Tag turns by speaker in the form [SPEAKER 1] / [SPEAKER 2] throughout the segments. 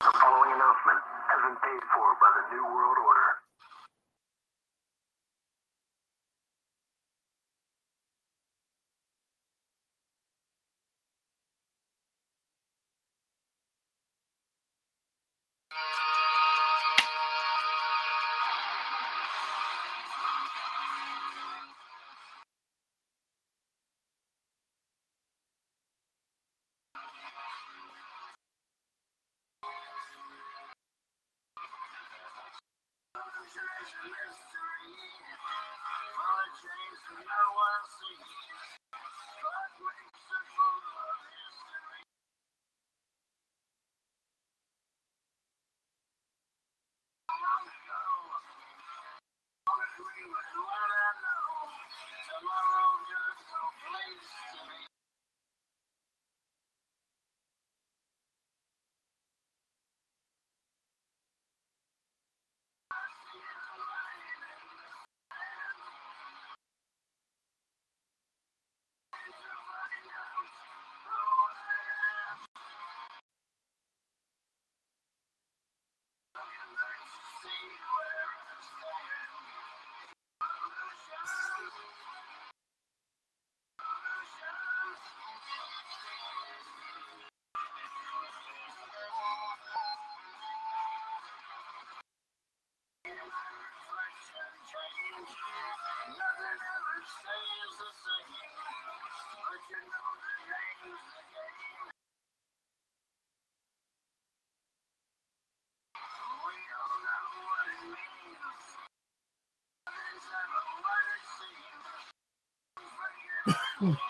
[SPEAKER 1] The following announcement has been paid for by the New World Order. Hmm.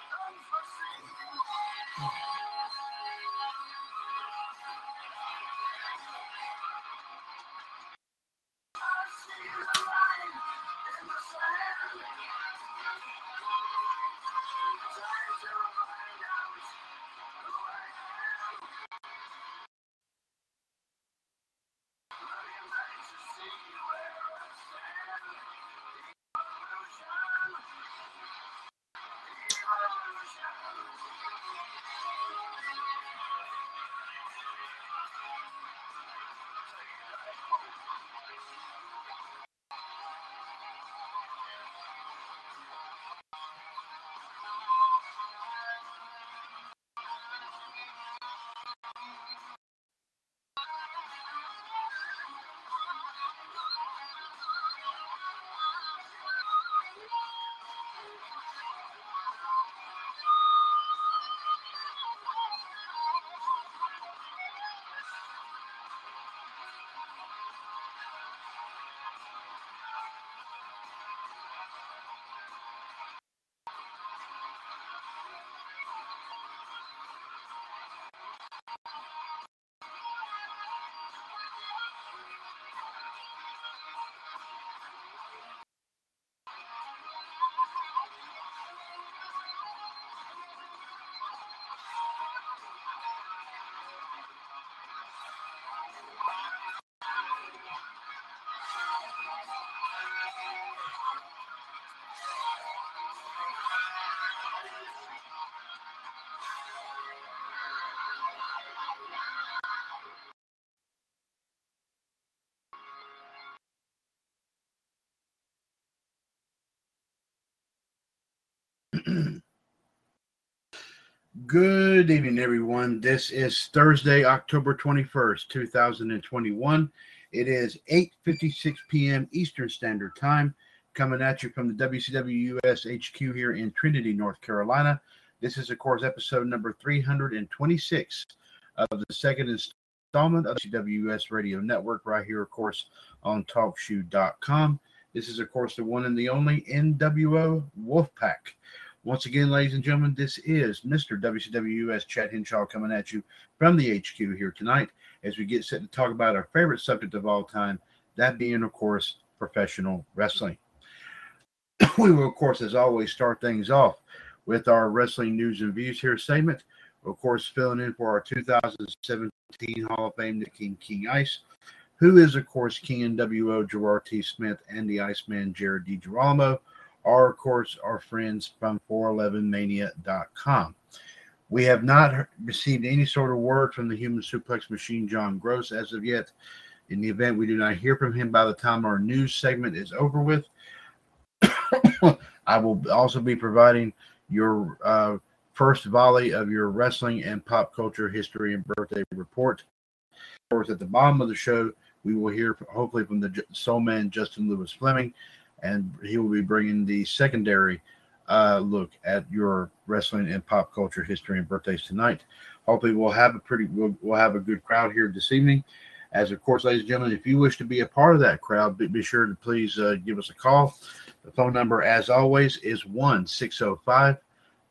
[SPEAKER 2] Good evening, everyone. This is Thursday, October 21st, 2021. It is 8.56 p.m. Eastern Standard Time, coming at you from the WCW US HQ here in Trinity, North Carolina. This is, of course, episode number 326 of the second installment of the WCWUS Radio Network, right here, of course, on TalkShoe.com. This is, of course, the one and the only NWO Wolfpac. Once again, ladies and gentlemen, this is Mr. WCWUS Chad Henshaw coming at you from the HQ here tonight as we get set to talk about our favorite subject of all time, that being, of course, professional wrestling. we will, of course, as always, start things off with our wrestling news and views here segment. Of course, filling in for our 2017 Hall of Fame, the King King Ice, who is, of course, King NWO Gerard T. Smith and the Iceman Jared DiGirolamo are, of course, our friends from 411mania.com. We have not received any sort of word from the human suplex machine, John Gross, as of yet. In the event we do not hear from him by the time our news segment is over with, I will also be providing your uh, first volley of your wrestling and pop culture history and birthday report. Of course, at the bottom of the show, we will hear hopefully from the soul man Justin Lewis Fleming, and he will be bringing the secondary uh, look at your wrestling and pop culture history and birthdays tonight. Hopefully, we'll have a pretty we'll, we'll have a good crowd here this evening. As of course, ladies and gentlemen, if you wish to be a part of that crowd, be, be sure to please uh, give us a call. The phone number, as always, is 1 605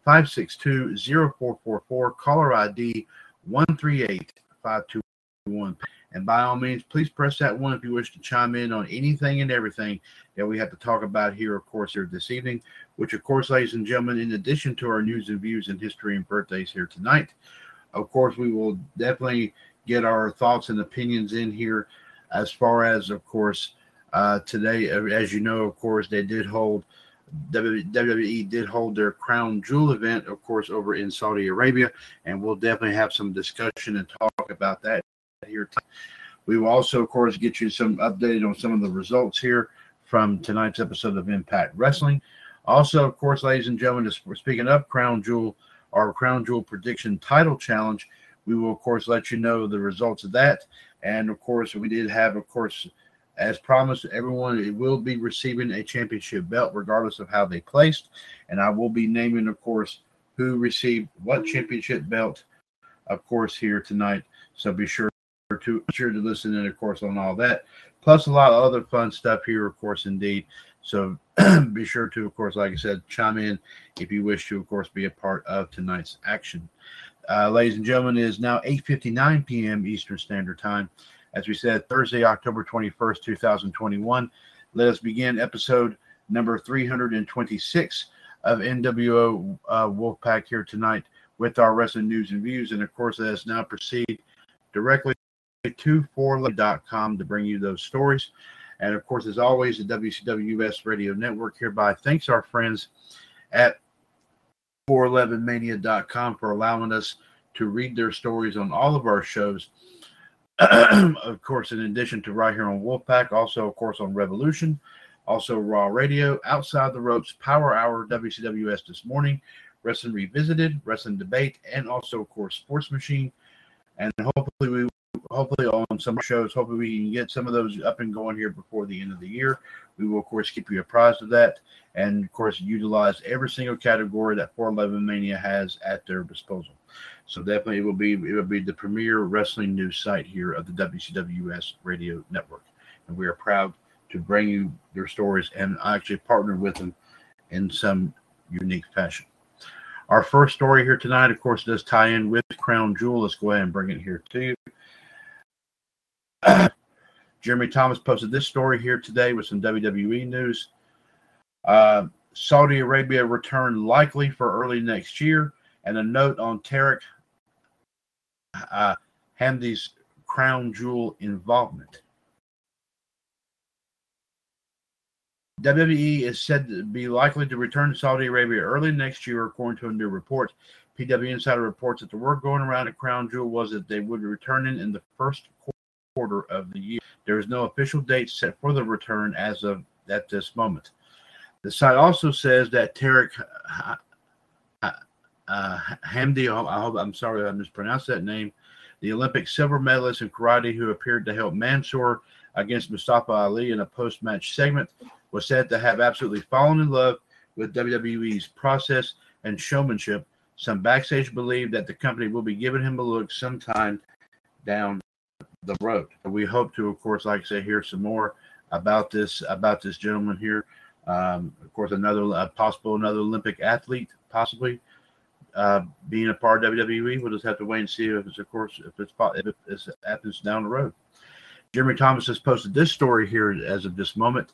[SPEAKER 2] 562 0444. Caller ID 138 521. And by all means, please press that one if you wish to chime in on anything and everything that we have to talk about here, of course, here this evening. Which, of course, ladies and gentlemen, in addition to our news and views and history and birthdays here tonight, of course, we will definitely get our thoughts and opinions in here as far as, of course, uh, today, uh, as you know, of course, they did hold WWE did hold their crown jewel event, of course, over in Saudi Arabia, and we'll definitely have some discussion and talk about that here. We will also, of course, get you some updated on some of the results here from tonight's episode of Impact Wrestling. Also, of course, ladies and gentlemen, speaking of Crown Jewel, our Crown Jewel prediction title challenge, we will, of course, let you know the results of that. And of course, we did have, of course, as promised, everyone will be receiving a championship belt regardless of how they placed. And I will be naming, of course, who received what championship belt, of course, here tonight. So be sure to sure to listen in, of course, on all that. Plus a lot of other fun stuff here, of course, indeed. So be sure to, of course, like I said, chime in if you wish to, of course, be a part of tonight's action. Uh, ladies and gentlemen, it is now 8:59 p.m. Eastern Standard Time. As we said, Thursday, October 21st, 2021. Let us begin episode number 326 of NWO uh, Wolfpac here tonight with our wrestling news and views. And of course, let us now proceed directly to 411.com to bring you those stories. And of course, as always, the WCWS Radio Network hereby thanks our friends at 411mania.com for allowing us to read their stories on all of our shows. of course, in addition to right here on Wolfpac, also, of course, on Revolution, also Raw Radio, Outside the Ropes, Power Hour, WCWS this morning, Wrestling Revisited, Wrestling Debate, and also, of course, Sports Machine. And hopefully, we hopefully on some shows, hopefully we can get some of those up and going here before the end of the year. We will, of course, keep you apprised of that, and of course, utilize every single category that 411 Mania has at their disposal. So definitely, it will be it will be the premier wrestling news site here of the WCWS Radio Network, and we are proud to bring you their stories and I actually partnered with them in some unique fashion. Our first story here tonight, of course, does tie in with Crown Jewel. Let's go ahead and bring it here to you. Jeremy Thomas posted this story here today with some WWE news. Uh, Saudi Arabia return likely for early next year, and a note on Tareg uh, Hamedi's crown jewel involvement. WWE is said to be likely to return to Saudi Arabia early next year, according to a new report. PW Insider reports that the word going around at Crown Jewel was that they would be returning in the first quarter of the year. There is no official date set for the return as of at this moment. The site also says that Tareg uh, uh, Hamedi, I hope I'm sorry I mispronounced that name, the Olympic silver medalist in karate who appeared to help Mansoor against Mustafa Ali in a post-match segment, was said to have absolutely fallen in love with WWE's process and showmanship. Some backstage believe that the company will be giving him a look sometime down the road. We hope to, of course, like I say, hear some more about this about this gentleman here. Um, of course, another uh, possible another Olympic athlete, possibly uh, being a part of WWE. We'll just have to wait and see if it's, of course, if it's if it happens down the road. Jeremy Thomas has posted this story here as of this moment.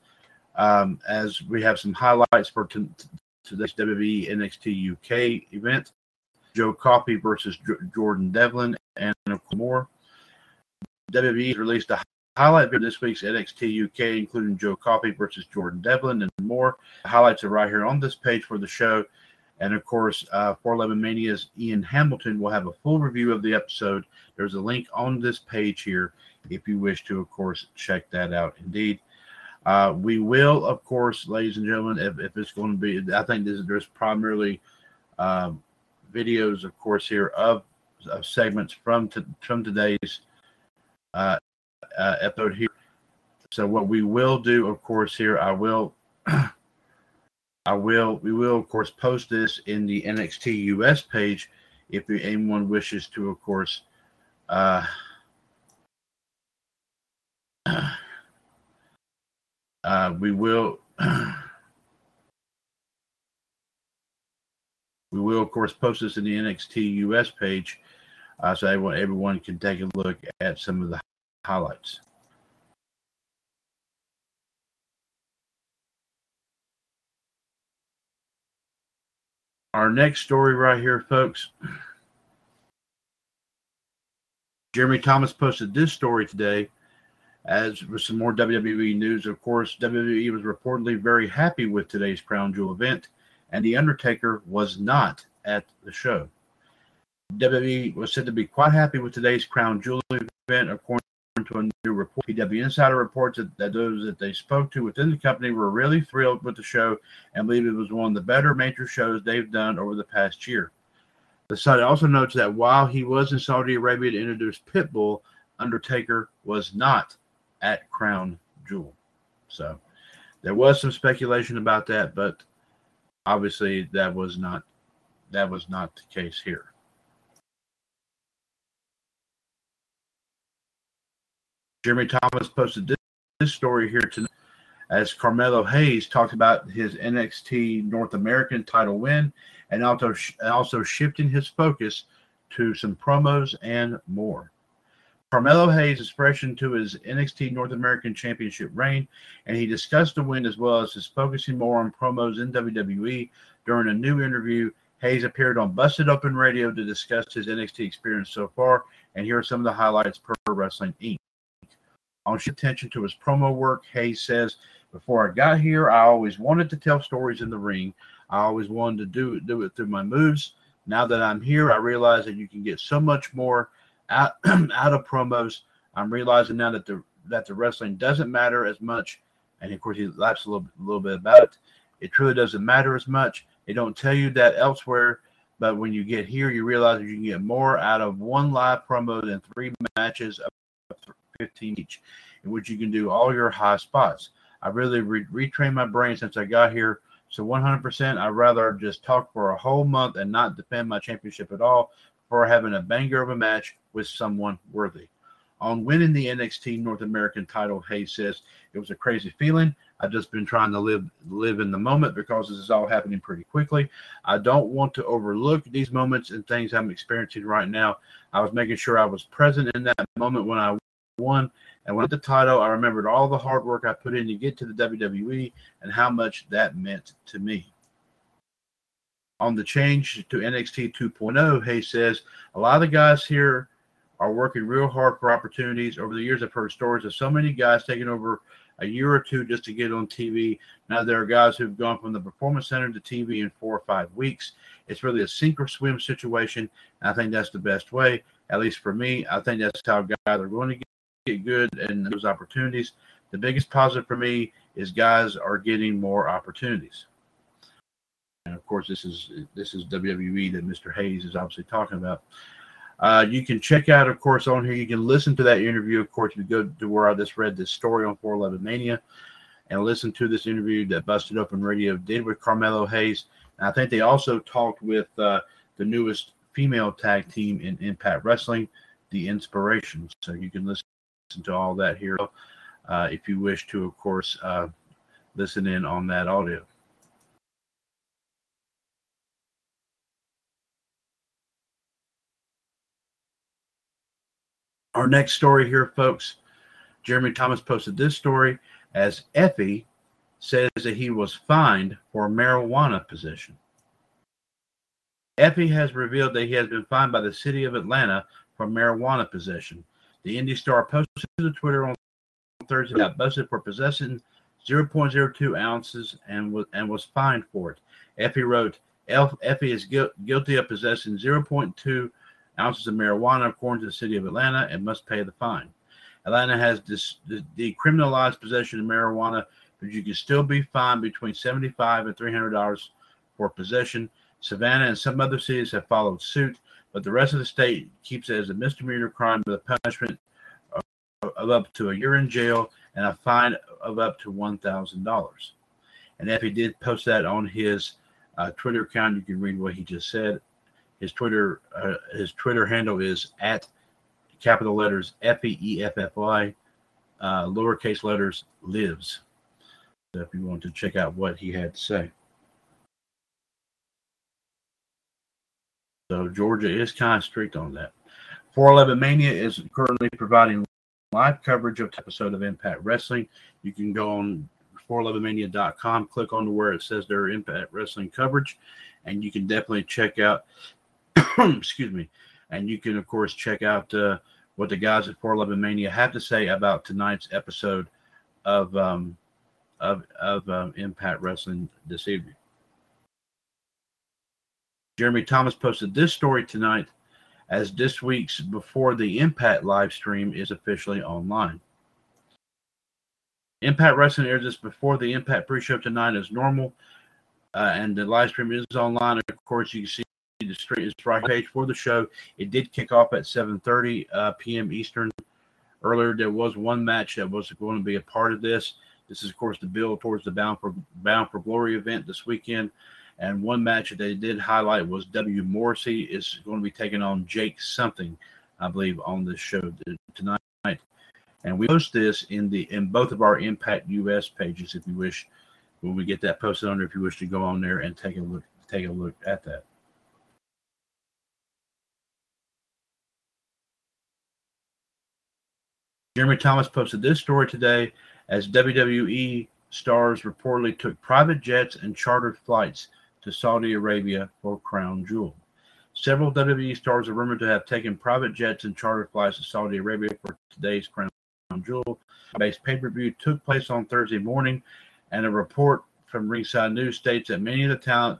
[SPEAKER 2] Um, as we have some highlights for t- today's WWE NXT UK event, Joe Coffey versus J- Jordan Devlin, and more. WWE released a highlight video this week's NXT UK, including Joe Coffey versus Jordan Devlin and more. The highlights are right here on this page for the show. And of course, uh, 411 Mania's Ian Hamilton will have a full review of the episode. There's a link on this page here if you wish to, of course, check that out. Indeed. Uh, we will, of course, ladies and gentlemen, if, if it's going to be, I think this, there's primarily um, videos, of course, here of, of segments from from today's uh, uh, episode here. So what we will do, of course, here I will, I will, we will, of course, post this in the NXT US page if anyone wishes to, of course. Uh, uh, we will. we will, of course, post this in the NXT US page uh, so everyone, everyone can take a look at some of the highlights. Our next story right here, folks. Jeremy Thomas posted this story today as with some more WWE news. Of course, WWE was reportedly very happy with today's Crown Jewel event, and The Undertaker was not at the show. WWE was said to be quite happy with today's Crown Jewel event, according to a new report. PW Insider reports that, that those that they spoke to within the company were really thrilled with the show and believe it was one of the better major shows they've done over the past year. The site also notes that while he was in Saudi Arabia to introduce Pitbull, Undertaker was not at Crown Jewel. So there was some speculation about that, but obviously that was not that was not the case here. Jeremy Thomas posted this, this story here tonight as Carmelo Hayes talked about his NXT North American title win and also also shifting his focus to some promos and more. Carmelo Hayes expression to his NXT North American Championship reign, and he discussed the win as well as his focusing more on promos in WWE. During a new interview, Hayes appeared on Busted Open Radio to discuss his NXT experience so far, and here are some of the highlights per Wrestling Inc. On attention to his promo work, Hayes says, Before I got here, I always wanted to tell stories in the ring. I always wanted to do, do it through my moves. Now that I'm here, I realize that you can get so much more out, out of promos. I'm realizing now that the that the wrestling doesn't matter as much. And of course, he laughs a little, a little bit about it. It truly doesn't matter as much. They don't tell you that elsewhere, but when you get here, you realize that you can get more out of one live promo than three matches of 15 each, in which you can do all your high spots. I really re- retrained my brain since I got here. So 100%, I'd rather just talk for a whole month and not defend my championship at all for having a banger of a match with someone worthy. On winning the NXT North American title, Hayes says it was a crazy feeling. I've just been trying to live live in the moment because this is all happening pretty quickly. I don't want to overlook these moments and things I'm experiencing right now. I was making sure I was present in that moment when I won. And with the title, I remembered all the hard work I put in to get to the WWE and how much that meant to me. On the change to NXT 2.0, Hayes says a lot of the guys here are working real hard for opportunities. Over the years, I've heard stories of so many guys taking over a year or two just to get on TV. Now there are guys who've gone from the performance center to TV in four or five weeks. It's really a sink or swim situation. I think that's the best way, at least for me. I think that's how guys are going to get good and those opportunities. The biggest positive for me is guys are getting more opportunities. And of course, this is this is WWE that Mr. Hayes is obviously talking about. Uh, you can check out, of course, on here. You can listen to that interview. Of course, you go to where I just read this story on 411 Mania and listen to this interview that Busted Open Radio did with Carmelo Hayes. And I think they also talked with uh, the newest female tag team in Impact Wrestling, The Inspirations. So you can listen listen to all that here uh, if you wish to, of course, uh, listen in on that audio. Our next story here, folks. Jeremy Thomas posted this story as Effy says that he was fined for marijuana possession. Effy has revealed that he has been fined by the city of Atlanta for marijuana possession. The Indy Star posted to Twitter on Thursday got busted for possessing 0.02 ounces and was and was fined for it. Effy wrote, Effy is gu- guilty of possessing 0.2 ounces of marijuana, according to the city of Atlanta, and must pay the fine. Atlanta has dis- de- decriminalized possession of marijuana, but you can still be fined between 75 and 300 dollars for possession. Savannah and some other cities have followed suit, but the rest of the state keeps it as a misdemeanor crime with a punishment of, up to a year in jail and a fine of up to one thousand dollars. And if he did post that on his uh, Twitter account, you can read what he just said. His Twitter uh, his Twitter handle is at capital letters F E E F F Y, uh, lowercase letters lives. So if you want to check out what he had to say. So Georgia is kind of strict on that. 411 Mania is currently providing live coverage of episode of Impact Wrestling. You can go on 411mania.com, click on where it says their Impact Wrestling coverage, and you can definitely check out. excuse me, and you can of course check out uh, what the guys at 411 Mania have to say about tonight's episode of um, of of um, Impact Wrestling this evening. Jeremy Thomas posted this story tonight as this week's before the Impact live stream is officially online. Impact Wrestling airs this before the Impact pre-show tonight as normal, uh, and the live stream is online. Of course, you can see the street is right page for the show. It did kick off at 7:30 uh, p.m. Eastern. Earlier, there was one match that was going to be a part of this. This is, of course, the build towards the Bound for Bound for Glory event this weekend. And one match that they did highlight was W. Morrissey is going to be taking on Jake something, I believe, on this show tonight. And we post this in the in both of our Impact US pages if you wish. When we get that posted there, if you wish to go on there and take a look, take a look at that. Jeremy Thomas posted this story today as WWE stars reportedly took private jets and chartered flights to Saudi Arabia for Crown Jewel. Several WWE stars are rumored to have taken private jets and chartered flights to Saudi Arabia for today's Crown Jewel based pay per view took place on Thursday morning, and a report from Ringside News states that many of the talent,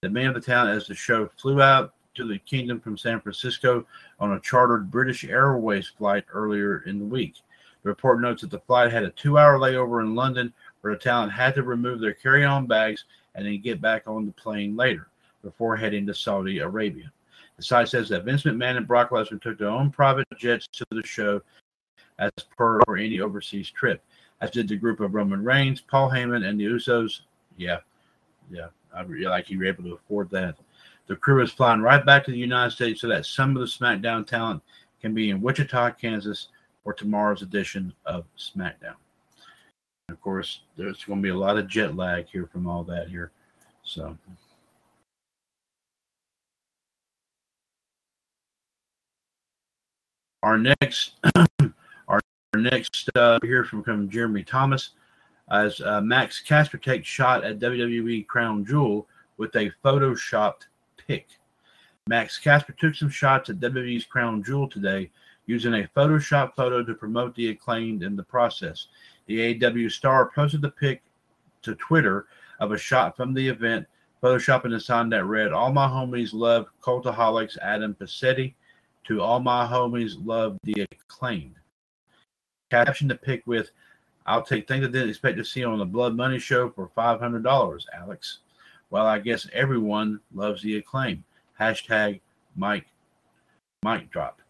[SPEAKER 2] that many of the talent as the show flew out to the kingdom from San Francisco on a chartered British Airways flight earlier in the week. The report notes that the flight had a two-hour layover in London, where the talent had to remove their carry-on bags and then get back on the plane later before heading to Saudi Arabia. The site says that Vince McMahon and Brock Lesnar took their own private jets to the show as per for any overseas trip, as did the group of Roman Reigns, Paul Heyman, and the Usos. Yeah, yeah, I really like you were able to afford that. The crew is flying right back to the United States so that some of the SmackDown talent can be in Wichita, Kansas for tomorrow's edition of SmackDown. Of course, there's going to be a lot of jet lag here from all that here. So. Our next, our next uh, here from, from Jeremy Thomas, as uh, Max Caster takes shot at WWE Crown Jewel with a photoshopped pick. Max Caster took some shots at WWE's Crown Jewel today using a Photoshop photo to promote the acclaimed in the process. The AW star posted the pic to Twitter of a shot from the event, photoshopping a sign that read, All my homies love Cultaholics Adam Pacitti to All my homies love the acclaimed. Caption the pic with, I'll take things I didn't expect to see on the Blood Money show for $500, Alex. Well, I guess everyone loves the acclaim. Hashtag Mike Mike drop.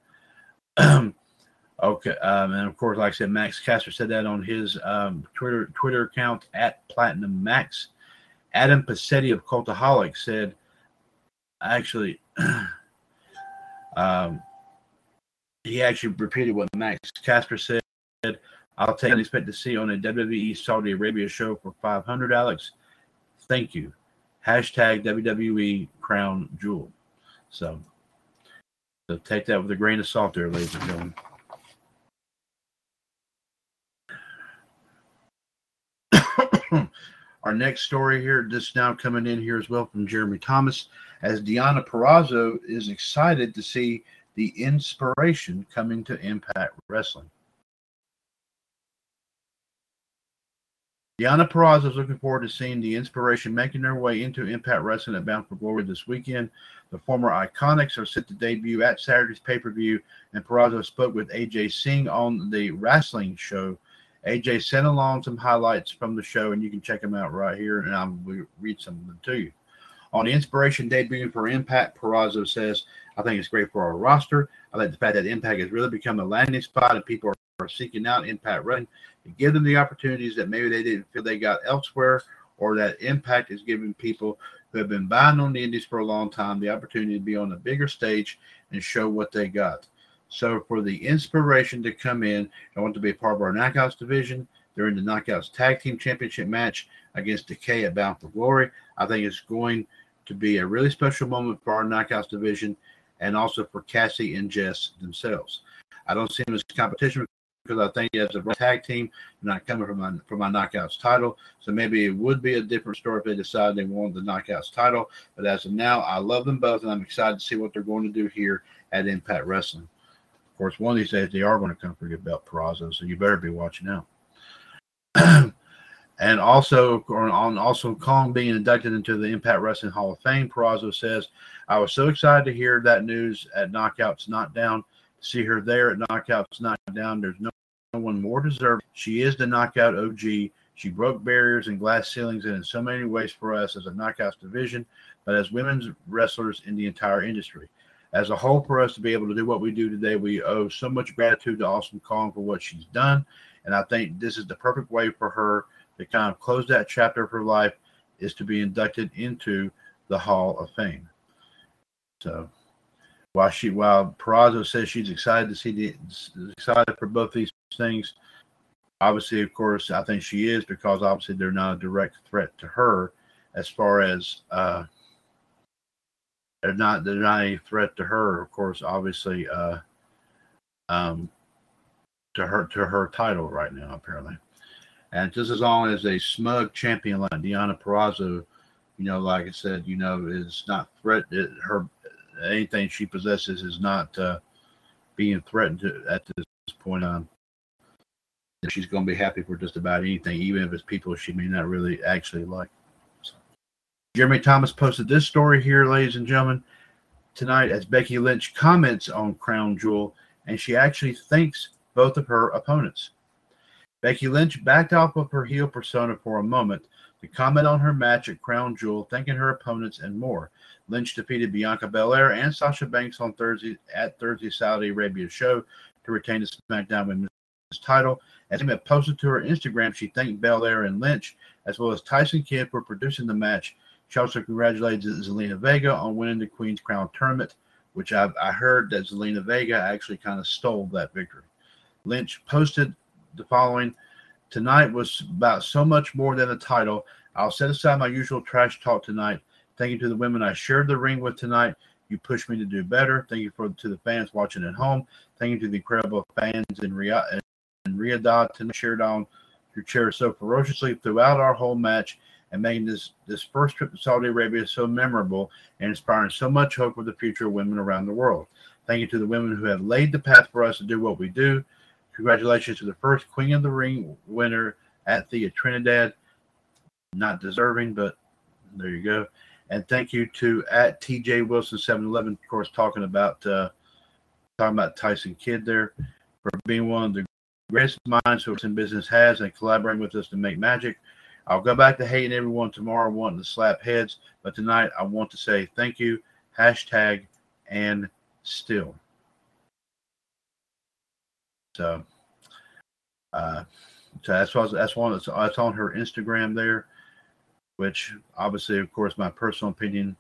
[SPEAKER 2] okay, um, and of course, like I said, Max Caster said that on his um, Twitter Twitter account at Platinum Max. Adam Pacitti of Cultaholic said, actually, um, he actually repeated what Max Caster said. I'll take and expect to see on a WWE Saudi Arabia show for 500, Alex. Thank you. Hashtag WWE Crown Jewel. So, so take that with a grain of salt there, ladies and gentlemen. Hmm. Our next story here, just now coming in here as well from Jeremy Thomas, as Deonna Purrazzo is excited to see the inspiration coming to Impact Wrestling. Deonna Purrazzo is looking forward to seeing the inspiration making their way into Impact Wrestling at Bound for Glory this weekend. The former Iconics are set to debut at Saturday's pay per view, and Purrazzo spoke with AJ Singh on the wrestling show. AJ sent along some highlights from the show, and you can check them out right here, and I'll read some of them to you. On inspiration debut for Impact, Purrazzo says, I think it's great for our roster. I like the fact that Impact has really become a landing spot and people are, seeking out Impact Wrestling to give them the opportunities that maybe they didn't feel they got elsewhere, or that Impact is giving people who have been buying on the indies for a long time the opportunity to be on a bigger stage and show what they got. So for the inspiration to come in, I want to be a part of our Knockouts division. They're in the Knockouts Tag Team Championship match against Decay at Bound for Glory. I think it's going to be a really special moment for our Knockouts division and also for Cassie and Jess themselves. I don't see them as competition because I think as a tag team, they're not coming from my from my knockouts title. So maybe it would be a different story if they decide they want the knockouts title. But as of now, I love them both, and I'm excited to see what they're going to do here at Impact Wrestling. Course, one of these days they are going to come for your belt, Purrazzo, so you better be watching out. and also on also Kong being inducted into the Impact Wrestling Hall of Fame, Purrazzo says, "I was so excited to hear that news at Knockouts Knockdown." see her there at Knockouts Not Down. There's no no one more deserving. She is the knockout OG. She broke barriers and glass ceilings and in so many ways for us as a knockouts division, but as women's wrestlers in the entire industry. As a whole, for us to be able to do what we do today, we owe so much gratitude to Awesome Kong for what she's done. And I think this is the perfect way for her to kind of close that chapter of her life is to be inducted into the Hall of Fame. So while she while Purrazzo says she's excited to see the excited for both these things, obviously, of course, I think she is because obviously they're not a direct threat to her as far as uh, they're not they're not a threat to her. Of course, obviously, uh, um, to her to her title right now apparently, and just as long as a smug champion like Deonna Purrazzo, you know, like I said, you know, is not threat her anything she possesses is not uh, being threatened to, at this point on. She's going to be happy for just about anything, even if it's people she may not really actually like. Jeremy Thomas posted this story here, ladies and gentlemen, tonight as Becky Lynch comments on Crown Jewel, and she actually thanks both of her opponents. Becky Lynch backed off of her heel persona for a moment to comment on her match at Crown Jewel, thanking her opponents and more. Lynch defeated Bianca Belair and Sasha Banks on Thursday at Thursday Saudi Arabia show to retain the SmackDown Women's title. As Emma posted to her Instagram, she thanked Belair and Lynch as well as Tyson Kidd for producing the match. Also congratulated Zelina Vega on winning the Queen's Crown tournament, which I've, I heard that Zelina Vega actually kind of stole that victory. Lynch posted the following Tonight was about so much more than a title. I'll set aside my usual trash talk tonight Thank you to the women I shared the ring with tonight. You pushed me to do better. Thank you for to the fans watching at home. Thank you to the incredible fans in Riyadh and Riyadh to cheered on your chair so ferociously throughout our whole match and making this this first trip to Saudi Arabia so memorable and inspiring so much hope for the future of women around the world. Thank you to the women who have laid the path for us to do what we do. Congratulations to the first Queen of the Ring winner at Thea Trinidad. Not deserving, but there you go. And thank you to at TJ Wilson 711, of course, talking about uh, talking about Tyson Kidd there for being one of the greatest minds who in business has and collaborating with us to make magic. I'll go back to hating everyone tomorrow, wanting to slap heads, but tonight I want to say thank you. Hashtag and still. So, uh, so that's what that's one that's, that's on her Instagram there which obviously, of course, my personal opinion,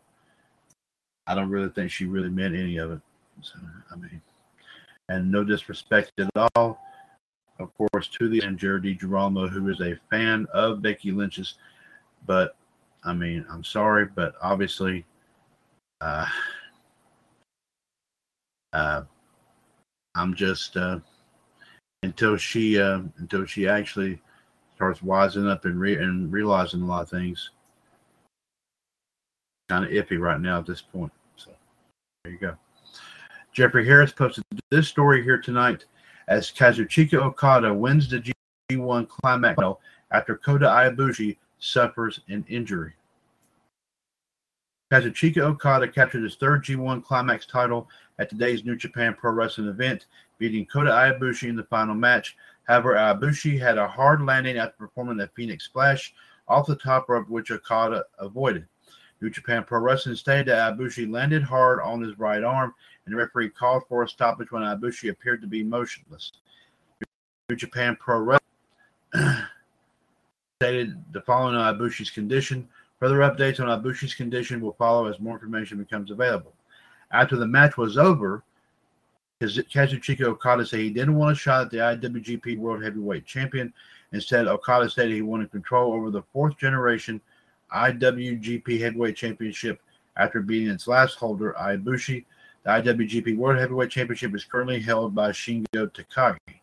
[SPEAKER 2] I don't really think she really meant any of it. So, I mean, and no disrespect at all, of course, to the and Jared who is a fan of Becky Lynch's. But I mean, I'm sorry, but obviously, uh, uh, I'm just uh, until she uh, until she actually starts wising up and, re- and realizing a lot of things. Kind of iffy right now at this point. So there you go. Jeffrey Harris posted this story here tonight as Kazuchika Okada wins the G1 Climax title after Kota Ibushi suffers an injury. Kazuchika Okada captured his third G1 Climax title at today's New Japan Pro Wrestling event, beating Kota Ibushi in the final match. However, Ibushi had a hard landing after performing a Phoenix Splash off the top rope, which Okada avoided. New Japan Pro Wrestling stated that Ibushi landed hard on his right arm, and the referee called for a stoppage when Ibushi appeared to be motionless. New Japan Pro Wrestling stated the following on Ibushi's condition. Further updates on Ibushi's condition will follow as more information becomes available. After the match was over, Kazuchika Okada said he didn't want a shot at the IWGP World Heavyweight Champion. Instead, Okada stated he wanted control over the fourth generation IWGP Heavyweight Championship after beating its last holder, Ibushi. The IWGP World Heavyweight Championship is currently held by Shingo Takagi.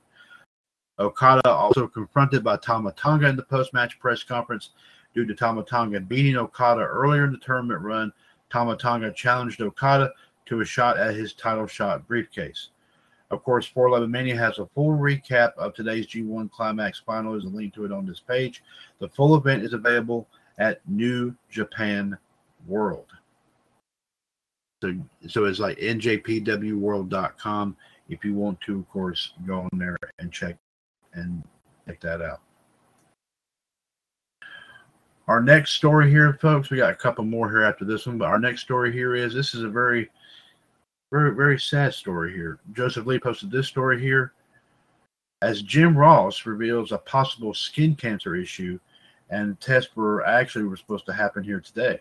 [SPEAKER 2] Okada also confronted by Tama Tonga in the post-match press conference due to Tama Tonga beating Okada earlier in the tournament run. Tama Tonga challenged Okada to a shot at his title shot briefcase. Of course, 411 Mania has a full recap of today's G1 Climax final. There's a link to it on this page. The full event is available at New Japan World. So, so it's like njpwworld.com if you want to, of course, go on there and check and check that out. Our next story here, folks, we got a couple more here after this one, but our next story here is this is a very, very, very sad story here. Joseph Lee posted this story here as Jim Ross reveals a possible skin cancer issue, and tests were actually were supposed to happen here today.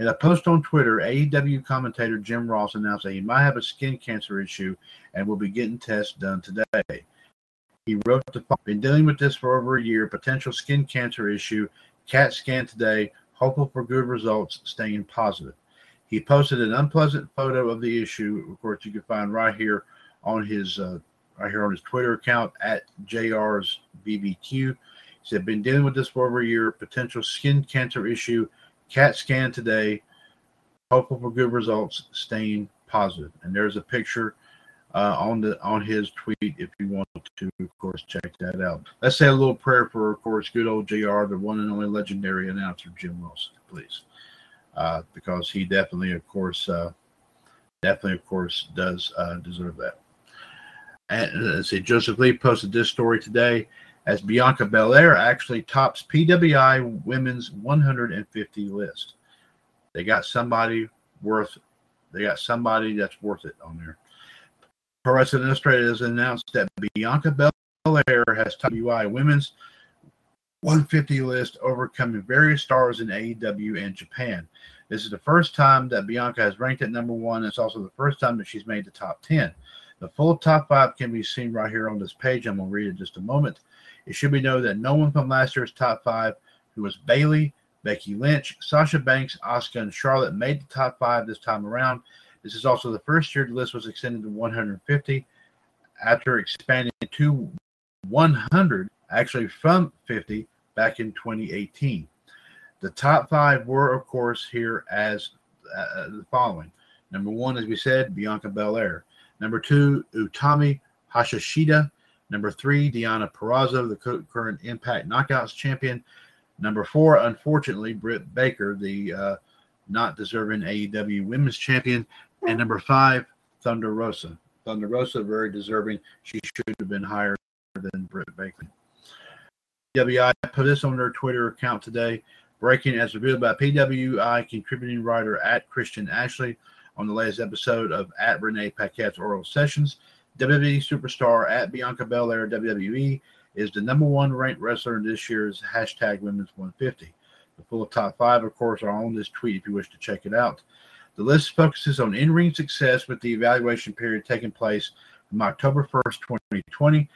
[SPEAKER 2] In a post on Twitter, AEW commentator Jim Ross announced that he might have a skin cancer issue and will be getting tests done today. He wrote the been dealing with this for over a year, potential skin cancer issue, CAT scan today, hopeful for good results, staying positive. He posted an unpleasant photo of the issue, of course, you can find right here on his uh, right here on his Twitter account at JR's BBQ. He said, been dealing with this for over a year, potential skin cancer issue, CAT scan today, hopeful for good results, staying positive. And there's a picture uh, on the on his tweet if you want to, of course, check that out. Let's say a little prayer for, of course, good old JR, the one and only legendary announcer Jim Wilson, please, uh, because he definitely, of course, uh, definitely, of course, does uh, deserve that. And let's see, Joseph Lee posted this story today as Bianca Belair actually tops PWI Women's 150 list. They got somebody worth. They got somebody that's worth it on there. Pro Wrestling Illustrated has announced that Bianca Belair has topped UI Women's 150 list, overcoming various stars in AEW and Japan. This is the first time that Bianca has ranked at number one. It's also the first time that she's made the top 10. The full top five can be seen right here on this page. I'm going to read it just a moment. It should be noted that no one from last year's top five, who was Bayley, Becky Lynch, Sasha Banks, Asuka, and Charlotte, made the top five this time around. This is also the first year the list was extended to 150 after expanding to 100, actually from 50 back in 2018. The top five were, of course, here as uh, the following. Number one, as we said, Bianca Belair. Number two, Utami Hayashishita. Number three, Deonna Purrazzo, the current Impact Knockouts champion. Number four, unfortunately, Britt Baker, the uh, not deserving AEW Women's Champion. And number five, Thunder Rosa. Thunder Rosa, very deserving. She should have been higher than Britt Baker. PWI put this on their Twitter account today. Breaking as revealed by PWI contributing writer at Christian Ashley on the latest episode of at Renee Paquette's Oral Sessions. WWE superstar at Bianca Belair WWE is the number one ranked wrestler in this year's hashtag Women's 150. The full top five, of course, are on this tweet if you wish to check it out. The list focuses on in ring success with the evaluation period taking place from October 1st, 2020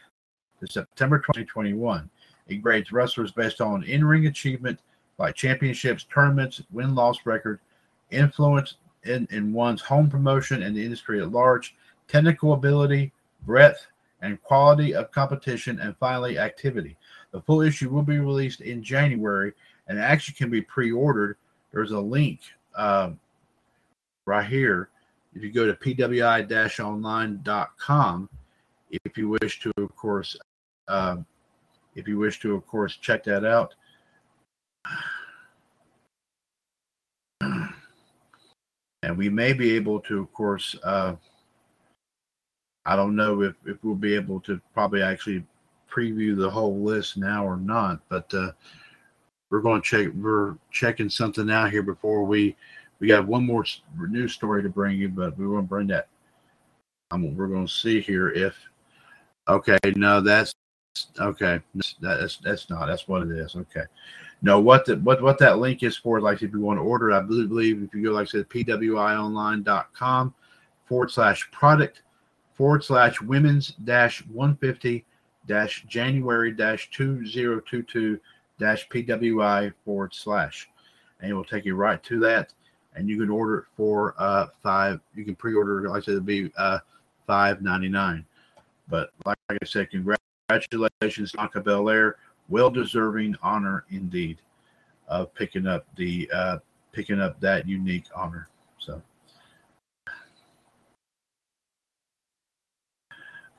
[SPEAKER 2] to September 2021. It grades wrestlers based on in ring achievement like championships, tournaments, win loss record, influence in, in one's home promotion and the industry at large, technical ability, breadth, and quality of competition, and finally, activity. The full issue will be released in January and actually can be pre ordered. There's a link um, right here. If you go to pwi online.com, if you wish to, of course, uh, if you wish to, of course, check that out. And we may be able to, of course, uh, I don't know if, if we'll be able to probably actually preview the whole list now or not, but uh, we're going to check. We're checking something out here before we we got one more news story to bring you, but we want to bring that. Um, we're going to see here if okay. No, that's okay. That's that's not. That's what it is. Okay. No, what the, what what that link is for? Like if you want to order, I believe, believe if you go like I said, pwionline.com forward slash product forward slash women's dash 150 dash January dash 2022 dash PWI forward slash. And it will take you right to that. And you can order it for uh five. You can pre-order, like I said, it'll be uh five ninety nine. But like I said, congratulations, Bianca Belair. Well deserving honor indeed of picking up the uh picking up that unique honor. So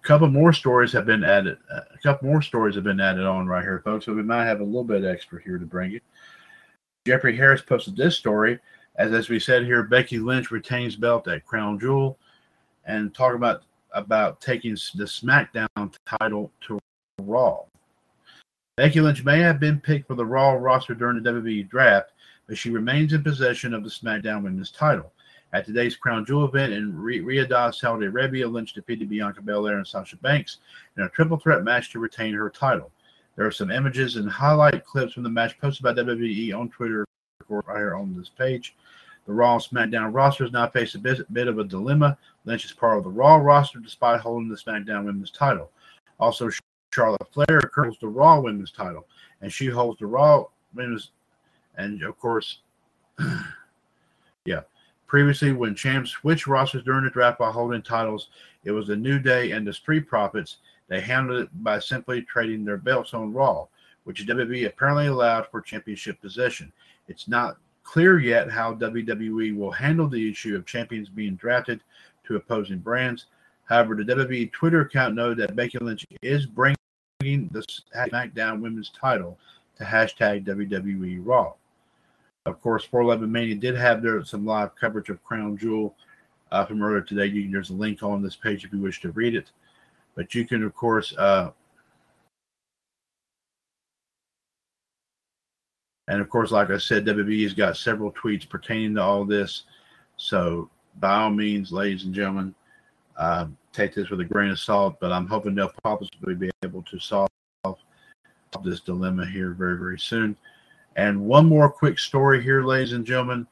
[SPEAKER 2] a couple more stories have been added. uh, A couple more stories have been added on right here, folks. So we might have a little bit extra here to bring you. Jeffrey Harris posted this story, as as we said here, Becky Lynch retains belt at Crown Jewel, and talk about about taking the SmackDown title to Raw. Becky Lynch may have been picked for the Raw roster during the WWE draft, but she remains in possession of the SmackDown Women's title. At today's Crown Jewel event in Ri- Riyadh, Saudi Arabia, Lynch defeated Bianca Belair and Sasha Banks in a triple threat match to retain her title. There are some images and highlight clips from the match posted by WWE on Twitter, or right here on this page. The Raw SmackDown roster rosters now face a bit, bit of a dilemma. Lynch is part of the Raw roster despite holding the SmackDown Women's title. Also, Charlotte Flair holds the Raw Women's title, and she holds the Raw Women's, and of course, yeah. Previously, when champs switched rosters during the draft by holding titles, it was the New Day and the Street Profits. They handled it by simply trading their belts on Raw, which WWE apparently allowed for championship possession. It's not clear yet how WWE will handle the issue of champions being drafted to opposing brands. However, the WWE Twitter account noted that Becky Lynch is bringing the SmackDown Women's title to hashtag WWE Raw. Of course, 411 Mania did have there some live coverage of Crown Jewel uh, from earlier today. You can, there's a link on this page if you wish to read it. But you can, of course, uh, and of course, like I said, WWE has got several tweets pertaining to all this. So, by all means, ladies and gentlemen, uh, take this with a grain of salt. But I'm hoping they'll possibly be able to solve this dilemma here very, very soon. And one more quick story here, ladies and gentlemen.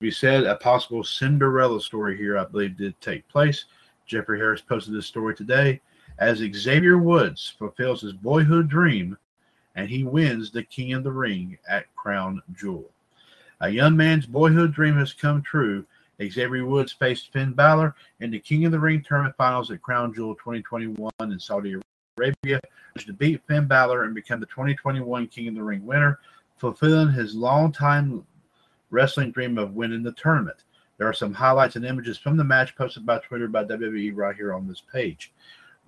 [SPEAKER 2] We said a possible Cinderella story here, I believe, did take place. Jeffrey Harris posted this story today as Xavier Woods fulfills his boyhood dream and he wins the King of the Ring at Crown Jewel. A young man's boyhood dream has come true. Xavier Woods faced Finn Balor in the King of the Ring tournament finals at Crown Jewel 2021 in Saudi Arabia to beat Finn Balor and become the 2021 King of the Ring winner, fulfilling his longtime wrestling dream of winning the tournament. There are some highlights and images from the match posted by Twitter by WWE right here on this page.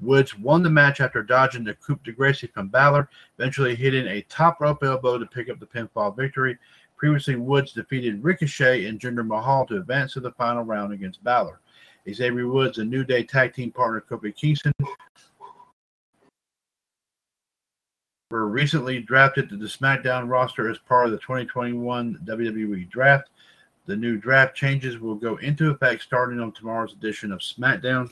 [SPEAKER 2] Woods won the match after dodging the coup de grace from Balor, eventually hitting a top rope elbow to pick up the pinfall victory. Previously, Woods defeated Ricochet and Jinder Mahal to advance to the final round against Balor. Xavier Woods and New Day tag team partner Kofi Kingston were recently drafted to the SmackDown roster as part of the 2021 WWE Draft. The new draft changes will go into effect starting on tomorrow's edition of SmackDown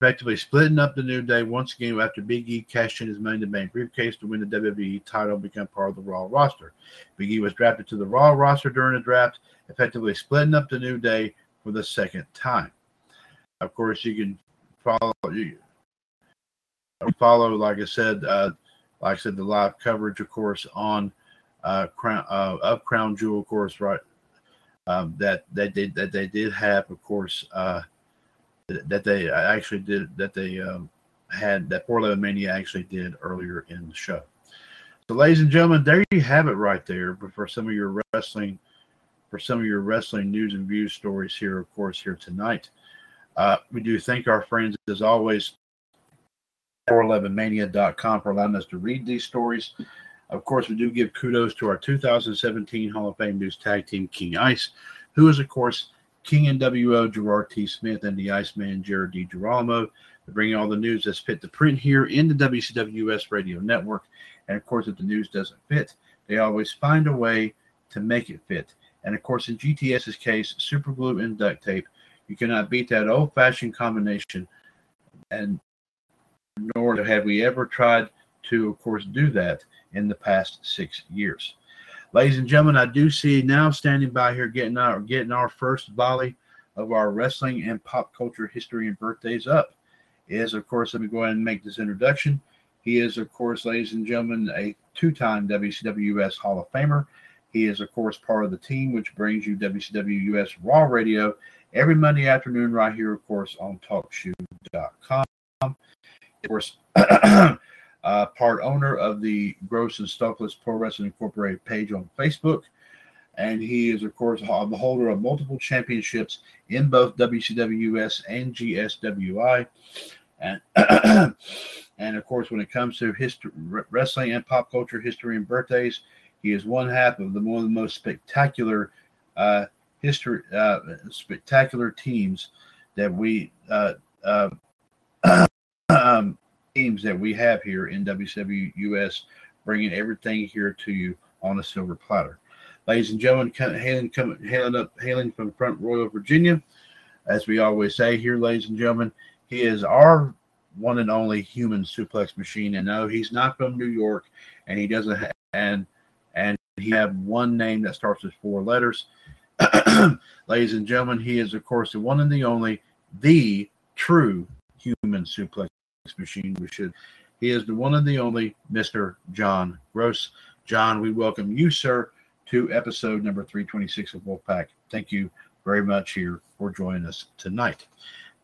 [SPEAKER 2] effectively splitting up the New Day once again after Big E cashed in his Money in the Bank briefcase to win the WWE title and become part of the Raw roster. Big E was drafted to the Raw roster during the draft, effectively splitting up the New Day for the second time. Of course, you can follow you follow, like I said, uh, like I said, the live coverage, of course, on uh, Crown uh, of Crown Jewel, of course, right. Um, that that did that they did have, of course. Uh, that they actually did that they um, had that 411 Mania actually did earlier in the show. So, ladies and gentlemen, there you have it right there for some of your wrestling for some of your wrestling news and views stories here, of course, here tonight. Uh, we do thank our friends as always 411mania.com for allowing us to read these stories. Of course, we do give kudos to our 2017 Hall of Fame News Tag Team King Ice, who is, of course, King NWO Gerard T. Smith and the Iceman Jared D. Girolamo. Bringing all the news that's fit to print here in the WCWS radio network. And of course, if the news doesn't fit, they always find a way to make it fit. And of course, in GTS's case, super glue and duct tape, you cannot beat that old fashioned combination. And nor have we ever tried to, of course, do that in the past six years. Ladies and gentlemen, I do see now standing by here getting our getting our first volley of our wrestling and pop culture history and birthdays up. Is of course, let me go ahead and make this introduction. He is, of course, ladies and gentlemen, a two-time WCWS Hall of Famer. He is, of course, part of the team which brings you WCWS Raw Radio every Monday afternoon, right here, of course, on TalkShoe.com. Course, uh, part owner of the Gross and Stokely Pro Wrestling Incorporated page on Facebook. And he is, of course, the holder of multiple championships in both WCWS and GSWI. And, and of course, when it comes to history, wrestling and pop culture history and birthdays, he is one half of the one of the most spectacular uh, history, uh, spectacular teams that we uh, uh teams that we have here in WCWUS, bringing everything here to you on a silver platter. Ladies and gentlemen, hailing, hailing up, hailing from Front Royal, Virginia, as we always say here, ladies and gentlemen, he is our one and only human suplex machine. And no, he's not from New York, and he doesn't. have, and and he have one name that starts with four letters. ladies and gentlemen, he is of course the one and the only, the true human suplex machine. We should. He is the one and the only Mr. John Gross. John, we welcome you, sir, to episode number 326 of Wolfpac. Thank you very much here for joining us tonight.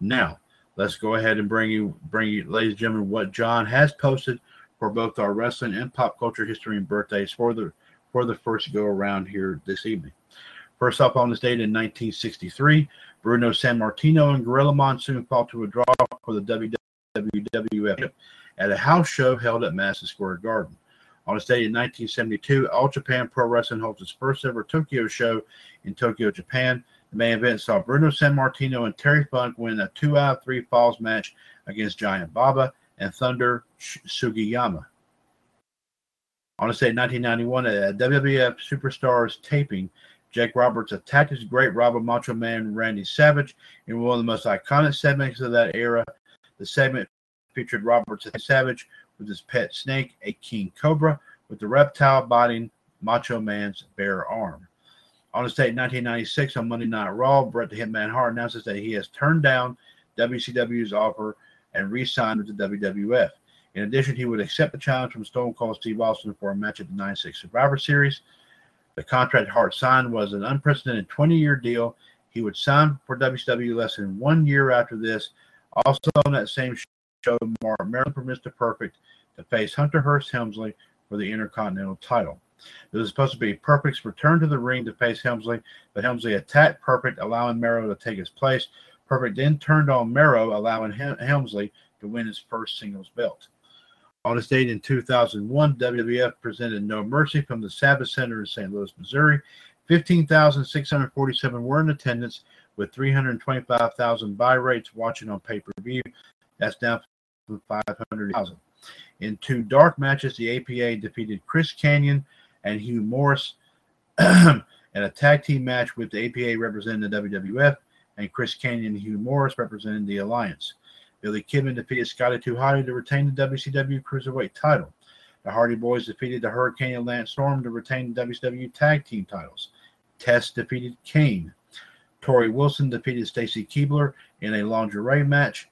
[SPEAKER 2] Now, let's go ahead and bring you, bring you, ladies and gentlemen, what John has posted for both our wrestling and pop culture history and birthdays for the for the first go around here this evening. First up on this date in 1963, Bruno Sammartino and Gorilla Monsoon fought to a draw for the WWF at a house show held at Madison Square Garden. On this date in 1972, All Japan Pro Wrestling holds its first ever Tokyo show in Tokyo, Japan. The main event saw Bruno Sammartino and Terry Funk win a two out of three falls match against Giant Baba and Thunder Sugiyama. On this date in 1991, at WWF Superstars taping, Jake Roberts attacked his great Robert Macho Man Randy Savage in one of the most iconic segments of that era. The segment featured Roberts and Savage with his pet snake, a king cobra, with the reptile biting Macho Man's bare arm. On his date 1996 on Monday Night Raw, Bret the Hitman Hart announces that he has turned down WCW's offer and re-signed with the WWF. In addition, he would accept the challenge from Stone Cold Steve Austin for a match at the 96 Survivor Series. The contract Hart signed was an unprecedented 20 year deal. He would sign for WCW less than one year after this. Also on that same show, Maryland for Mr. Perfect to face Hunter Hearst Helmsley for the Intercontinental title. It was supposed to be Perfect's return to the ring to face Helmsley, but Helmsley attacked Perfect, allowing Mero to take his place. Perfect then turned on Mero, allowing Helmsley to win his first singles belt. On this date in 2001, WWF presented No Mercy from the Savvis Center in St. Louis, Missouri. 15,647 were in attendance, with 325,000 buy rates watching on pay per view. That's down from 500,000. In two dark matches, the APA defeated Chris Kanyon and Hugh Morris in a tag team match with the APA representing the WWF and Chris Kanyon and Hugh Morris representing the Alliance. Billy Kidman defeated Scotty 2 Hotty to retain the WCW Cruiserweight title. The Hardy Boys defeated the Hurricane and Lance Storm to retain the WCW Tag Team titles. Test defeated Kane. Torrie Wilson defeated Stacy Keibler in a lingerie match.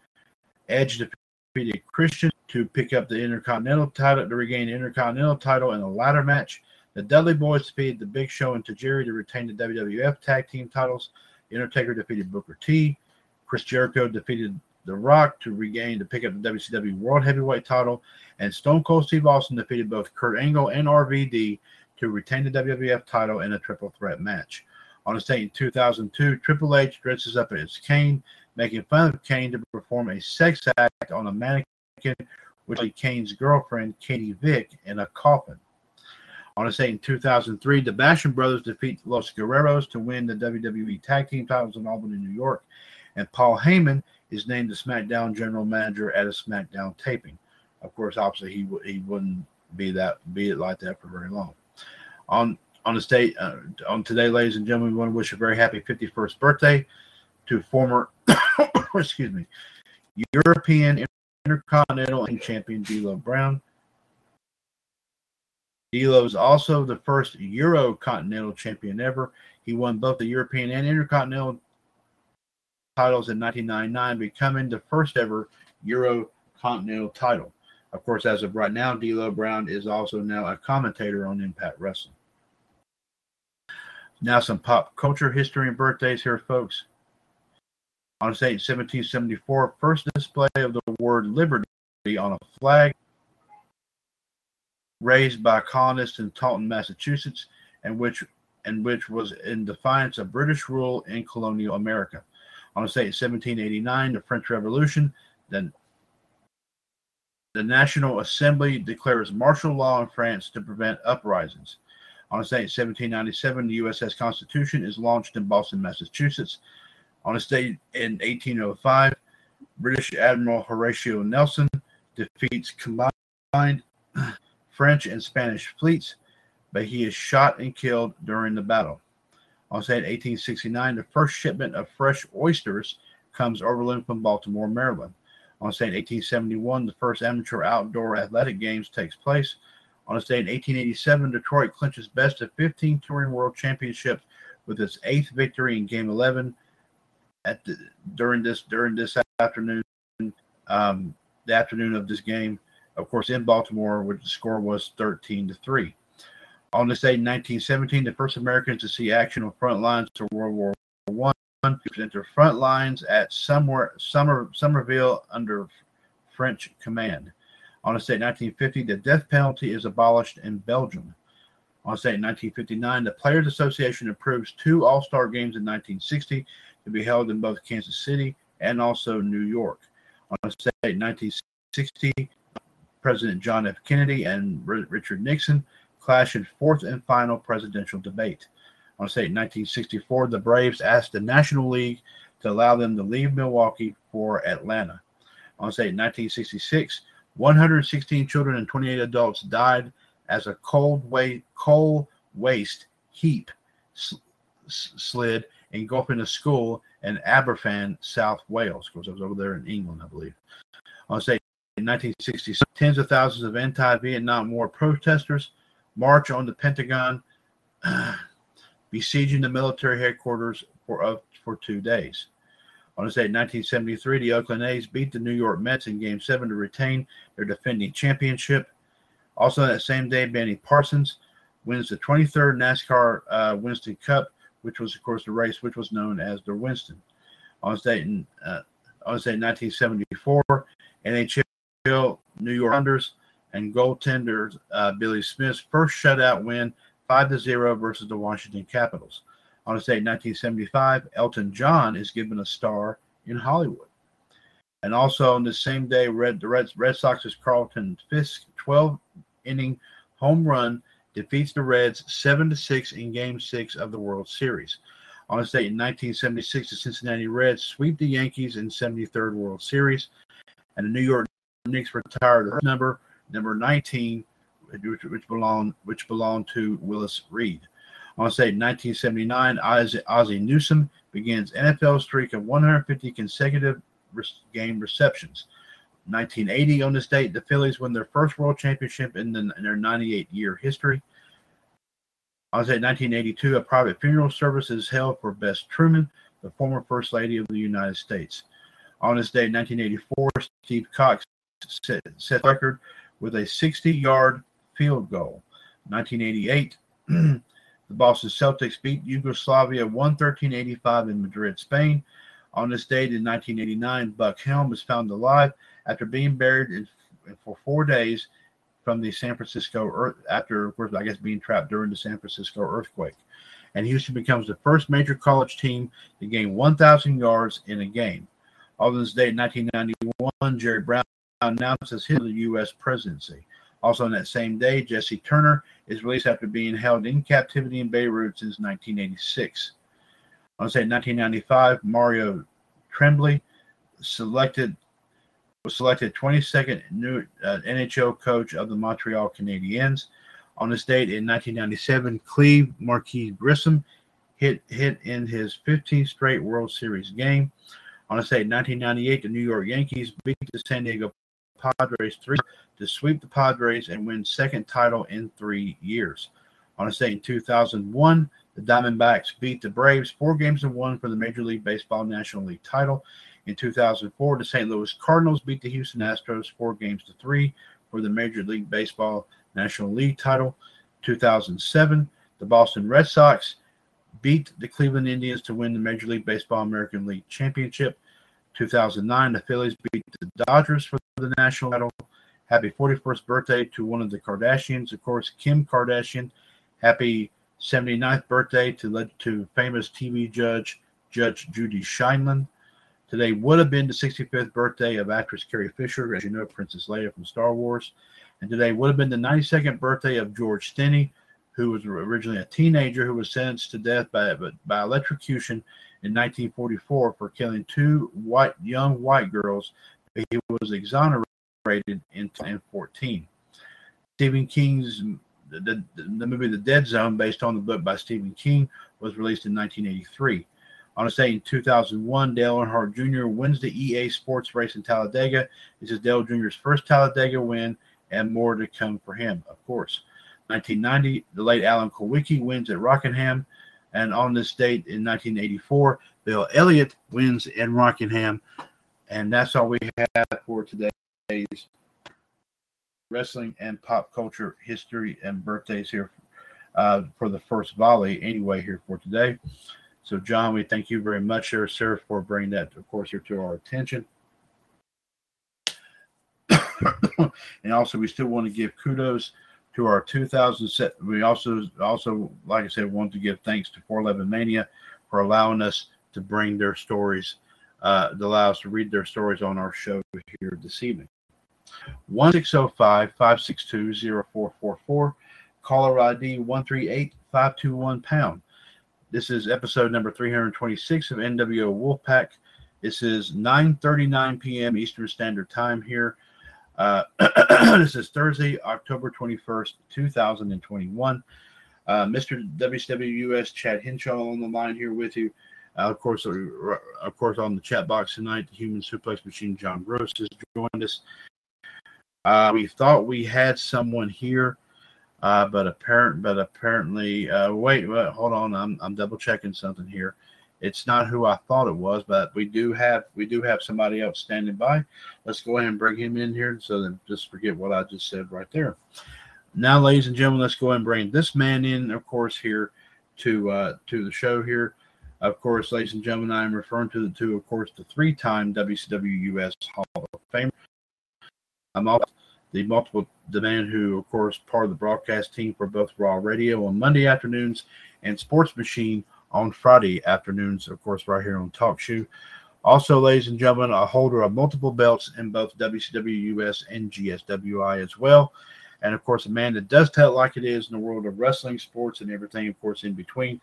[SPEAKER 2] Edge defeated Christian to pick up the Intercontinental title to regain the Intercontinental title in a ladder match. The Dudley Boys defeated the Big Show and Tajiri to retain the WWF Tag Team titles. Undertaker defeated Booker T. Chris Jericho defeated the Rock to regain to pick up the WCW World Heavyweight title, and Stone Cold Steve Austin defeated both Kurt Angle and RVD to retain the WWF title in a triple threat match. On a date in 2002, Triple H dresses up as Kane, making fun of Kane to perform a sex act on a mannequin was Kane's girlfriend, Katie Vick, in a coffin. On this date in 2003, the Basham brothers defeat Los Guerreros to win the WWE Tag Team titles in Albany, New York. And Paul Heyman is named the SmackDown General Manager at a SmackDown taping. Of course, obviously he he wouldn't be that be it like that for very long. On on the state uh, on today, ladies and gentlemen, we want to wish a very happy 51st birthday to former excuse me European Intercontinental Champion D'Lo Brown. D'Lo is also the first Euro Continental Champion ever. He won both the European and Intercontinental titles in 1999, becoming the first ever Euro Continental title. Of course, as of right now, D'Lo Brown is also now a commentator on Impact Wrestling. Now, some pop culture history and birthdays here, folks. On this date, 1774, first display of the word liberty on a flag raised by colonists in Taunton, Massachusetts, and which and which was in defiance of British rule in colonial America. On this date, 1789, the French Revolution, then the National Assembly declares martial law in France to prevent uprisings. On this date, 1797, the USS Constitution is launched in Boston, Massachusetts. On this date in 1805, British Admiral Horatio Nelson defeats combined French and Spanish fleets, but he is shot and killed during the battle. On this date, 1869, the first shipment of fresh oysters comes overland from Baltimore, Maryland. On this date, 1871, the first amateur outdoor athletic games takes place. On this day in 1887, Detroit clinches best of 15 touring world championships with its eighth victory in Game 11 at the, during this during this afternoon, um, the afternoon of this game, of course, in Baltimore, where the score was 13 to three. On this day in 1917, the first Americans to see action on front lines to World War One enter front lines at somewhere Summer Somerville under French command. On this date in 1950, the death penalty is abolished in Belgium. On this date in 1959, the Players Association approves two All Star games in 1960 to be held in both Kansas City and also New York. On this date in 1960, President John F. Kennedy and Richard Nixon clash in fourth and final presidential debate. On this date in 1964, the Braves asked the National League to allow them to leave Milwaukee for Atlanta. On this date in 1966, 116 children and 28 adults died as a cold way, coal waste heap s- s- slid engulfing a school in Aberfan, South Wales. Of course, I was over there in England, I believe. On date in 1960, tens of thousands of anti-Vietnam War protesters march on the Pentagon, besieging the military headquarters for for two days. On date in 1973, the Oakland A's beat the New York Mets in Game 7 to retain their defending championship. Also, that same day, Benny Parsons wins the 23rd NASCAR uh, Winston Cup, which was, of course, the race which was known as the Winston. On in, uh, on in 1974, NHL New York Islanders and goaltender uh, Billy Smith's first shutout win, 5 to 0 versus the Washington Capitals. On this date 1975, Elton John is given a star in Hollywood. And also on the same day, Red, the Red, Red Sox's Carlton Fisk 12 inning home run defeats the Reds 7 to 6 in game six of the World Series. On this date in 1976, the Cincinnati Reds sweep the Yankees in 73rd World Series, and the New York Knicks retired their number number 19, which, which belonged which belonged to Willis Reed. On date 1979, Ozzie, Ozzie Newsome begins NFL streak of 150 consecutive game receptions. 1980, on this date, the Phillies win their first world championship in, the, in their 98 year history. On date, 1982, a private funeral service is held for Bess Truman, the former First Lady of the United States. On this day, 1984, Steve Cox set, set record with a 60 yard field goal. 1988, the Boston Celtics beat Yugoslavia 113-85 in Madrid, Spain. On this date in 1989, Buck Helm is found alive after being buried in, for four days from the San Francisco earth after, of course, I guess being trapped during the San Francisco earthquake. And Houston becomes the first major college team to gain 1,000 yards in a game. On this date in 1991, Jerry Brown announces his U.S. presidency. Also on that same day, Jesse Turner is released after being held in captivity in Beirut since 1986. On say 1995, Mario Tremblay selected was selected 22nd new uh, NHL coach of the Montreal Canadiens. On this date in 1997, Cleve Marquis Grissom hit hit in his 15th straight World Series game. On this date in 1998, the New York Yankees beat the San Diego Padres three to sweep the Padres and win second title in three years. On this date in 2001, the Diamondbacks beat the Braves four games to one for the Major League Baseball National League title. In 2004, the St. Louis Cardinals beat the Houston Astros four games to three for the Major League Baseball National League title. 2007, the Boston Red Sox beat the Cleveland Indians to win the Major League Baseball American League Championship. 2009, the Phillies beat the Dodgers for the national title. Happy 41st birthday to one of the Kardashians, of course, Kim Kardashian. Happy 79th birthday to to famous TV judge Judge Judy Sheindlin. Today would have been the 65th birthday of actress Carrie Fisher, as you know, Princess Leia from Star Wars. And today would have been the 92nd birthday of George Stinney, who was originally a teenager who was sentenced to death by, by electrocution in 1944 for killing two white young white girls. He was exonerated in 2014. Stephen King's the, the, the movie The Dead Zone, based on the book by Stephen King, was released in 1983. On a day in 2001, Dale Earnhardt Jr. wins the EA Sports race in Talladega. This is Dale Jr.'s first Talladega win, and more to come for him, of course. 1990, the late Alan Kulwicki wins at Rockingham. And on this date in 1984, Bill Elliott wins in Rockingham. And that's all we have for today's wrestling and pop culture history and birthdays here uh, for the first volley, anyway, here for today. So, John, we thank you very much, sir, sir, for bringing that, of course, here to our attention. and also, we still want to give kudos to our 2000 set. We also, also, like I said, want to give thanks to 411 Mania for allowing us to bring their stories, uh, to allow us to read their stories on our show here this evening. 1605 562 0444, caller ID 138 521 pound. This is episode number 326 of NWO Wolfpac. This is 9:39 p.m. Eastern Standard Time here. Uh, this is Thursday, October 21st, 2021. Uh, Mr. WCWUS Chad Henshaw on the line here with you. Uh, of course, uh, of course, on the chat box tonight, the Human Suplex Machine John Gross has joined us. Uh, we thought we had someone here but apparent, but apparently, wait, wait, hold on, I'm I'm double checking something here. It's not who I thought it was, but we do have we do have somebody else standing by. Let's go ahead and bring him in here, so then just forget what I just said right there. Now, ladies and gentlemen, let's go ahead and bring this man in, of course, here to uh, to the show here. Of course, ladies and gentlemen, I am referring to the two, of course, the three-time WCW US Hall of Famer. I'm the multiple the man who, of course, part of the broadcast team for both Raw Radio on Monday afternoons and Sports Machine on Friday afternoons, of course, right here on TalkShoe. Also, ladies and gentlemen, a holder of multiple belts in both WCW US and GSWI as well. And of course, a man that does tell it like it is in the world of wrestling, sports, and everything, of course, in between.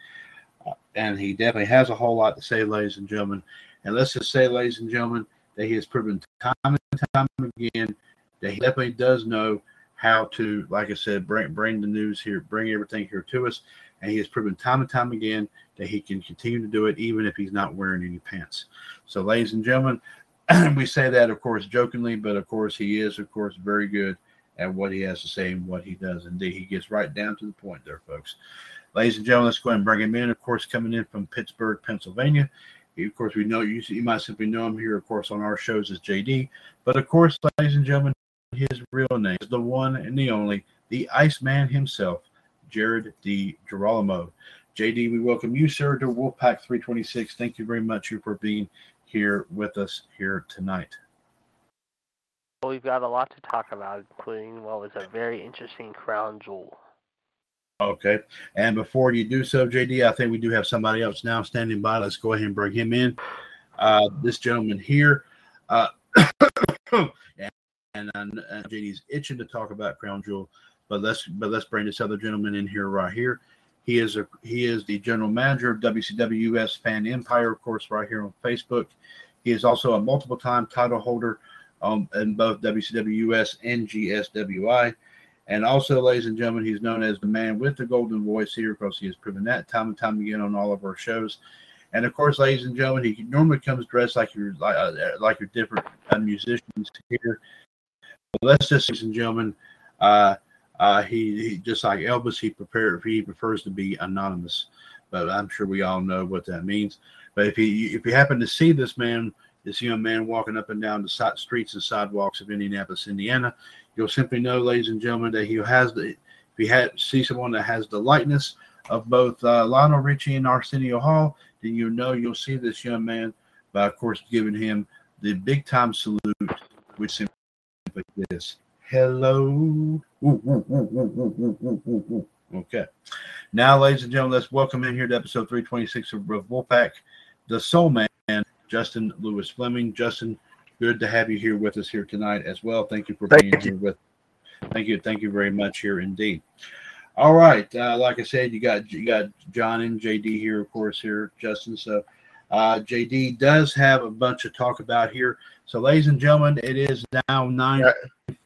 [SPEAKER 2] Uh, and he definitely has a whole lot to say, ladies and gentlemen. And let's just say, ladies and gentlemen, that he has proven time and time again that he definitely does know how to, like I said, bring bring the news here, bring everything here to us. And he has proven time and time again that he can continue to do it even if he's not wearing any pants. So, ladies and gentlemen, we say that, of course, jokingly, but of course, he is, of course, very good at what he has to say and what he does. Indeed, he gets right down to the point there, folks. Ladies and gentlemen, let's go ahead and bring him in. Of course, coming in from Pittsburgh, Pennsylvania. Of course, we know you, you might simply know him here, of course, on our shows as JD. But of course, ladies and gentlemen, his real name is the one and the only, the Iceman himself, Jared D. Girolamo. JD, we welcome you, sir, to Wolfpac 326. Thank you very much for being here with us here tonight.
[SPEAKER 3] Well, we've got a lot to talk about, including what was a very interesting crown jewel.
[SPEAKER 2] Okay. And before you do so, JD, I think we do have somebody else now standing by. Let's go ahead and bring him in. Uh, this gentleman here. Uh, and, and JD's itching to talk about Crown Jewel, but let's but let's bring this other gentleman in here right here. He is a he is the general manager of WCW US Fan Empire, of course, right here on Facebook. He is also a multiple time title holder um, in both WCW US and GSWI. And also, ladies and gentlemen, he's known as the man with the golden voice here because he has proven that time and time again on all of our shows. And of course, ladies and gentlemen, he normally comes dressed like your like, uh, like your different uh, musicians here. But let's just, ladies and gentlemen, uh, uh, he, he just like Elvis, he prepared he prefers to be anonymous. But I'm sure we all know what that means. But if you if you happen to see this man, this young man walking up and down the side, streets and sidewalks of Indianapolis, Indiana, you'll simply know, ladies and gentlemen, that he has the. If you had see someone that has the likeness of both uh, Lionel Richie and Arsenio Hall, then you know you'll see this young man by, of course, giving him the big time salute, which simply this. Hello. Ooh, ooh, ooh, okay. Now, ladies and gentlemen, let's welcome in here to episode 326 of Wolfpac, the Soul Man, Justin Lewis Fleming. Justin, good to have you here with us here tonight as well. Thank you for
[SPEAKER 4] Thank
[SPEAKER 2] being
[SPEAKER 4] you.
[SPEAKER 2] here with. Thank you, thank you very much here indeed. All right, uh, like I said, you got you got John and JD here, of course, here, Justin. So uh, JD does have a bunch of talk about here. So, ladies and gentlemen, it is now nine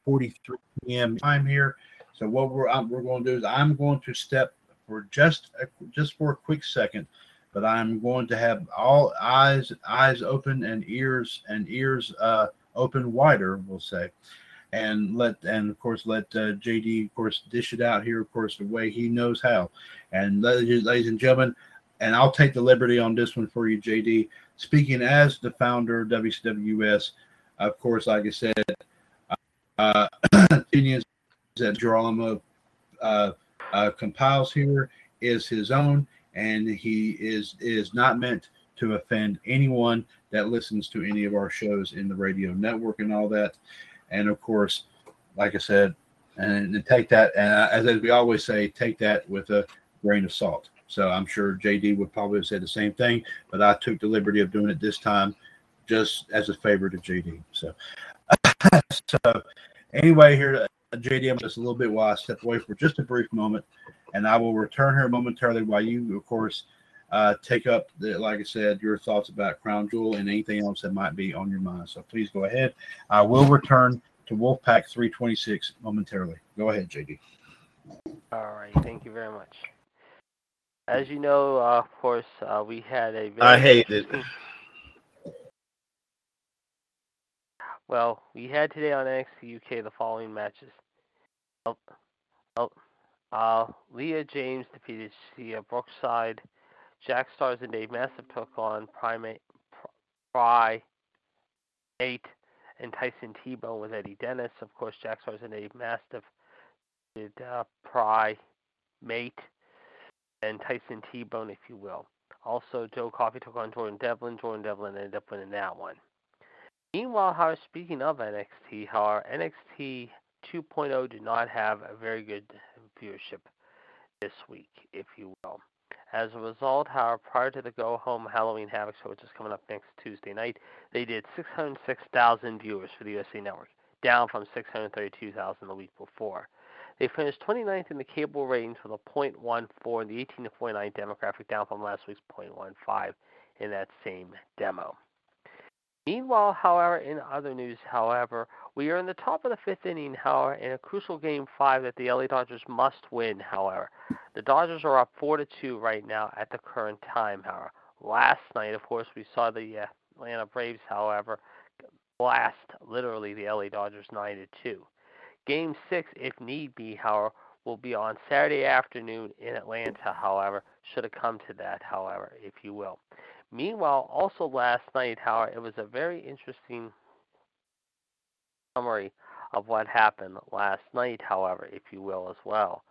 [SPEAKER 2] forty-three p.m. time here. So, what we're I'm, we're going to do is I'm going to step for just a, just for a quick second, but I'm going to have all eyes eyes open and ears and ears uh, open wider. We'll say and let and of course let uh, JD of course dish it out here of course the way he knows how. And ladies, ladies and gentlemen, and I'll take the liberty on this one for you, JD. Speaking as the founder of WCWS, of course, like I said, uh, opinions that Girolamo uh, uh, compiles here is his own, and he is is not meant to offend anyone that listens to any of our shows in the radio network and all that and of course, like I said, and, and take that, and as we always say, take that with a grain of salt. So I'm sure JD would probably have said the same thing, but I took the liberty of doing it this time, just as a favor to JD. So, so anyway, here, JD, I'm just a little bit while I step away for just a brief moment, and I will return here momentarily while you, of course, uh, take up, the, like I said, your thoughts about Crown Jewel and anything else that might be on your mind. So please go ahead. I will return to Wolfpac 326 momentarily. Go ahead, JD.
[SPEAKER 3] All right, thank you very much. As you know, uh, of course, uh, we had a very
[SPEAKER 4] I hate it.
[SPEAKER 3] Well, we had today on NXT UK the following matches. Oh, oh, uh, Leah James defeated Xia Brookside. Jack Starz and Dave Mastiff took on Primate, Pry, Eight, and Tyson T-Bone with Eddie Dennis. Of course, Jack Starz and Dave Mastiff did uh, Pry, Mate, and Tyson T-Bone, if you will. Also, Joe Coffey took on Jordan Devlin. Jordan Devlin ended up winning that one. Meanwhile, however, speaking of NXT, however, NXT 2.0 did not have a very good viewership this week, if you will. As a result, however, prior to the Go Home Halloween Havoc show, which is coming up next Tuesday night, they did 606,000 viewers for the USA Network, down from 632,000 the week before. They finished 29th in the cable ratings with a .14 in the 18 to 49 demographic, down from last week's .15 in that same demo. Meanwhile, however, in other news, however, we are in the top of the fifth inning, however, in a crucial game five that the LA Dodgers must win, however. The Dodgers are up four to two right now at the current time, however. Last night, of course, we saw the Atlanta Braves, however, blast literally the LA Dodgers nine to two. Game six, if need be, however, will be on Saturday afternoon in Atlanta, however, should it come to that, however, if you will. Meanwhile, also last night, however, it was a very interesting summary of what happened last night, however, if you will, as well.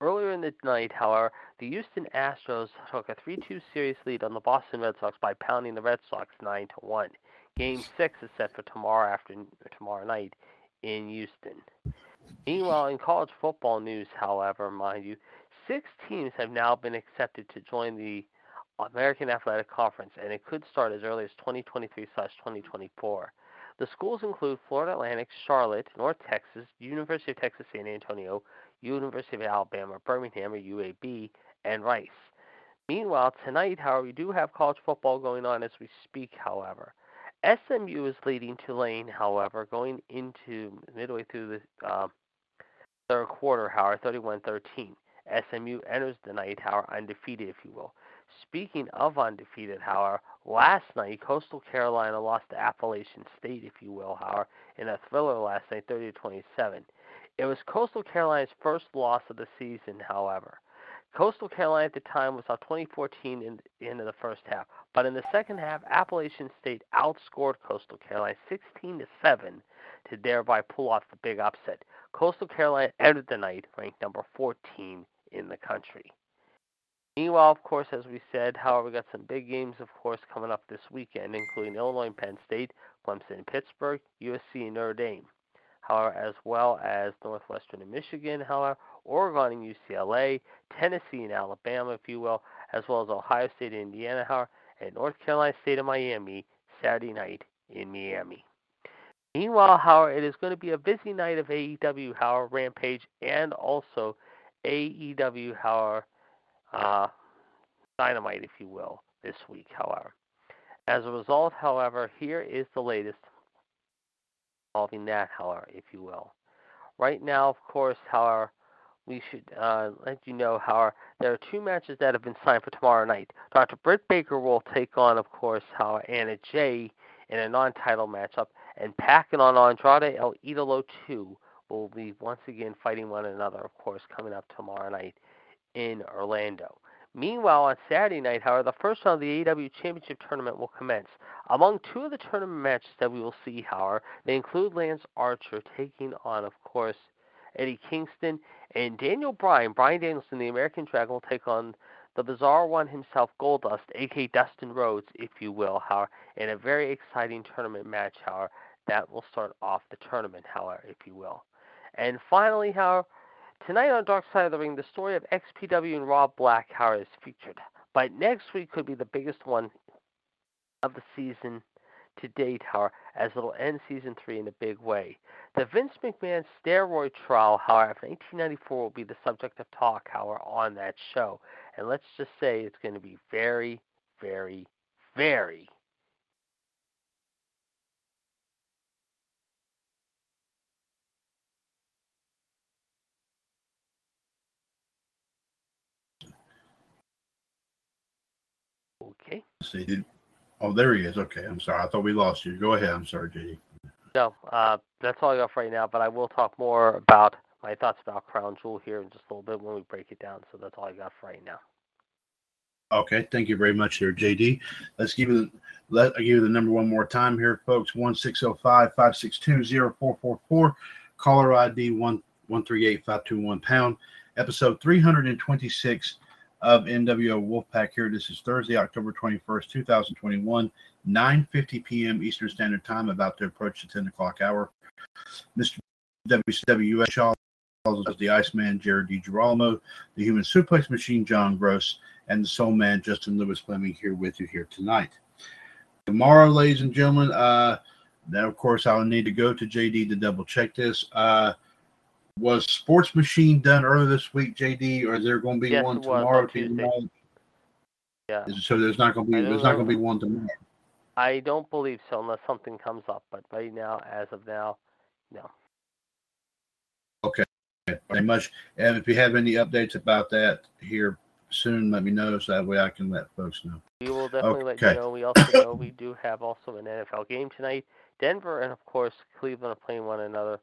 [SPEAKER 3] Earlier in the night, however, the Houston Astros took a 3-2 series lead on the Boston Red Sox by pounding the Red Sox 9 to 1. Game 6 is set for tomorrow afternoon, tomorrow night in Houston. Meanwhile, in college football news, however, mind you, six teams have now been accepted to join the American Athletic Conference, and it could start as early as 2023/2024. The schools include Florida Atlantic, Charlotte, North Texas, University of Texas San Antonio, University of Alabama, Birmingham or UAB, and Rice. Meanwhile, tonight, however, we do have college football going on as we speak, however. SMU is leading Tulane, however, going into midway through the uh, third quarter, however, 31 13. SMU enters the night, however, undefeated, if you will. Speaking of undefeated, however, last night Coastal Carolina lost to Appalachian State, if you will, however, in a thriller last night, 30 27. It was Coastal Carolina's first loss of the season, however. Coastal Carolina at the time was up 2014 in the end of the first half, but in the second half, Appalachian State outscored Coastal Carolina 16 to 7 to thereby pull off the big upset. Coastal Carolina ended the night ranked number 14 in the country. Meanwhile, of course, as we said, however, we got some big games, of course, coming up this weekend, including Illinois and Penn State, Clemson and Pittsburgh, USC and Notre Dame. However, as well as Northwestern and Michigan, however, Oregon and UCLA, Tennessee and Alabama, if you will, as well as Ohio State and Indiana, and North Carolina State and Miami Saturday night in Miami. Meanwhile, however, it is going to be a busy night of AEW, however, Rampage, and also AEW, however, uh, Dynamite, if you will, this week, however. As a result, however, here is the latest involving that, however, if you will. Right now, of course, however, we should uh, let you know, however, there are two matches that have been signed for tomorrow night. Dr. Britt Baker will take on, of course, how Anna Jay in a non-title matchup, and Pac on Andrade El Idolo 2 will be once again fighting one another, of course, coming up tomorrow night in Orlando. Meanwhile, on Saturday night, however, the first round of the AEW Championship Tournament will commence. Among two of the tournament matches that we will see, however, they include Lance Archer taking on, of course, Eddie Kingston and Daniel Bryan. Bryan Danielson, the American Dragon, will take on the bizarre one himself, Goldust, aka Dustin Rhodes, if you will, however, in a very exciting tournament match, however, that will start off the tournament, however, if you will. And finally, however, tonight on Dark Side of the Ring, the story of XPW and Rob Black, however, is featured. But next week could be the biggest one of the season to date, however, as it'll end season three in a big way. The Vince McMahon steroid trial, however, of 1994 will be the subject of talk, however, on that show. And let's just say it's going to be very, very, very Okay.
[SPEAKER 2] Let's did, oh, there he is. Okay, I'm sorry. I thought we lost you. Go ahead. I'm sorry, JD.
[SPEAKER 3] No, uh, that's all I got for right now. But I will talk more about my thoughts about Crown Jewel here in just a little bit when we break it down. So that's all I got for right now.
[SPEAKER 2] Okay, thank you very much, there, JD. Let's give you the let I give you the number one more time here, folks. One six zero five five six two zero four four four. Caller ID one one three eight five two one pound. Episode three hundred and twenty six of NWO Wolfpac here. This is Thursday, October 21st, 2021, 9.50 p.m. Eastern Standard Time, about to approach the 10 o'clock hour. Mr. WCWS Shaw, the Iceman, Jared DiGirolamo, the Human Suplex Machine, John Gross, and the Soul Man, Justin Lewis Fleming, here with you here tonight. Tomorrow, ladies and gentlemen, uh, then of course I'll need to go to JD to double check this. Uh, was Sports Machine done earlier this week, JD, or is there going to be
[SPEAKER 3] Yes,
[SPEAKER 2] one tomorrow?
[SPEAKER 3] on
[SPEAKER 2] Do you
[SPEAKER 3] Tuesday.
[SPEAKER 2] know?
[SPEAKER 3] Yeah.
[SPEAKER 2] So there's not going to be there's not going to be one tomorrow.
[SPEAKER 3] I don't believe so unless something comes up. But right now, as of now, no.
[SPEAKER 2] Okay, very much. And if you have any updates about that here soon, let me know so that way I can let folks know.
[SPEAKER 3] We will definitely let you know. We also know we do have also an NFL game tonight. Denver and of course Cleveland are playing one another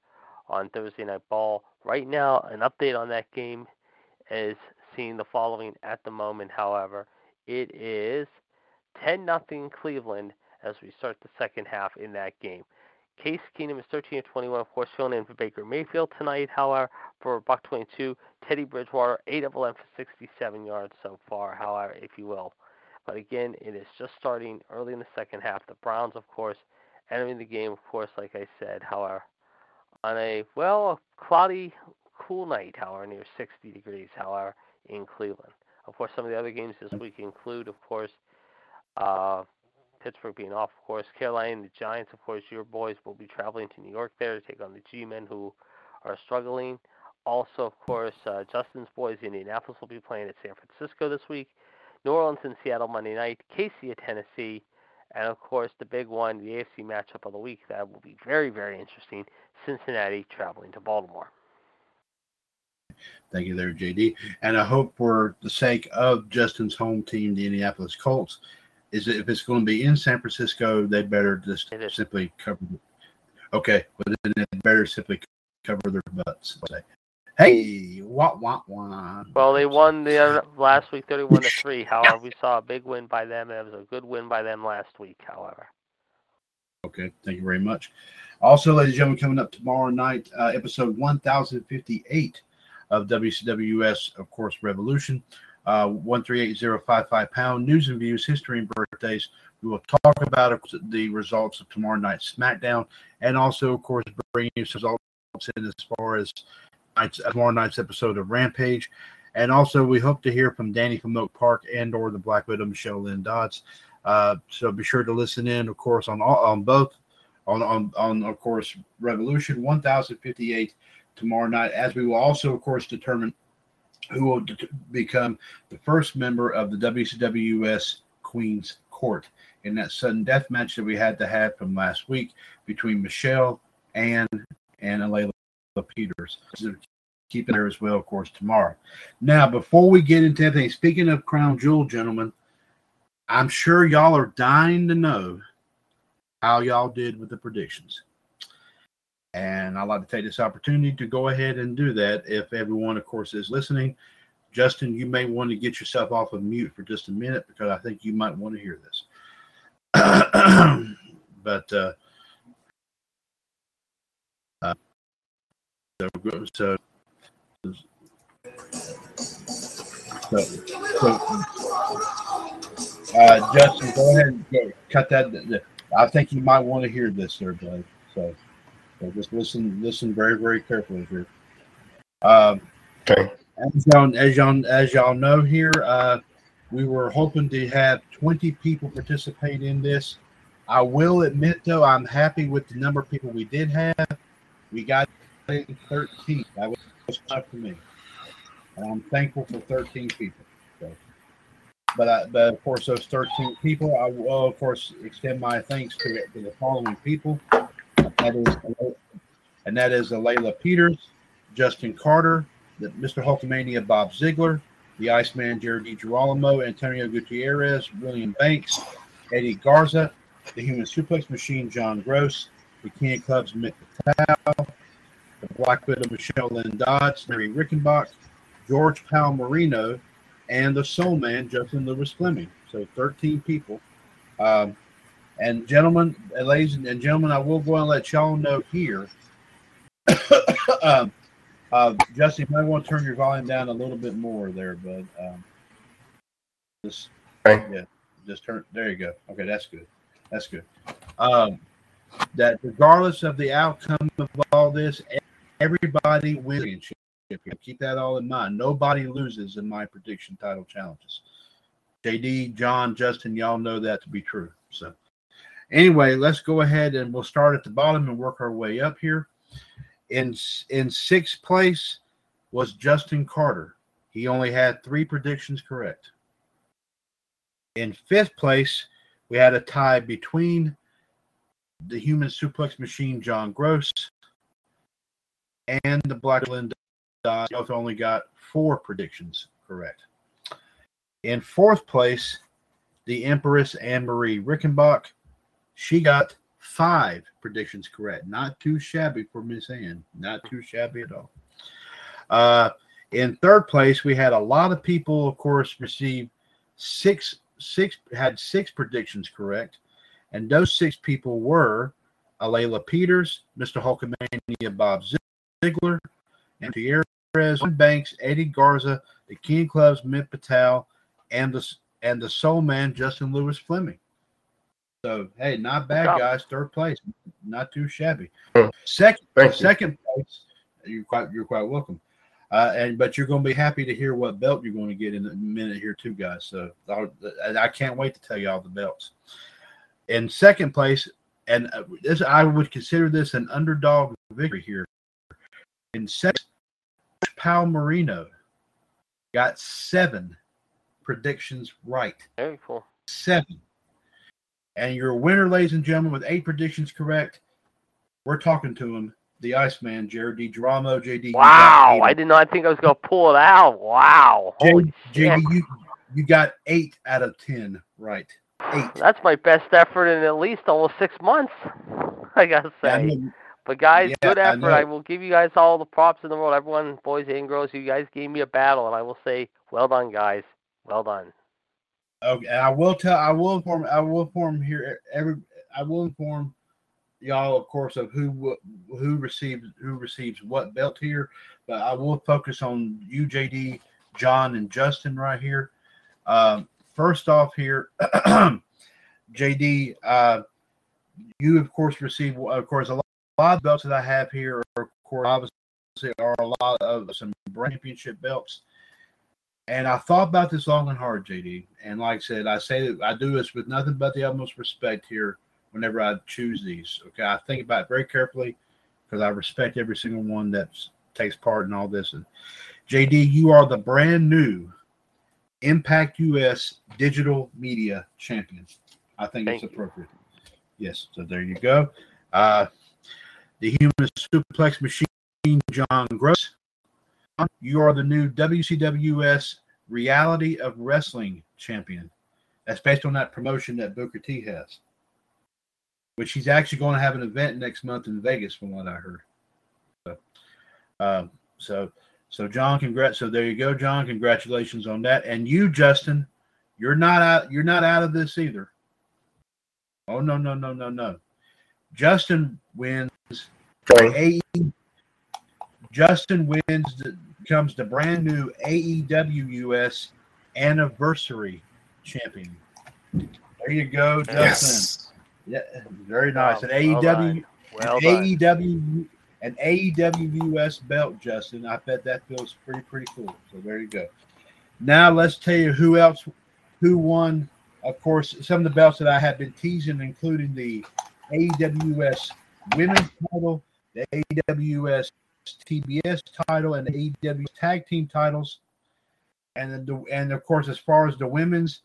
[SPEAKER 3] on Thursday night ball. Right now, an update on that game is seeing the following at the moment. However, it is 10 nothing Cleveland as we start the second half in that game. Case Keenum is 13 of 21, of course, filling in for Baker Mayfield tonight. However, for Buck 22, Teddy Bridgewater 8 of 11 for 67 yards so far. However, if you will. But again, it is just starting early in the second half. The Browns, of course, entering the game, of course, like I said, however, on a, well, cloudy, cool night, however, near 60 degrees, however, in Cleveland. Of course, some of the other games this week include, of course, uh, Pittsburgh being off, of course. Carolina and the Giants, of course, your boys will be traveling to New York there to take on the G-men who are struggling. Also, of course, uh, Justin's boys, in Indianapolis, will be playing at San Francisco this week. New Orleans and Seattle Monday night. Casey at Tennessee. And, of course, the big one, the AFC matchup of the week. That will be very, very interesting. Cincinnati traveling to Baltimore.
[SPEAKER 2] Thank you there, JD. And I hope for the sake of Justin's home team, the Indianapolis Colts, is that if it's going to be in San Francisco, they better just simply cover. Okay, but then they better simply cover their butts. Say, hey, what, what, what?
[SPEAKER 3] Well, they won the other, last week, thirty-one to three. However, we saw a big win by them. It was a good win by them last week. However,
[SPEAKER 2] Okay, thank you very much. Also, ladies and gentlemen, coming up tomorrow night, uh, episode 1058 of WCWS, of course, Revolution, uh, 138055 pound news and views, history and birthdays. We will talk about the results of tomorrow night's SmackDown and also, of course, bring you some results in as far as night's, tomorrow night's episode of Rampage. And also, we hope to hear from Danny from Oak Park and or the Black Widow, Michelle Lynn Dodds. Uh, so be sure to listen in, of course, on all, on both on, on on of course Revolution 1058 tomorrow night, as we will also, of course, determine who will de- become the first member of the WCWS Queen's Court in that sudden death match that we had to have from last week between Michelle and and Layla Peters. Keep it there as well, of course, tomorrow. Now, before we get into everything, speaking of Crown Jewel, gentlemen, I'm sure y'all are dying to know how y'all did with the predictions. And I'd like to take this opportunity to go ahead and do that. If everyone, of course, is listening, Justin, you may want to get yourself off of mute for just a minute because I think you might want to hear this. but uh, so, so, so, so uh, Justin, go ahead and go, cut that. I think you might want to hear this, there, bud. So, so just listen, listen very, very carefully here. Um,
[SPEAKER 4] Okay.
[SPEAKER 2] as y'all, as y'all, as y'all know here, uh, we were hoping to have 20 people participate in this. I will admit, though, I'm happy with the number of people we did have. We got 13. That was enough for me. And I'm thankful for 13 people. So, but, I, but of course, those 13 people, I will, oh, of course, extend my thanks to, to the following people. That is, and that is Layla Peters, Justin Carter, the Mr. Hulkamania Bob Ziegler, the Iceman Jared DiGirolamo, Antonio Gutierrez, William Banks, Eddie Garza, the Human Suplex Machine John Gross, the King of Clubs Mick Patel, the Black Widow Michelle Lynn Dodds, Mary Rickenbach, George Palmerino, and the Soul Man Justin Lewis Fleming. So 13 people. Um, and gentlemen, ladies and gentlemen, I will go and let y'all know here. um, uh, Justin, you might want to turn your volume down a little bit more there, bud. Um, just, yeah, just turn. There you go. Okay, that's good. That's good. Um, that regardless of the outcome of all this, everybody wins. Keep that all in mind. Nobody loses in my prediction title challenges. JD, John, Justin, y'all know that to be true. So, anyway, let's go ahead and we'll start at the bottom and work our way up here. In in sixth place was Justin Carter. He only had three predictions correct. In fifth place, we had a tie between the human suplex machine John Gross and the Black Linda. Both only got four predictions correct. In fourth place, the Empress Anne Marie Rickenbach. She got five predictions correct. Not too shabby for Miss Anne. Not too shabby at all. Uh, in third place, we had a lot of people, of course, receive six six had six predictions correct, and those six people were Alayla Peters, Mr. Hulkamania Bob Ziegler, and Gutierrez, Banks, Eddie Garza, the King Clubs, Mick Patel, and the and the Soul Man Justin Lewis Fleming. So hey, not bad, guys. Third place, not too shabby.
[SPEAKER 4] Hmm.
[SPEAKER 2] Second,
[SPEAKER 4] Thank you.
[SPEAKER 2] second place, you're quite you're quite welcome. Uh, and but you're going to be happy to hear what belt you're going to get in a minute here too, guys. So I'll, I can't wait to tell you all the belts. In second place, and uh, this I would consider this an underdog victory here. In second, Palmerino got seven predictions right.
[SPEAKER 3] Very cool.
[SPEAKER 2] Seven. And your winner, ladies and gentlemen, with eight predictions correct, we're talking to him, the Iceman, Jared D. Dramo, JD.
[SPEAKER 3] Wow. I did not think I was gonna pull it out. Wow.
[SPEAKER 2] J-
[SPEAKER 3] Holy shit.
[SPEAKER 2] JD, you, you got eight out of ten right. Eight.
[SPEAKER 3] That's my best effort in at least almost six months. I gotta
[SPEAKER 2] Yeah, I
[SPEAKER 3] say. But guys,
[SPEAKER 2] Yeah,
[SPEAKER 3] good
[SPEAKER 2] I
[SPEAKER 3] effort. I,
[SPEAKER 2] know.
[SPEAKER 3] will give you guys all the props in the world. Everyone, boys and girls, you guys gave me a battle, and I will say, well done, guys. Well done.
[SPEAKER 2] Okay, I will tell. I will inform. I will inform here. Every. I will inform y'all, of course, of who who receives who receives what belt here. But I will focus on you, JD, John, and Justin right here. Um, first off, here, JD, uh, you of course receive, of course, a lot, a lot of belts that I have here, are, of course, obviously, are a lot of some championship belts. And I thought about this long and hard, JD. And like I said, I say that I do this with nothing but the utmost respect here whenever I choose these. Okay. I think about it very carefully because I respect every single one that takes part in all this. And JD, you are the brand new Impact US digital media champion. I think
[SPEAKER 3] Thank
[SPEAKER 2] it's
[SPEAKER 3] you.
[SPEAKER 2] appropriate. Yes. So there you go. Uh, the human suplex machine, John Gross. You are the new WCWS Reality of Wrestling champion. That's based on that promotion that Booker T has, which he's actually going to have an event next month in Vegas, from what I heard. So, um, so, so John, congrats. So there you go, John. Congratulations on that. And you, Justin, you're not out. You're not out of this either. Oh no, no, no, no, no. Justin wins AE, Justin wins the, becomes the brand new AEW US anniversary champion. There you go, Justin.
[SPEAKER 4] Yes.
[SPEAKER 2] Yeah, very nice.
[SPEAKER 3] Wow,
[SPEAKER 2] An
[SPEAKER 3] well
[SPEAKER 2] AEW,
[SPEAKER 3] done. Well
[SPEAKER 2] an
[SPEAKER 3] done.
[SPEAKER 2] AEW, an AEW US belt, Justin. I bet that feels pretty pretty cool. So there you go. Now let's tell you who else, who won. Of course, some of the belts that I have been teasing, including the AEWS Women's Title, the AWS TBS title, and the AEW Tag Team titles, and the, and of course, as far as the women's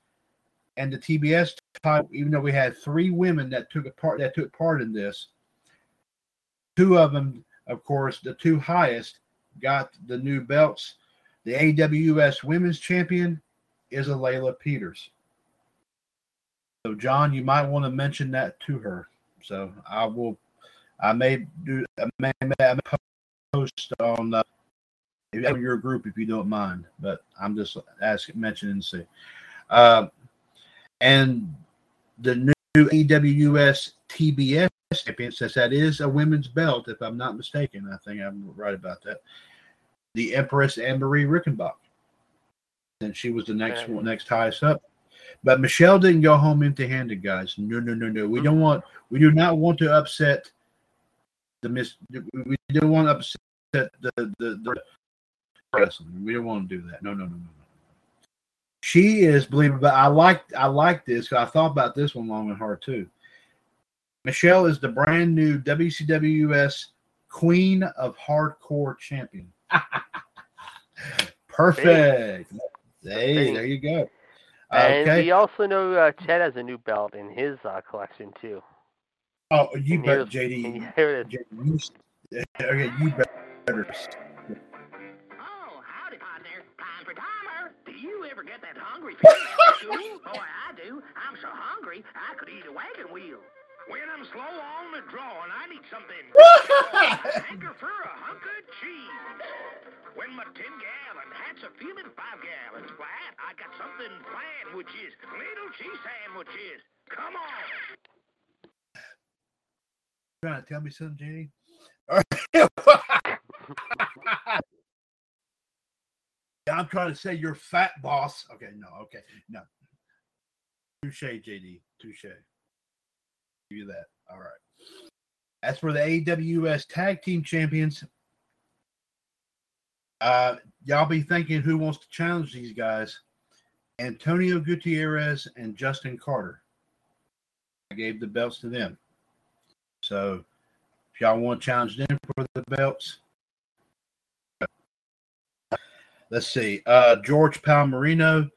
[SPEAKER 2] and the TBS title, even though we had three women that took part that took part in this, two of them, of course, the two highest got the new belts. The AWS Women's Champion is a Layla Peters. So, John, you might want to mention that to her. So, I will. I may do. I may, I may post on uh, on your group if you don't mind. But I'm just asking, mentioning. See, uh, and the new AWS TBS champion, since that is a women's belt, if I'm not mistaken, I think I'm right about that. The Empress Anne Marie Rickenbach, and she was the next one, next highest up. But Michelle didn't go home empty-handed, guys. No, no, no, no. We don't want. We do not want to upset the miss. We don't want to upset the the, the wrestling. We don't want to do that. No, no, no, no, no. She is believable. But I like I like this. I thought about this one long and hard too. Michelle is the brand new WCWS Queen of Hardcore Champion. Perfect. Hey, there you go.
[SPEAKER 3] And
[SPEAKER 2] Okay.
[SPEAKER 3] we also know uh, Chet has a new belt in his uh, collection too.
[SPEAKER 2] Oh, you
[SPEAKER 3] And
[SPEAKER 2] bet, JD.
[SPEAKER 3] here it is.
[SPEAKER 2] JD, you, okay, you better.
[SPEAKER 5] Oh, howdy, partner. Time for timer. Do you ever get that hungry feeling after? Boy, I do. I'm so hungry, I could eat a wagon wheel. When I'm slow on the draw and I need something, I hanker for a hunk of cheese. When my 10 gallon hat's a feeling 5 gallons flat, I got something planned, which is little cheese sandwiches. Come on.
[SPEAKER 2] trying to tell me something, JD? I'm trying to say you're fat, boss. Okay, no, okay, no. Touche, JD. Touche. You that. All right. As for the AWS Tag Team Champions, uh, y'all be thinking who wants to challenge these guys? Antonio Gutierrez and Justin Carter. I gave the belts to them. So if y'all want to challenge them for the belts, let's see. Uh, George Palmerino,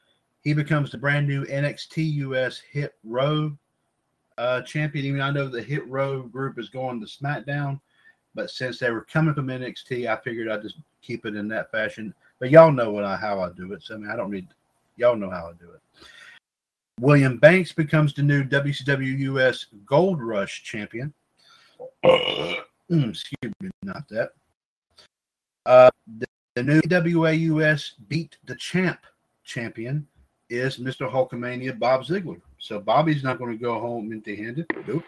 [SPEAKER 2] he becomes the brand new NXT US Hit Row uh, champion. Even I know the Hit Row group is going to SmackDown, but since they were coming from NXT, I figured I'd just keep it in that fashion. But y'all know what I, how I do it, so I mean I don't need y'all know how I do it. William Banks becomes the new WCW US Gold Rush champion. Excuse me, not that. Uh, the, the new WA US Beat the Champ champion is Mr. Hulkamania Bob Ziegler. So Bobby's not going to go home empty handed. Nope.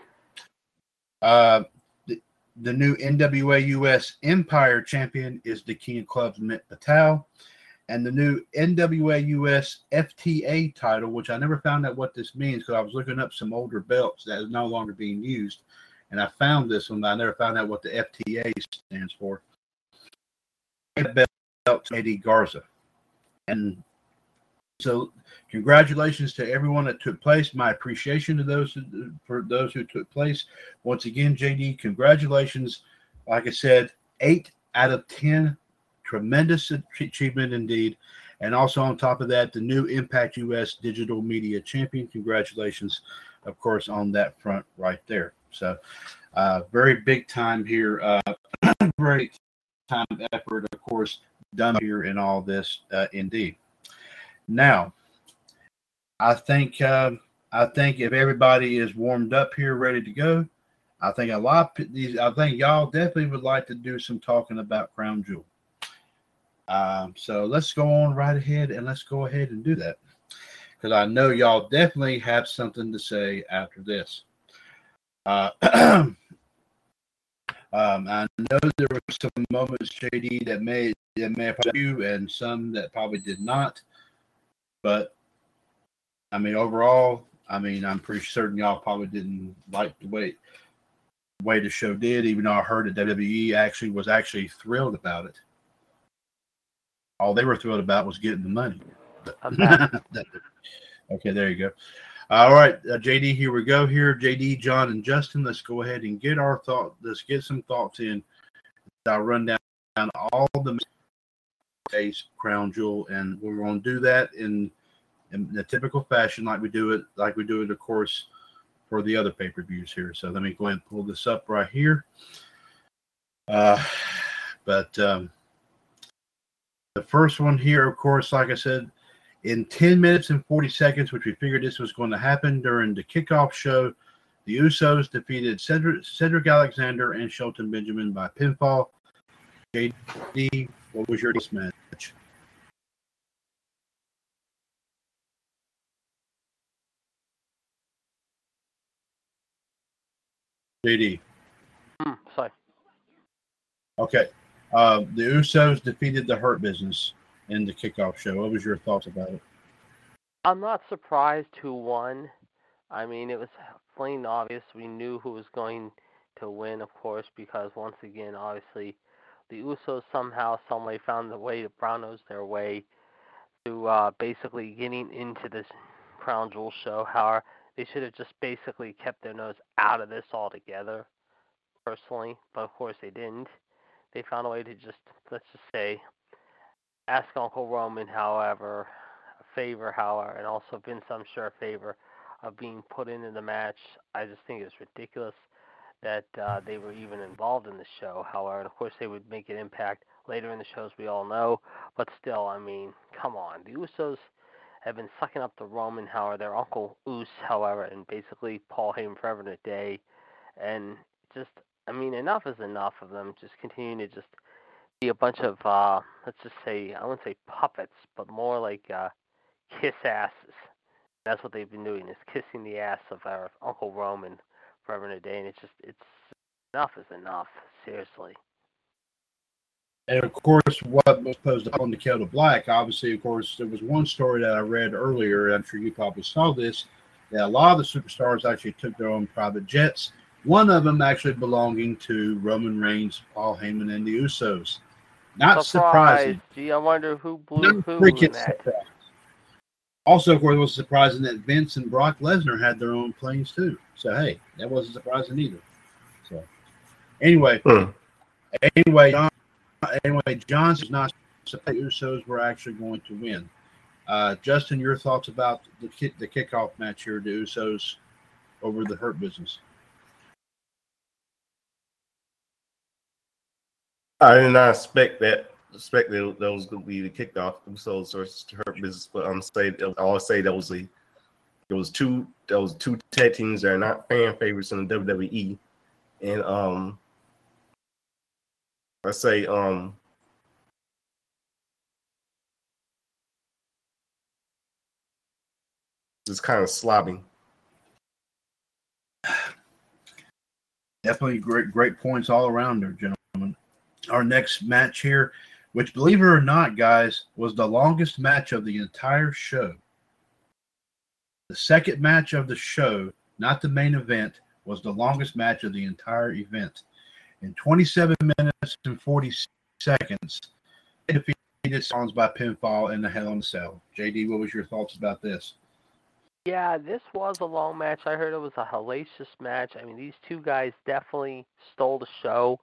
[SPEAKER 2] Uh, the, the new NWA US Empire champion is the King of Clubs Mitt Patel. And the new NWA US FTA title, which I never found out what this means because I was looking up some older belts that is no longer being used. And I found this one, but I never found out what the FTA stands for. Belt Eddie Garza. And so congratulations to everyone that took place. My appreciation to those for those who took place. Once again, JD, congratulations. Like I said, eight out of ten, tremendous achievement indeed. And also on top of that, the new Impact US Digital Media Champion. Congratulations, of course, on that front right there. So, uh, very big time here. Uh, very time of effort, of course, done here in all this, uh, indeed. Now, I think uh, I think if everybody is warmed up here, ready to go, I think a lot of these. I think y'all definitely would like to do some talking about Crown Jewel. Um, so let's go on right ahead and let's go ahead and do that because I know y'all definitely have something to say after this. Uh, um, I know there were some moments, JD, that may that may have you, and some that probably did not. But I mean, overall, I mean, I'm pretty certain y'all probably didn't like the way way the show did, even though I heard that WWE actually was actually thrilled about it. All they were thrilled about was getting the money. okay, there you go. All right, uh, JD, here we go. Here, JD, John, and Justin. Let's go ahead and get our thought. Let's get some thoughts in. I'll run down all the crown jewel, and we're going to do that in in the typical fashion, like we do it, like we do it, of course, for the other pay per views here. So let me go ahead and pull this up right here. Uh, but um, the first one here, of course, like I said, in 10 minutes and 40 seconds, which we figured this was going to happen during the kickoff show, the Usos defeated Cedric, Cedric Alexander and Shelton Benjamin by pinfall. JD, what was your match? JD.
[SPEAKER 3] Mm, sorry.
[SPEAKER 2] Okay. Uh, the Usos defeated the Hurt Business in the kickoff show. What was your thoughts about it?
[SPEAKER 3] I'm not surprised who won. I mean, it was plain obvious. We knew who was going to win, of course, because once again, obviously, the Usos somehow, someway found the way to brown nose their way to uh, basically getting into this Crown Jewel show. However, they should have just basically kept their nose out of this altogether, personally. But of course, they didn't. They found a way to just, let's just say, ask Uncle Roman, however, a favor, however, and also Vince, I'm sure, a favor of being put into the match. I just think it's ridiculous that uh, they were even involved in the show. However, and of course, they would make an impact later in the shows, we all know. But still, I mean, come on. The Usos have been sucking up the Roman, however, their Uncle Us, however, and basically Paul Heyman forever and a day. And just, I mean, enough is enough of them just continuing to just be a bunch of, uh, let's just say, I wouldn't say puppets, but more like uh, kiss asses. That's what they've been doing is kissing the ass of our Uncle Roman forever and a day, and it's just it's enough is enough. Seriously.
[SPEAKER 2] And of course, what was posed upon the Dakota Black, obviously, of course, there was one story that I read earlier. I'm sure you probably saw this. That a lot of the superstars actually took their own private jets. One of them actually belonging to Roman Reigns, Paul Heyman, and the Usos. Not
[SPEAKER 3] Surprise.
[SPEAKER 2] surprising.
[SPEAKER 3] Gee, I wonder who blew
[SPEAKER 2] Not
[SPEAKER 3] who
[SPEAKER 2] freaking
[SPEAKER 3] in that.
[SPEAKER 2] surprised. Also, of course, it was surprising that Vince and Brock Lesnar had their own planes too. So hey, that wasn't surprising either. So anyway,
[SPEAKER 4] Hmm.
[SPEAKER 2] anyway, John, anyway, John's not the Usos were actually going to win. Uh, Justin, your thoughts about the kick, the kickoff match here, the Usos over the Hurt Business?
[SPEAKER 4] I did not expect that. Expect that that was going to be the kickoff. Usos versus Hurt Business, but I'm saying I always say that was a it was two that was two tag teams that are not fan favorites in the WWE, and um, I say um. It's kind of sloppy.
[SPEAKER 2] Definitely great, great points all around there, gentlemen. Our next match here, which believe it or not, guys, was the longest match of the entire show. The second match of the show, not the main event, was the longest match of the entire event. In 27 minutes and 40 seconds, they defeated Songs by pinfall in the Hell in a Cell. JD, what was your thoughts about this?
[SPEAKER 3] Yeah, this was a long match. I heard it was a hellacious match. I mean, these two guys definitely stole the show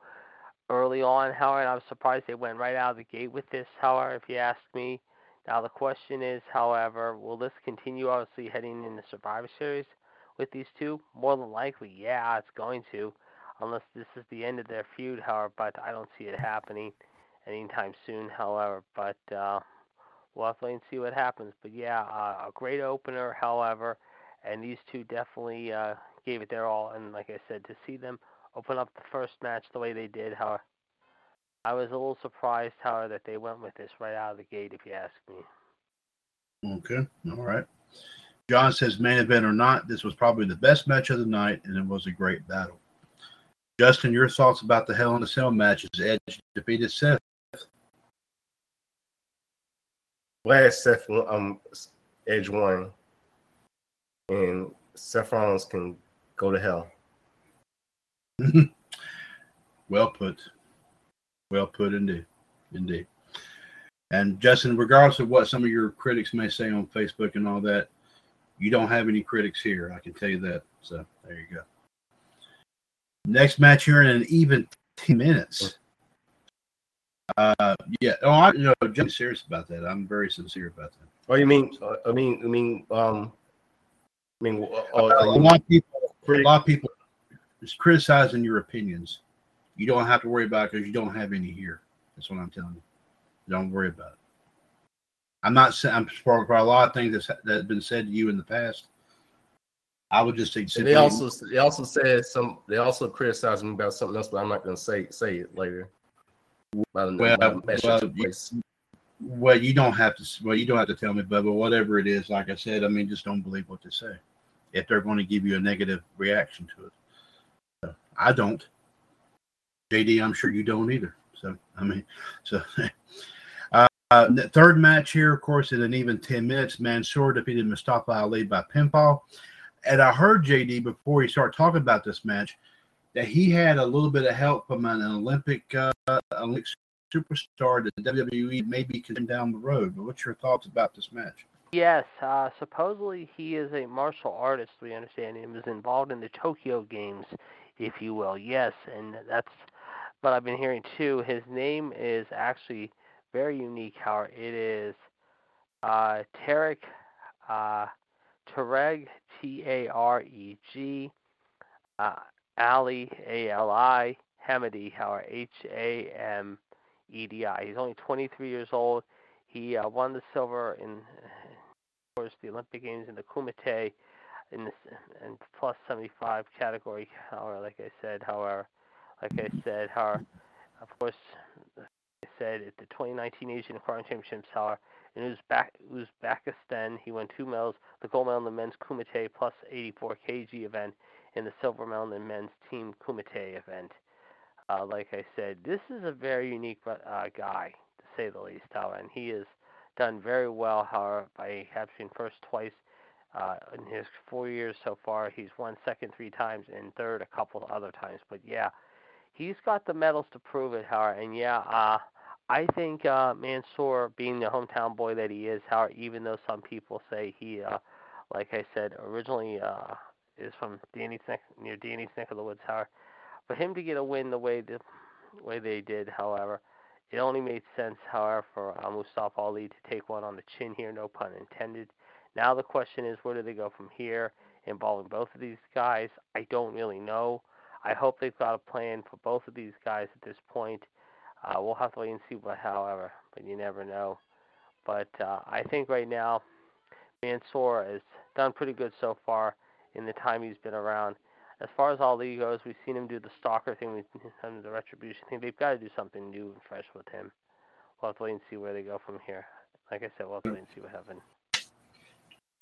[SPEAKER 3] early on. However, I was surprised they went right out of the gate with this. However, if you ask me, now the question is, however, will this continue? Obviously, heading in the Survivor Series with these two, more than likely, yeah, it's going to, unless this is the end of their feud. However, but I don't see it happening anytime soon. However, but. uh we'll have to wait and see what happens. But yeah, uh, a great opener, however, and these two definitely uh, gave it their all. And like I said, to see them open up the first match the way they did, How I was a little surprised, how that they went with this right out of the gate, if you ask me.
[SPEAKER 2] Okay, all right. John says, main event or not, this was probably the best match of the night, and it was a great battle. Justin, your thoughts about the Hell in a Cell matches? Edge defeated Seth.
[SPEAKER 4] Last Seth um Edge won, and Seth Rollins can go to hell.
[SPEAKER 2] well put. Well put indeed. Indeed. And Justin, regardless of what some of your critics may say on Facebook and all that, you don't have any critics here. I can tell you that. So there you go. Next match here in an even 10 minutes. Uh, yeah. Oh, I you know. I'm serious about that. I'm very sincere about that.
[SPEAKER 4] Oh, you mean? Uh, I mean, I mean, um, I mean, uh,
[SPEAKER 2] a
[SPEAKER 4] uh,
[SPEAKER 2] lot of people, a lot of people is criticizing your opinions. You don't have to worry about it because you don't have any here. That's what I'm telling you. Don't worry about it. I'm not saying I'm for, for a lot of things that's that have been said to you in the past. I would just say
[SPEAKER 4] they also they also said some. They also criticized me about something else, but I'm not going to say say it later.
[SPEAKER 2] Well, well, you, well, you don't have to. Well, you don't have to tell me, but, but whatever it is, like I said, I mean, just don't believe what they say. If they're going to give you a negative reaction to it, so, I don't. JD, I'm sure you don't either. So I mean, so. Uh, the third match here, of course, in an even 10 minutes, Mansoor defeated Mustafa Ali by pinfall. And I heard JD before he started talking about this match that he had a little bit of help from an Olympic, uh, Olympic superstar that WWE may be coming down the road. But what's your thoughts about this match?
[SPEAKER 3] Yes, uh, supposedly he is a martial artist. We understand he was involved in the Tokyo Games, if you will. Yes, and that's what I've been hearing too. His name is actually very unique. How it is uh, Tarek uh, Tareg T A R E G uh, Ali A L I Hamedi How H A M E D I. He's only 23 years old. He uh, won the silver in, of course, the Olympic Games in the Kumite in the plus 75 category. However, like I said, however, like I said, however, of course, I said at the 2019 Asian Aquarium Championships, however, in Uzbek, Uzbekistan, he won two medals: the gold medal in the men's Kumite plus 84 kg event, and the silver medal in the men's team Kumite event. Uh, like I said, this is a very unique uh, guy, to say the least, however, and he has done very well, however, by capturing first twice. Uh, in his four years so far, he's won second three times and third a couple other times. But yeah, he's got the medals to prove it, however, and yeah, uh, I think uh, Mansoor, being the hometown boy that he is, how even though some people say he, uh, like I said, originally uh, is from Danny's neck near Danny's neck of the woods, however, for him to get a win the way the way they did, however, it only made sense, however, for uh, Mustafa Ali to take one on the chin here, no pun intended. Now the question is, where do they go from here, involving both of these guys? I don't really know. I hope they've got a plan for both of these guys at this point. Uh, we'll have to wait and see but however, but you never know. But uh, I think right now, Mansoor has done pretty good so far in the time he's been around. As far as Ali goes, we've seen him do the stalker thing, we've seen him the retribution thing. They've got to do something new and fresh with him. We'll have to wait and see where they go from here. Like I said, we'll have to wait and see what happens.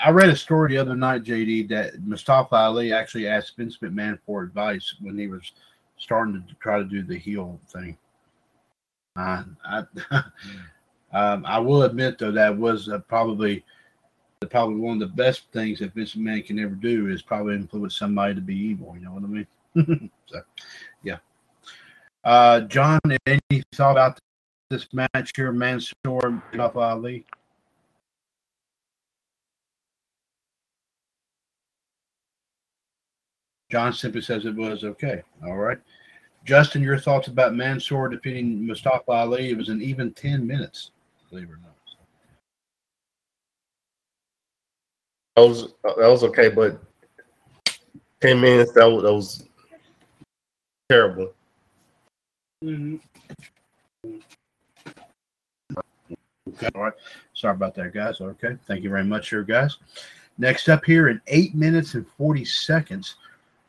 [SPEAKER 2] I read a story the other night, JD, that Mustafa Ali actually asked Vince McMahon for advice when he was starting to try to do the heel thing. Uh, I, um, I will admit though that was uh, probably probably one of the best things that Vince McMahon can ever do is probably influence somebody to be evil. You know what I mean? so, yeah. Uh, John, any thought about this match here, Mansoor Mustafa Ali? John simply says it was okay. All right. Justin, your thoughts about Mansoor defeating Mustafa Ali? It was an even 10 minutes, believe it or not.
[SPEAKER 4] That was that was okay, but ten minutes that was, that was terrible. Mm-hmm.
[SPEAKER 2] Okay. All right. Sorry about that, guys. Okay. Thank you very much, here, guys. Next up here in eight minutes and 40 seconds,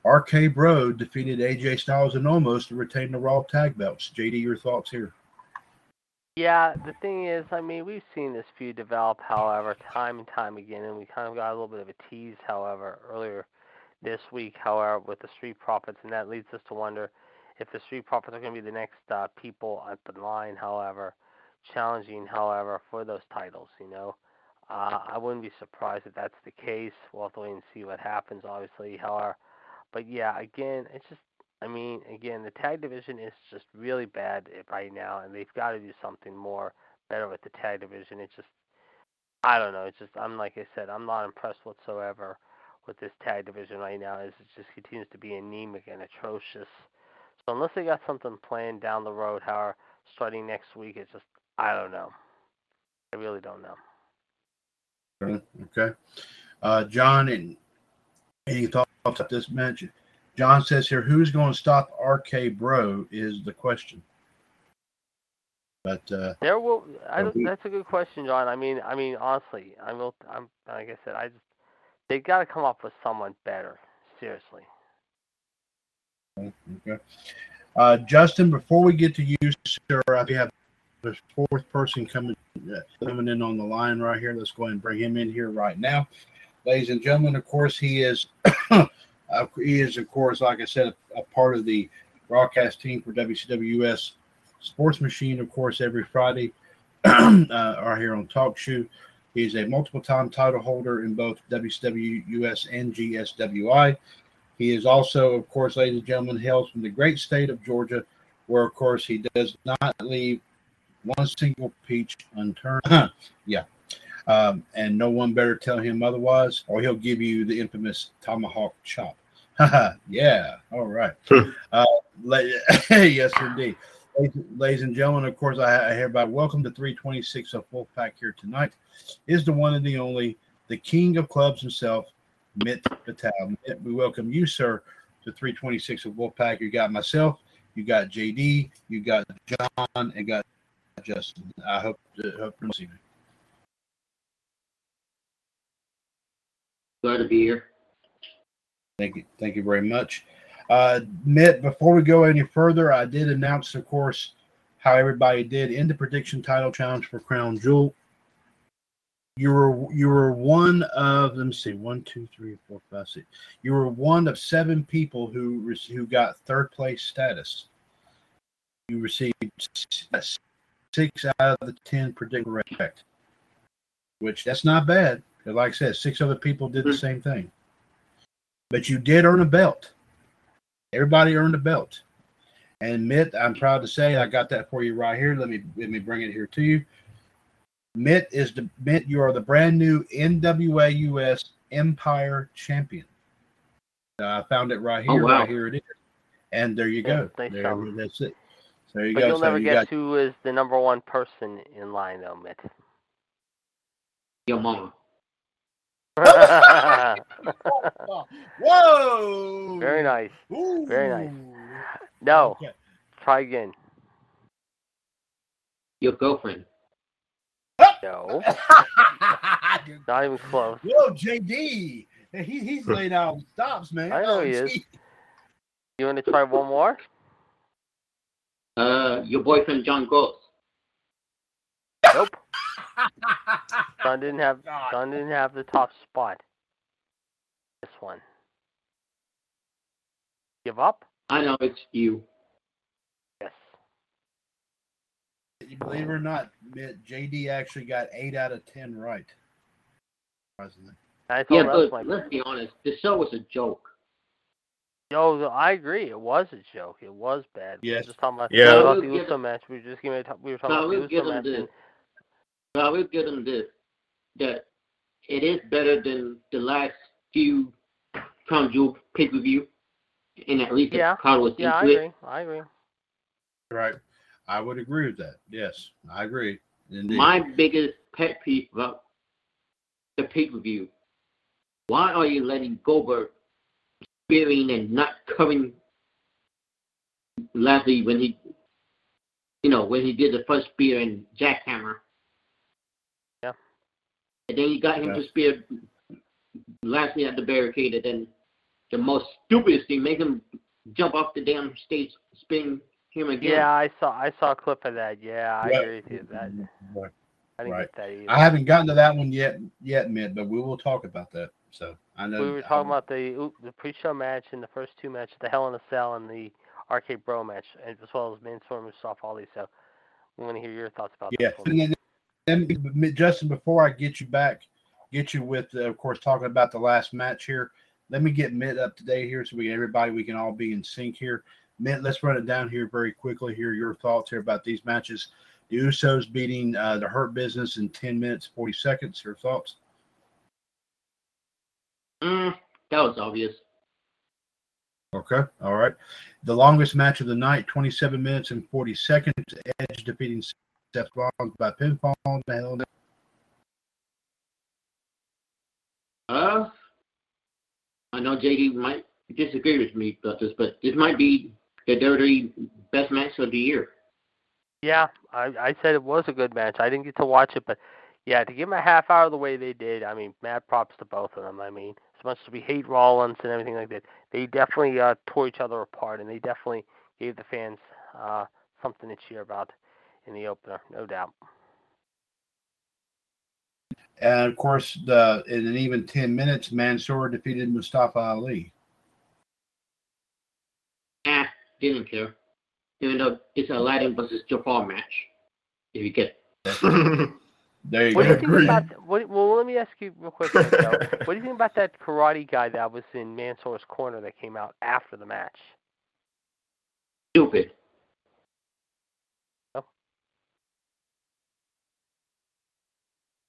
[SPEAKER 2] RK Bro defeated AJ Styles and Omos to retain the Raw tag belts. JD, your thoughts here?
[SPEAKER 3] Yeah, the thing is, I mean, we've seen this feud develop, however, time and time again, and we kind of got a little bit of a tease, however, earlier this week, however, with the Street Profits, and that leads us to wonder if the Street Profits are going to be the next uh, people at the line, however, challenging, however, for those titles, you know. Uh, I wouldn't be surprised if that's the case. We'll have to wait and see what happens, obviously, however. But yeah, again, it's just I mean, again, the tag division is just really bad right now, and they've got to do something more better with the tag division. It's just, I don't know. It's just, I'm like I said, I'm not impressed whatsoever with this tag division right now. It just continues to be anemic and atrocious. So unless they got something planned down the road, however, starting next week, it's just, I don't know. I really don't know.
[SPEAKER 2] Okay. Uh, John, and any thoughts about this match? John says here, who's going to stop RK Bro is the question. But uh,
[SPEAKER 3] There will. I don't, that's a good question, John. I mean, I mean, honestly, I will. I'm like I said, I just they got to come up with someone better. Seriously.
[SPEAKER 2] okay. Uh, Justin, before we get to you, sir, we have the fourth person coming uh, coming in on the line right here. Let's go ahead and bring him in here right now, ladies and gentlemen. Of course, he is uh, he is of course, like I said, a, a part of the broadcast team for WCWS Sports Machine. Of course, every Friday, uh, are here on TalkShoe. He's a multiple time title holder in both WCWUS and GSWI. He is also, of course, ladies and gentlemen, hails from the great state of Georgia, where, of course, he does not leave one single peach unturned. yeah. Um, and no one better tell him otherwise, or he'll give you the infamous tomahawk chop. yeah. All right. uh, la- yes, indeed. Ladies, ladies and gentlemen, of course, I, I hereby welcome the 326 of Wolfpac here tonight. Is the one and the only, the king of clubs himself, Mitt Patel. Mitt, we welcome you, sir, to 326 of Wolfpac. You got myself, you got JD, you got John, and got Justin. I hope to hope to see you.
[SPEAKER 6] Glad to be here.
[SPEAKER 2] Thank you. Thank you very much. Uh, Mitt, before we go any further, I did announce, of course, how everybody did in the prediction title challenge for Crown Jewel. You were you were one of let me see one two three four five six. You were one of seven people who who got third place status. You received s- six out of the ten prediction correct, which that's not bad. 'Cause Like I said, six other people did the same thing but you did earn a belt. Everybody earned a belt. And Mitt, I'm proud to say I got that for you right here. Let me let me bring it here to you. Mitt is the Mitt. You are the brand new NWA US Empire champion. Uh, I found it right here.
[SPEAKER 6] Oh,
[SPEAKER 2] here.
[SPEAKER 6] wow.
[SPEAKER 2] Right here it is. And there you go.
[SPEAKER 3] nice
[SPEAKER 2] There- that's it. So there you
[SPEAKER 3] But
[SPEAKER 2] go.
[SPEAKER 3] you'll
[SPEAKER 2] so
[SPEAKER 3] never
[SPEAKER 2] you
[SPEAKER 3] guess
[SPEAKER 2] got,
[SPEAKER 3] who is the number one person in line, though, Mitt.
[SPEAKER 6] Your mama.
[SPEAKER 2] Whoa!
[SPEAKER 3] Very nice.
[SPEAKER 2] Ooh.
[SPEAKER 3] Very nice. No,
[SPEAKER 2] Okay.
[SPEAKER 3] try again.
[SPEAKER 6] Your girlfriend.
[SPEAKER 3] No, not even close.
[SPEAKER 2] Whoa, JD. He, he's laid out stops, man.
[SPEAKER 3] I know
[SPEAKER 2] Oh,
[SPEAKER 3] he is. You want to try one more?
[SPEAKER 6] Uh, your boyfriend John Gross.
[SPEAKER 3] Nope. Don didn't have
[SPEAKER 2] God.
[SPEAKER 3] Don didn't have the top spot. This one. Give up?
[SPEAKER 6] I know it's you.
[SPEAKER 3] Yes.
[SPEAKER 2] Believe it or not, Mitt, JD actually got eight out of ten right. Surprisingly.
[SPEAKER 3] I
[SPEAKER 6] Yeah,
[SPEAKER 3] told us
[SPEAKER 6] but
[SPEAKER 3] my
[SPEAKER 6] let's be honest. The show was a joke.
[SPEAKER 3] Yo, I agree. It was a joke. It was bad. We were
[SPEAKER 2] Yes.
[SPEAKER 3] just talking about,
[SPEAKER 4] Yeah.
[SPEAKER 3] about the
[SPEAKER 6] We'll give
[SPEAKER 3] Uso match. We were just giving. We were talking
[SPEAKER 6] No,
[SPEAKER 3] about
[SPEAKER 6] we'll
[SPEAKER 3] the
[SPEAKER 6] give
[SPEAKER 3] Uso
[SPEAKER 6] them
[SPEAKER 3] match.
[SPEAKER 6] this.
[SPEAKER 3] and-
[SPEAKER 6] But I will give them this. That it is better than the last few Crown Jewel pay per view. And at least
[SPEAKER 3] Yeah.
[SPEAKER 6] the crowd was
[SPEAKER 3] Yeah, I
[SPEAKER 6] into it.
[SPEAKER 3] agree. I agree.
[SPEAKER 2] Right. I would agree with that. Yes, I agree. Indeed.
[SPEAKER 6] My biggest pet peeve about the pay per view. Why are you letting Goldberg spearing and not covering Lashley when he, you know, when he did the first spear and jackhammer?
[SPEAKER 3] Yeah.
[SPEAKER 6] And then you got him
[SPEAKER 2] Yeah.
[SPEAKER 6] to spear Lashley at the barricade, and then the most stupidest thing, make him jump off the damn stage, spin him again.
[SPEAKER 3] Yeah, I saw. I saw a clip of that. Yeah, I
[SPEAKER 2] Yeah.
[SPEAKER 3] agree with you. That
[SPEAKER 2] Right.
[SPEAKER 3] I didn't
[SPEAKER 2] Right.
[SPEAKER 3] get that either.
[SPEAKER 2] I haven't gotten to that one yet, yet, Mitt, but we will talk about that. So I know
[SPEAKER 3] we were talking about the the pre-show match and the first two matches, the Hell in a Cell and the RK Bro match, as well as Mansoor Mustafa Ali. So we want to hear your thoughts about
[SPEAKER 2] Yeah,
[SPEAKER 3] this one.
[SPEAKER 2] And then, then Justin, before I get you back, get you with, uh, of course, talking about the last match here. Let me get Mitt up to date here, so we get everybody we can all be in sync here. Mitt, let's run it down here very quickly. Here, your thoughts here about these matches. The Usos beating uh, the Hurt Business in ten minutes forty seconds. Your thoughts?
[SPEAKER 6] Mm, that was obvious.
[SPEAKER 2] Okay, all right. The longest match of the night, twenty-seven minutes and forty seconds. Edge defeating Seth Rollins by pinfall. The hell in
[SPEAKER 6] Uh, I know JD might disagree with me about this, but this might be the dirty best match of the year.
[SPEAKER 3] Yeah, I, I said it was a good match. I didn't get to watch it, but yeah, to give them a half hour the way they did, I mean, mad props to both of them. I mean, as much as we hate Rollins and everything like that, they definitely uh, tore each other apart, and they definitely gave the fans uh, something to cheer about in the opener, no doubt.
[SPEAKER 2] And of course, the in an even ten minutes, Mansoor defeated Mustafa Ali.
[SPEAKER 6] Ah, didn't care. Even though it's a Aladdin versus Jafar match. If you get
[SPEAKER 2] There you
[SPEAKER 3] What do you think
[SPEAKER 4] Agreed.
[SPEAKER 3] about? What, well, let me ask you real quick, though. What do you think about that karate guy that was in Mansoor's corner that came out after the match?
[SPEAKER 6] stupid.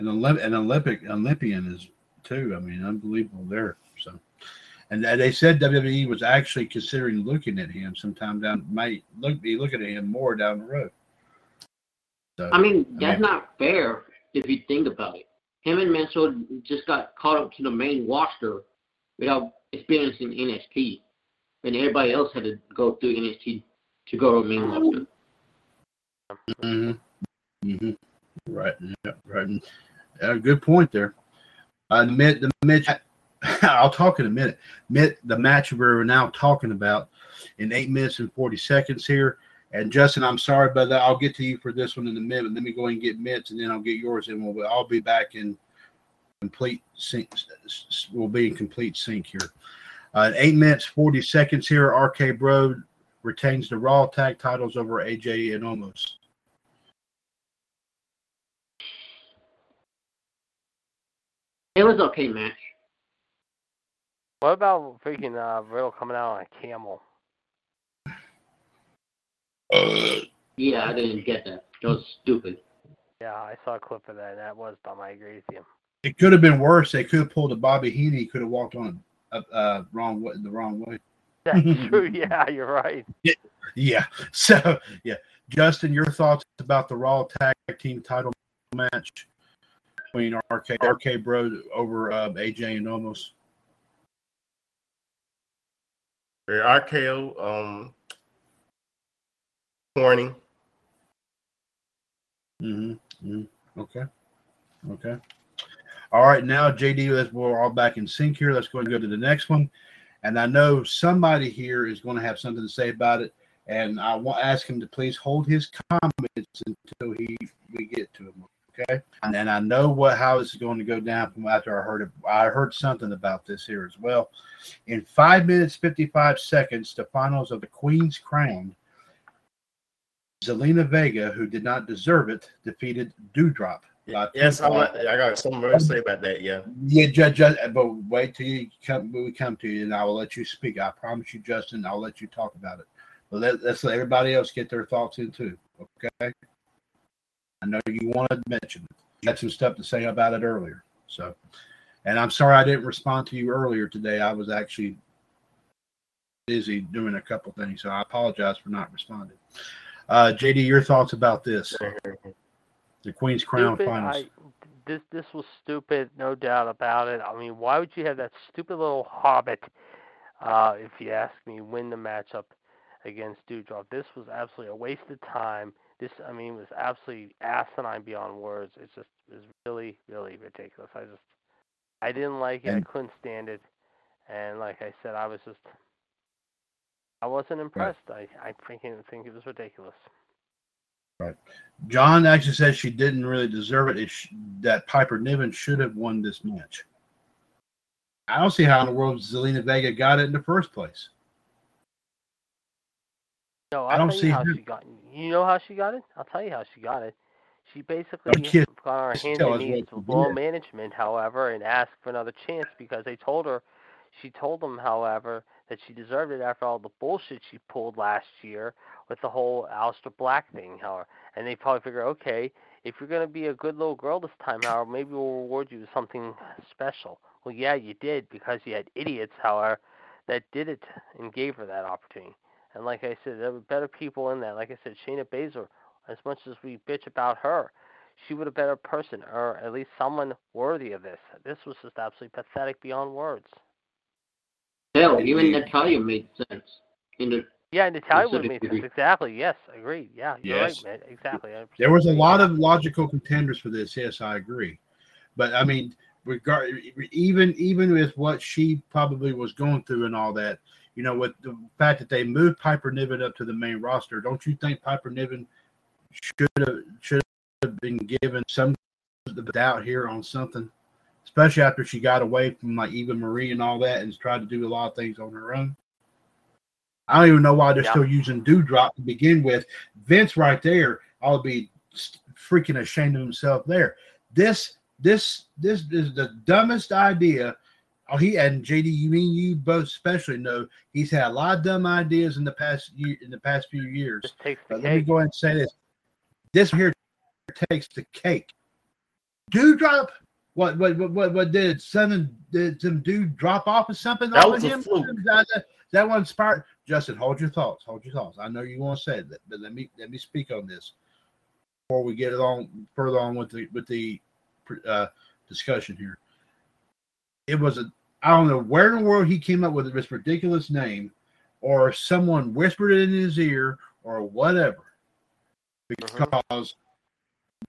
[SPEAKER 2] An, Olymp- an Olympic Olympian is too. I mean, unbelievable there. So, and they said WWE was actually considering looking at him sometime down. Might look be looking at him more down the road. So,
[SPEAKER 6] I mean, that's
[SPEAKER 2] mean-
[SPEAKER 6] not fair if you think about it. Him and Mansoor just got caught up to the main roster without experiencing NXT. And everybody else had to go through NXT to go to the main roster.
[SPEAKER 2] hmm hmm Right. Yeah, right. Uh, good point there. Uh, the mid, the Mitch, I'll talk in a minute. Mid, the match we're now talking about in eight minutes and 40 seconds here. And Justin, I'm sorry, but I'll get to you for this one in a minute. Let me go and get Mitch, and then I'll get yours, and we'll I'll be back in complete sync. We'll be in complete sync here. Uh, eight minutes 40 seconds here. RK Bro retains the Raw tag titles over AJ and Omos.
[SPEAKER 6] It was okay match.
[SPEAKER 3] What about freaking uh, Riddle coming out on a camel?
[SPEAKER 6] Yeah, I didn't get that. That was stupid.
[SPEAKER 3] Yeah, I saw a clip of that. and That was dumb. I agree with you.
[SPEAKER 2] It could have been worse. They could have pulled a Bobby Heenan. He could have walked on uh, uh, wrong way, the wrong way.
[SPEAKER 3] That's true. Yeah, you're right.
[SPEAKER 2] Yeah. So yeah, Justin, your thoughts about the Raw Tag Team Title match between RK RK Bro over uh, AJ and Omos.
[SPEAKER 4] RKO, um, corny.
[SPEAKER 2] Mm-hmm. Okay. Okay. All right. Now, JD, let's, we're all back in sync here. Let's go and go to the next one. And I know somebody here is going to have something to say about it. And I want ask him to please hold his comments until he we get to him. Okay. And then I know what how this is going to go down from after I heard it. I heard something about this here as well. In five minutes, 55 seconds, the finals of the Queen's Crown Zelina Vega, who did not deserve it, defeated Doudrop.
[SPEAKER 4] Yes, I. I got something more to say about that. Yeah.
[SPEAKER 2] Yeah, Judge, Judge, but wait till you come. We come to you, and I will let you speak. I promise you, Justin. I'll let you talk about it. But let, let's let everybody else get their thoughts in too. Okay. I know you wanted to mention it. You had some stuff to say about it earlier. So, and I'm sorry I didn't respond to you earlier today. I was actually busy doing a couple things, so I apologize for not responding. Uh, JD, your thoughts about this? The Queen's Crown
[SPEAKER 3] stupid.
[SPEAKER 2] Finals.
[SPEAKER 3] I, this this was stupid, no doubt about it. I mean, why would you have that stupid little hobbit? Uh, if you ask me, win the matchup against Doudrop. This was absolutely a waste of time. This, I mean, was absolutely asinine beyond words. It's just, it was really, really ridiculous. I just, I didn't like it. I couldn't stand it. And like I said, I was just, I wasn't impressed. I, I freaking think it was ridiculous. Right.
[SPEAKER 2] John actually says she didn't really deserve it. it sh- that Piper Niven should have won this match. I don't see how in the world Zelina Vega got it in the first place.
[SPEAKER 3] No,
[SPEAKER 2] I
[SPEAKER 3] I'll
[SPEAKER 2] don't see
[SPEAKER 3] how
[SPEAKER 2] her-
[SPEAKER 3] she got. You know how she got it? I'll tell you how she got it. She basically got on her hands and knees with
[SPEAKER 2] you
[SPEAKER 3] management, however, and asked for another chance because they told her. She told them, however, that she deserved it after all the bullshit she pulled last year with the whole Aleister Black thing, however. And they probably figure, okay, if you're going to be a good little girl this time, however, maybe we'll reward you with something special. Well, yeah, you did because you had idiots, however, that did it and gave her that opportunity. And like I said, there were better people in that. Like I said, Shayna Baszler, as much as we bitch about her, she was a better person, or at least someone worthy of this. This was just absolutely pathetic beyond words.
[SPEAKER 6] Hell, even Natalya made sense. In the
[SPEAKER 3] Yeah, Natalya would
[SPEAKER 6] Absolutely
[SPEAKER 3] have made sense. Exactly. Yes, agreed. Yeah, you're
[SPEAKER 2] Yes.
[SPEAKER 3] right, man. Exactly.
[SPEAKER 2] There was a lot of logical contenders for this. Yes, I agree. But I mean, regard even even with what she probably was going through and all that, you know, with the fact that they moved Piper Niven up to the main roster, don't you think Piper Niven should have should have been given some the doubt here on something, especially after she got away from like Eva Marie and all that and tried to do a lot of things on her own. I don't even know why they're
[SPEAKER 3] Yeah.
[SPEAKER 2] still using Doudrop to begin with. Vince right there to be freaking ashamed of himself there. This this this is the dumbest idea. Oh, he and JD, you mean you both especially know he's had a lot of dumb ideas in the past year in the past few years.
[SPEAKER 3] Just takes the
[SPEAKER 2] But let me go ahead and say this. This here takes the cake. Doudrop. What what what what, what did something did some dude drop off or something?
[SPEAKER 4] That was a
[SPEAKER 2] him?
[SPEAKER 4] fluke.
[SPEAKER 2] That, that, that one sparked. Justin, hold your thoughts. Hold your thoughts. I know you want to say that, but let me let me speak on this before we get along further on with the with the uh, discussion here. It was a I don't know where in the world he came up with this ridiculous name, or someone whispered it in his ear, or whatever. Uh-huh. Because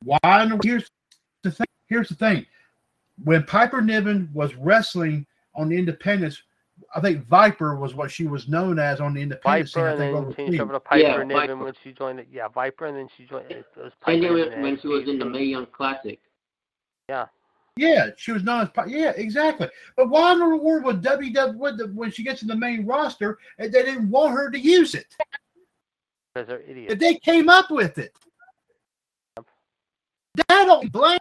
[SPEAKER 2] why? in the- Here's the thing. Here's the thing. When Piper Niven was wrestling on the Independence, I think Viper was what she was known as on the Independence. scene,
[SPEAKER 3] Viper,
[SPEAKER 2] I
[SPEAKER 3] and
[SPEAKER 2] think,
[SPEAKER 3] then changed over to Piper
[SPEAKER 6] Yeah,
[SPEAKER 3] Niven
[SPEAKER 6] Viper.
[SPEAKER 3] when she joined it. Yeah, Viper, and then she joined. It was Piper
[SPEAKER 6] I knew
[SPEAKER 3] Niven
[SPEAKER 6] it when she was in the
[SPEAKER 3] NXT.
[SPEAKER 6] Mae Young Classic.
[SPEAKER 2] Yeah, she was not as yeah, exactly. But why in the world would WW when, she gets in the main roster and they didn't want her to use it?
[SPEAKER 3] because they're idiots.
[SPEAKER 2] They came up with it, Yep. that don't blame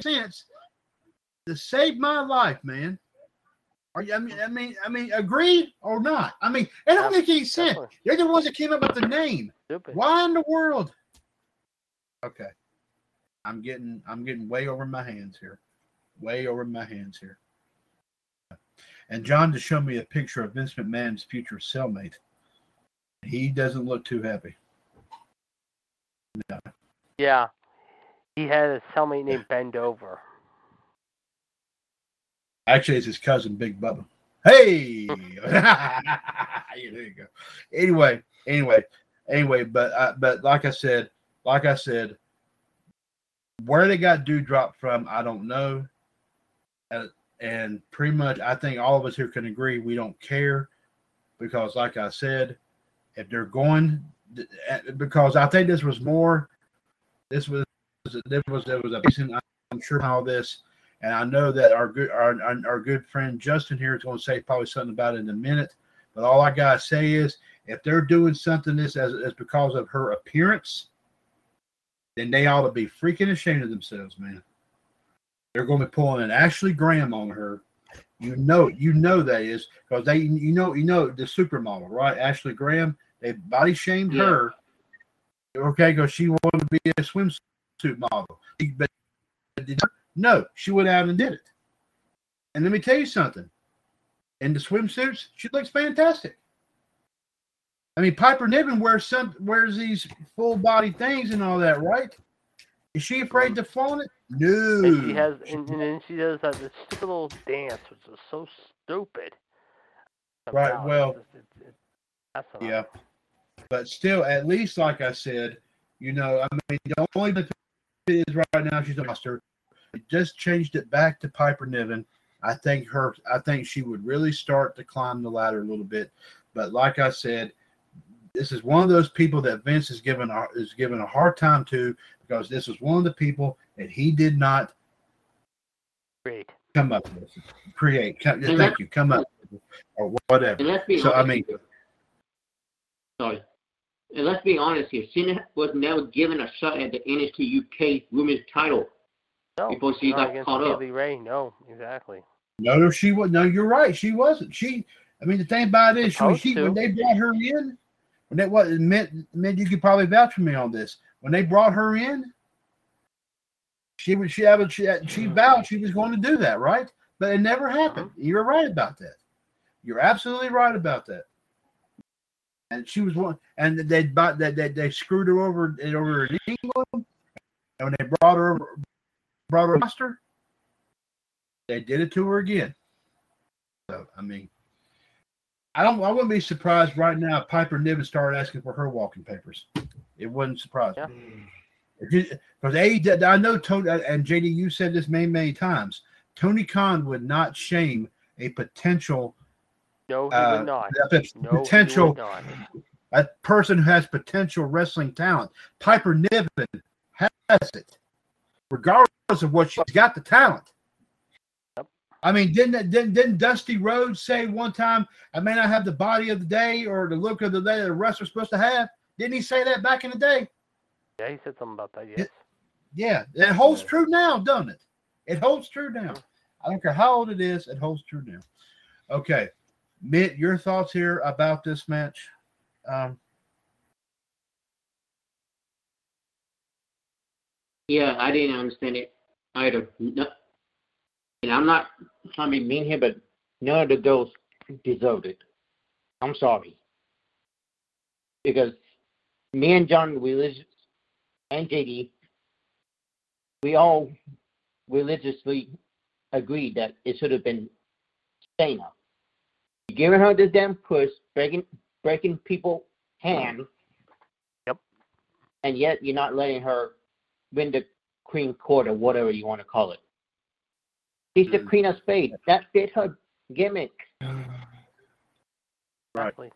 [SPEAKER 2] sense to save my life, man. Are you, I mean, I mean, I mean, agree or not? I mean, it don't
[SPEAKER 3] Yeah,
[SPEAKER 2] make any sense.
[SPEAKER 3] Definitely
[SPEAKER 2] They're the ones that came up with the name.
[SPEAKER 3] stupid.
[SPEAKER 2] Why in the world? Okay, I'm getting, I'm getting way over my hands here, way over my hands here. And John just showed me a picture of Vince McMahon's future cellmate. He doesn't look too happy. No.
[SPEAKER 3] Yeah. He had a cellmate named Bend Over.
[SPEAKER 2] Actually, it's his cousin, Big Bubba. Hey, there you go. Anyway, anyway, anyway, but uh, but like I said, like I said, where they got Doudrop from, I don't know. And pretty much, I think all of us here can agree we don't care because, like I said, if they're going, eh, because I think this was more, this was there was there was a reason. I'm sure how this and I know that our good our, our, our good friend Justin here is going to say probably something about it in a minute. But all I gotta say is, if they're doing something this as, as because of her appearance, then they ought to be freaking ashamed of themselves, man. They're going to be pulling an Ashley Graham on her. You know, you know that is because they, you know, you know the supermodel, right? Ashley Graham. They body shamed
[SPEAKER 6] Yeah.
[SPEAKER 2] her. Okay, because she wanted to be a swimsuit model. But no, she went out and did it. And let me tell you something. In the swimsuits, she looks fantastic. I mean, Piper Niven wears some wears these full body things and all that, right? Is she afraid to flaunt it? No.
[SPEAKER 3] And she has, and, and then she does that this stupid little dance, which is so stupid.
[SPEAKER 2] Right, well,
[SPEAKER 3] it's it's- it's- that's.
[SPEAKER 2] Yeah. But still, at least, like I said, you know, I mean, the only benefit is right now she's a monster. Just changed it back to Piper Niven. I think her, I think she would really start to climb the ladder a little bit. But like I said, this is one of those people that Vince is given a, is given a hard time to because this is one of the people that he did not
[SPEAKER 3] Great.
[SPEAKER 2] come up with, create. Come,
[SPEAKER 6] And
[SPEAKER 2] thank you, come up with, or whatever.
[SPEAKER 6] And let's be
[SPEAKER 2] So, I
[SPEAKER 6] honest.
[SPEAKER 2] mean-
[SPEAKER 6] here. sorry. And let's be honest here. Cena was never given a shot at the NXT UK Women's title.
[SPEAKER 3] No,
[SPEAKER 6] Before she got caught up.
[SPEAKER 3] Kay Lee Ray. No, exactly.
[SPEAKER 2] No, no, she was. No, you're right. She wasn't. She. I mean, the thing about it is, she, she when they brought her in, when that was meant, meant you could probably vouch for me on this. When they brought her in, she would She had. She, had- she vowed she was going to do that, right? But it never happened. Uh-huh. You're right about that. You're absolutely right about that. And she was one. And they bought that. They, they screwed her over over in England. And when they brought her over, brought her roster, they did it to her again. So I mean, I don't. I wouldn't be surprised right now if Piper Niven started asking for her walking papers. It wouldn't surprise
[SPEAKER 3] Yeah.
[SPEAKER 2] me. Because I know Tony and JD. You said this many, many times. Tony Khan would not shame a potential
[SPEAKER 3] No, he
[SPEAKER 2] Uh,
[SPEAKER 3] would not.
[SPEAKER 2] a
[SPEAKER 3] No,
[SPEAKER 2] potential
[SPEAKER 3] would not.
[SPEAKER 2] a person who has potential wrestling talent. Piper Niven has it, regardless of what she's got the talent.
[SPEAKER 3] Yep.
[SPEAKER 2] I mean, didn't, didn't didn't Dusty Rhodes say one time, "I may not have the body of the day or the look of the day that a wrestler's supposed to have"? Didn't he say that back in the day?
[SPEAKER 3] Yeah, he said something about that. Yes.
[SPEAKER 2] Yeah, it holds
[SPEAKER 3] Yeah.
[SPEAKER 2] true now, doesn't it? It holds true now. I don't care how old it is, it holds true now. Okay, Mitt, your thoughts here about this match? Um,
[SPEAKER 6] Yeah, I didn't understand it either. No, and I'm not trying to be mean here, but none of the girls deserved it. I'm sorry. Because me and John religious and JD, we all religiously agreed that it should have been Shayna. Giving her this damn push, breaking breaking people hands.
[SPEAKER 3] Yep.
[SPEAKER 6] And yet you're not letting her win the queen court or whatever you want to call it. She's the
[SPEAKER 2] Mm.
[SPEAKER 6] queen of spades. That fit her gimmick.
[SPEAKER 2] Right.
[SPEAKER 3] Exactly.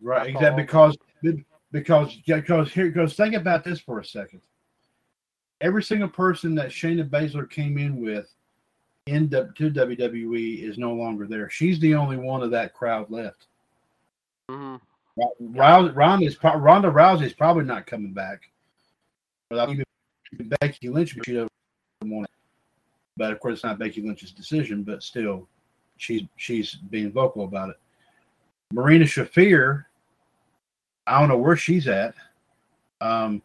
[SPEAKER 2] Right,
[SPEAKER 3] That's
[SPEAKER 2] exactly. Because because because here because think about this for a second. Every single person that Shayna Baszler came in with in the, to WWE is no longer there. She's the only one of that crowd left.
[SPEAKER 3] hmm
[SPEAKER 2] Rousey, Ronda's, pro- Ronda Rousey's probably not coming back. But even Becky Lynch, she doesn't want it. But of course, it's not Becky Lynch's decision. But still, she's she's being vocal about it. Marina Shafir, I don't know where she's at. Um,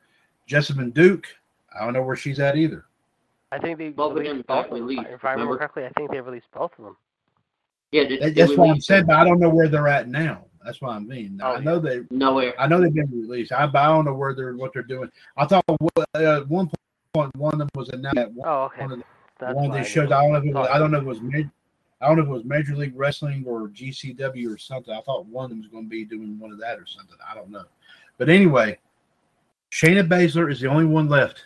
[SPEAKER 2] Jessamyn Duke, I don't know where she's at either.
[SPEAKER 3] I think they
[SPEAKER 6] Both of
[SPEAKER 3] released
[SPEAKER 6] them
[SPEAKER 3] both
[SPEAKER 6] got released,
[SPEAKER 3] If I remember
[SPEAKER 6] remember?
[SPEAKER 3] correctly, I think they released both of them.
[SPEAKER 6] Yeah, they,
[SPEAKER 2] That- that's what I'm saying, but I don't know where they're at now. That's what I mean.
[SPEAKER 3] Oh,
[SPEAKER 2] I know they,
[SPEAKER 6] Nowhere.
[SPEAKER 2] I know they've been released. I, but I don't know where they're what they're doing. I thought uh, one point one of them was announced. At one,
[SPEAKER 3] Oh, okay.
[SPEAKER 2] one of the, one of these
[SPEAKER 3] I
[SPEAKER 2] shows. I don't know if it was. I don't know if it was mid, I don't know if it was Major League Wrestling or GCW or something. I thought one of them was going to be doing one of that or something. I don't know. But anyway, Shayna Baszler is the only one left.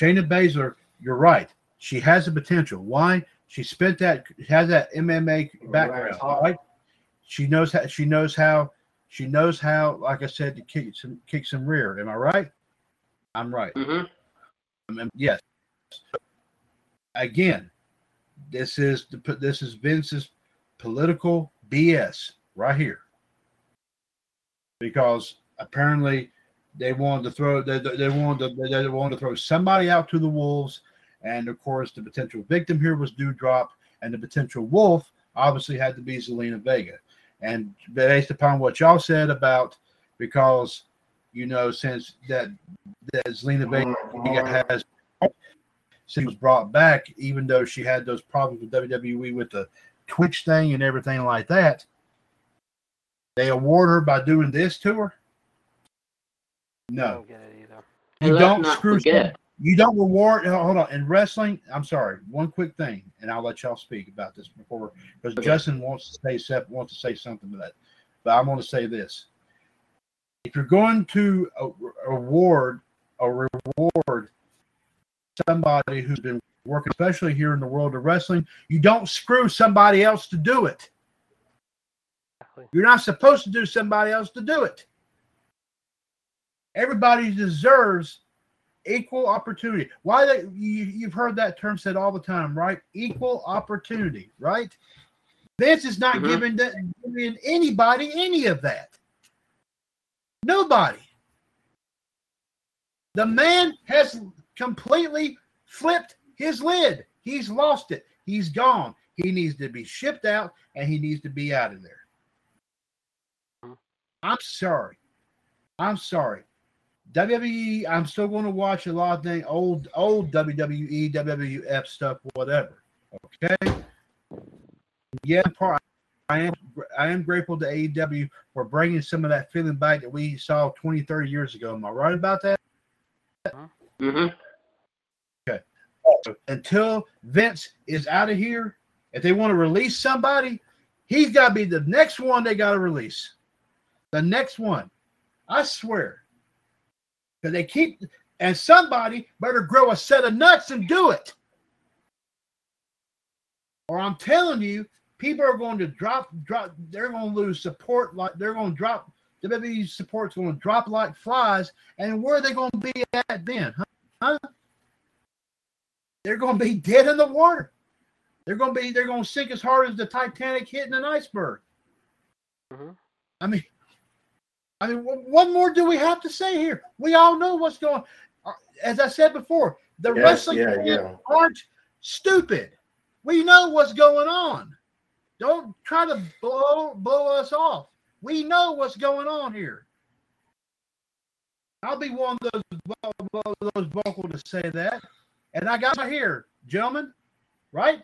[SPEAKER 2] Shayna Baszler, you're right. She has the potential. Why? She spent that has that MMA background, right? She knows how she knows how she knows how, like I said, to kick some kick some rear. Am I right? I'm right.
[SPEAKER 6] Mm-hmm.
[SPEAKER 2] I mean, yes. Again, this is the this is Vince's political BS right here, because apparently they wanted to throw they, they wanted to, they wanted to throw somebody out to the wolves, and of course the potential victim here was Doudrop, and the potential wolf obviously had to be Zelina Vega, and based upon what y'all said about because you know since that that Zelina Vega has she was brought back, even though she had those problems with WWE with the Twitch thing and everything like that. They award her by doing this to her.
[SPEAKER 3] I
[SPEAKER 2] No,
[SPEAKER 3] don't get it either.
[SPEAKER 2] You don't screw.
[SPEAKER 6] forget.
[SPEAKER 2] You don't reward. Hold on. In wrestling, I'm sorry. One quick thing, and I'll let y'all speak about this before, because
[SPEAKER 6] Okay.
[SPEAKER 2] Justin wants to say Seth wants to say something to that. But I'm going to say this: if you're going to award a reward somebody who's been working, especially here in the world of wrestling, you don't screw somebody else to do it. You're not supposed to do somebody else to do it. Everybody deserves equal opportunity. Why they, you, you've heard that term said all the time, right? Equal opportunity, right? Vince is not
[SPEAKER 6] Mhm.
[SPEAKER 2] giving, that, giving anybody any of that. Nobody. The man has completely flipped his lid. He's lost it. He's gone. He needs to be shipped out and he needs to be out of there. I'm sorry. I'm sorry. WWE, I'm still going to watch a lot of things, old old WWE, WWF stuff, whatever. Okay. Yeah, part. I am I am grateful to AEW for bringing some of that feeling back that we saw 20, 30 years ago. Am I right about that?
[SPEAKER 6] Hmm
[SPEAKER 2] Until Vince is out of here, if they want to release somebody, he's got to be the next one they got to release. The next one. I swear. Because they keep, and somebody better grow a set of nuts and do it. Or I'm telling you, people are going to drop, drop, they're going to lose support like they're going to drop, WWE support's going to drop like flies. And where are they going to be at then? Huh? Huh? They're going to be dead in the water. They're going to be, they're going to sink as hard as the Titanic hitting an iceberg.
[SPEAKER 3] Mhm.
[SPEAKER 2] I mean, I mean, wh- what more do we have to say here? We all know what's going. uh, As I said before, the
[SPEAKER 4] Yes,
[SPEAKER 2] wrestling
[SPEAKER 4] yeah, yeah.
[SPEAKER 2] aren't stupid. We know what's going on. Don't try to blow blow us off. We know what's going on here. I'll be one of those vo- vo- those vocal to say that, and I got my here, gentlemen. Right?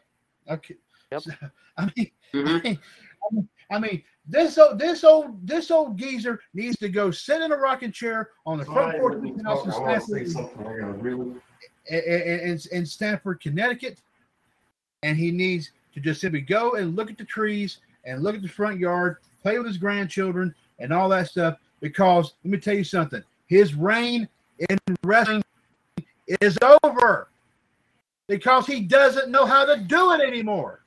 [SPEAKER 2] Okay.
[SPEAKER 3] Yep.
[SPEAKER 2] I mean,
[SPEAKER 6] hmm
[SPEAKER 2] I mean, I mean, this old, this old, this old geezer needs to go sit in a rocking chair on the front porch of his house in Stamford, in, in, in Stamford, Connecticut, and he needs to just simply go and look at the trees and look at the front yard, play with his grandchildren, and all that stuff. Because let me tell you something, his reign in wrestling is over because he doesn't know how to do it anymore.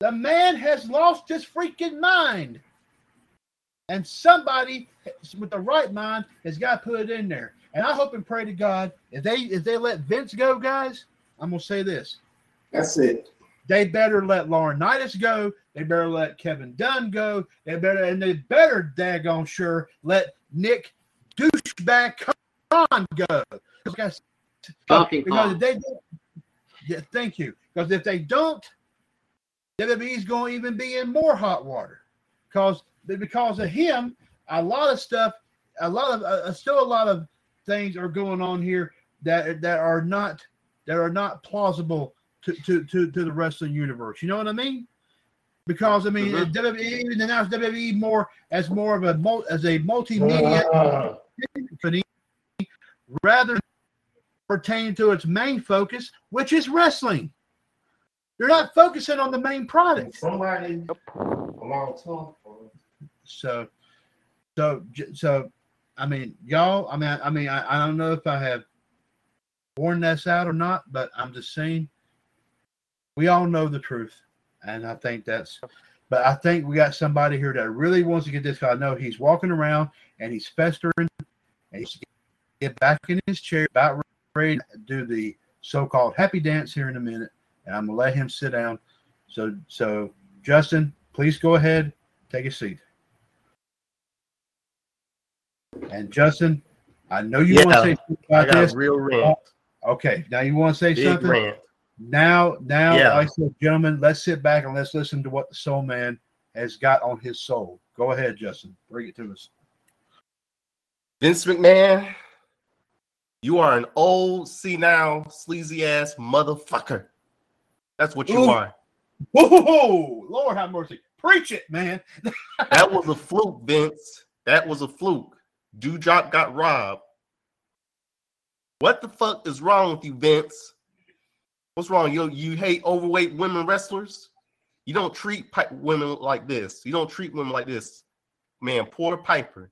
[SPEAKER 2] The man has lost his freaking mind. And somebody with the right mind has got to put it in there. And I hope and pray to God if they if they let Vince go, guys, I'm gonna say this.
[SPEAKER 4] That's it.
[SPEAKER 2] They better let Laurinaitis go. They better let Kevin Dunn go. They better and they better daggone sure let Nick douchebag Khan go. Because
[SPEAKER 6] Donkey
[SPEAKER 2] because if they do, Yeah, thank you. Because if they don't, WWE's going to even be in more hot water. Because because of him, a lot of stuff, a lot of uh, still a lot of things are going on here that that are not that are not plausible to to to, to the wrestling universe. You know what I mean? Because I mean,
[SPEAKER 6] Mhm.
[SPEAKER 2] WWE even announced WWE more as more of a mul- as a multimedia company rather than pertaining to its main focus, which is wrestling. They're not focusing on the main product.
[SPEAKER 4] Somebody
[SPEAKER 3] Nope.
[SPEAKER 4] along top.
[SPEAKER 2] So, so, so, I mean, y'all. I mean, I, I mean, I, I don't know if I have worn this out or not, but I'm just saying, we all know the truth, and I think that's. But I think we got somebody here that really wants to get this guy. I know he's walking around and he's festering, and he's get back in his chair, about ready to do the so-called happy dance here in a minute, and I'm gonna let him sit down. So, so Justin, please go ahead, take a seat. And Justin, I know you want to say something
[SPEAKER 4] I got
[SPEAKER 2] this.
[SPEAKER 4] a real rant.
[SPEAKER 2] Okay, now you want to say
[SPEAKER 4] Big
[SPEAKER 2] something?
[SPEAKER 4] rant.
[SPEAKER 2] Now, now,
[SPEAKER 4] Yeah.
[SPEAKER 2] like I said, gentlemen, let's sit back and let's listen to what the soul man has got on his soul. Go ahead, Justin. Bring it to us.
[SPEAKER 4] Vince McMahon, you are an old, senile, sleazy ass motherfucker. That's what you
[SPEAKER 2] Ooh.
[SPEAKER 4] are.
[SPEAKER 2] Whoa, Lord have mercy. Preach it, man.
[SPEAKER 4] That was a fluke, Vince. That was a fluke. Doudrop got robbed. What the fuck is wrong with you, Vince? What's wrong? You you hate overweight women wrestlers? You don't treat pi- women like this. You don't treat women like this, man. Poor Piper.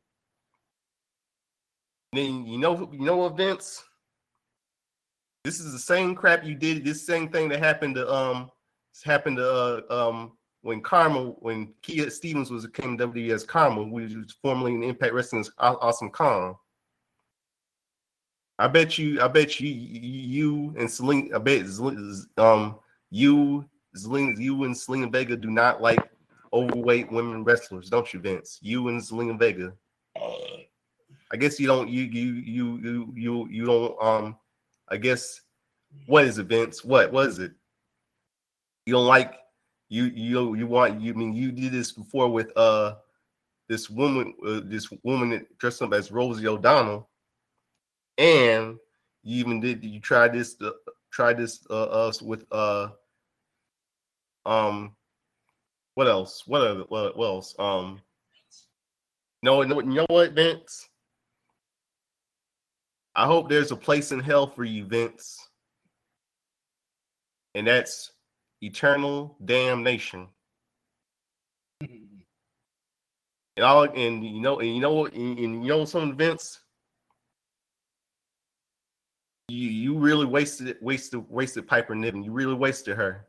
[SPEAKER 4] Then you know you know what, Vince? This is the same crap you did. This same thing that happened to um happened to uh, um when Karma, when Kia Stevens was came to WWE as Karma, which was formerly in Impact Wrestling's Aw- Awesome Kong. I bet you, I bet you, you and Celine, I bet um you, Zelina, you and Zelina Vega do not like overweight women wrestlers, don't you, Vince? You and Zelina Vega. I guess you don't. You you you you you you don't. Um, I guess what is it, Vince? What is it? You don't like you you you want you I mean you did this before with uh this woman uh, this woman dressed up as Rosie O'Donnell, and you even did you tried this uh, tried this uh us with uh um what else what other what, what else um no no you know what Vince I hope there's a place in hell for you Vince and that's eternal damnation. And all and you know, and you know what, and, and you know some Vince, you you really wasted wasted wasted Piper Niven. You really wasted her.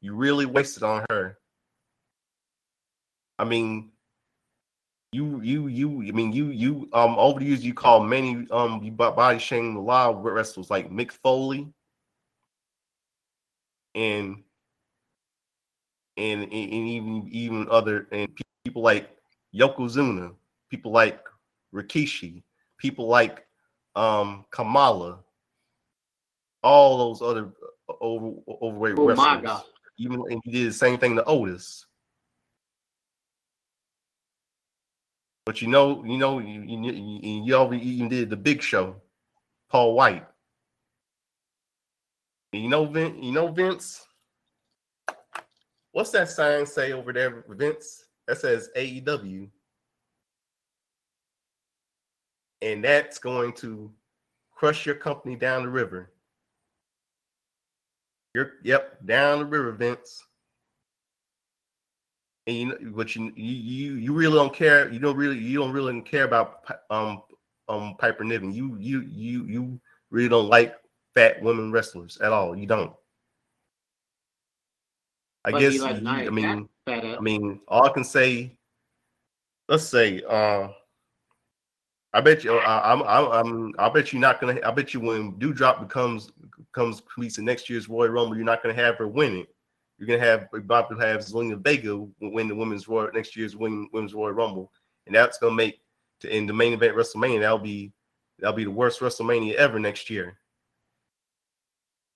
[SPEAKER 4] You really wasted on her. I mean, you you you I mean you you um over the years you call many um you bo- body shaming a lot of wrestlers like Mick Foley and and, and, even even other and people like Yokozuna, people like Rikishi, people like um Kamala, all those other uh, over overweight
[SPEAKER 6] Oh
[SPEAKER 4] wrestlers.
[SPEAKER 6] my God.
[SPEAKER 4] Even and he did the same thing to Otis. But you know, you know, you you, you, you already even did the Big Show, Paul White. You know, Vince. You know, Vince. What's that sign say over there, Vince? That says AEW. And that's going to crush your company down the river. You're yep, down the river, Vince. And you know, but you you you really don't care. You don't really you don't really care about um um Piper Niven. You you you you really don't like fat women wrestlers at all. You don't. I
[SPEAKER 6] But
[SPEAKER 4] guess you- I mean
[SPEAKER 6] Jax, fat ass.
[SPEAKER 4] I mean, all I can say, let's say, uh, I bet you, I, I'm, I'm, I'm, I bet you're not gonna. I bet you when Doudrop becomes becomes completes in next year's Royal Rumble, you're not gonna have her win it. You're gonna have Bob will have Zelina Vega win the women's Royal next year's win, women's Royal Rumble, and that's gonna make to in the main event WrestleMania. That'll be that'll be the worst WrestleMania ever next year.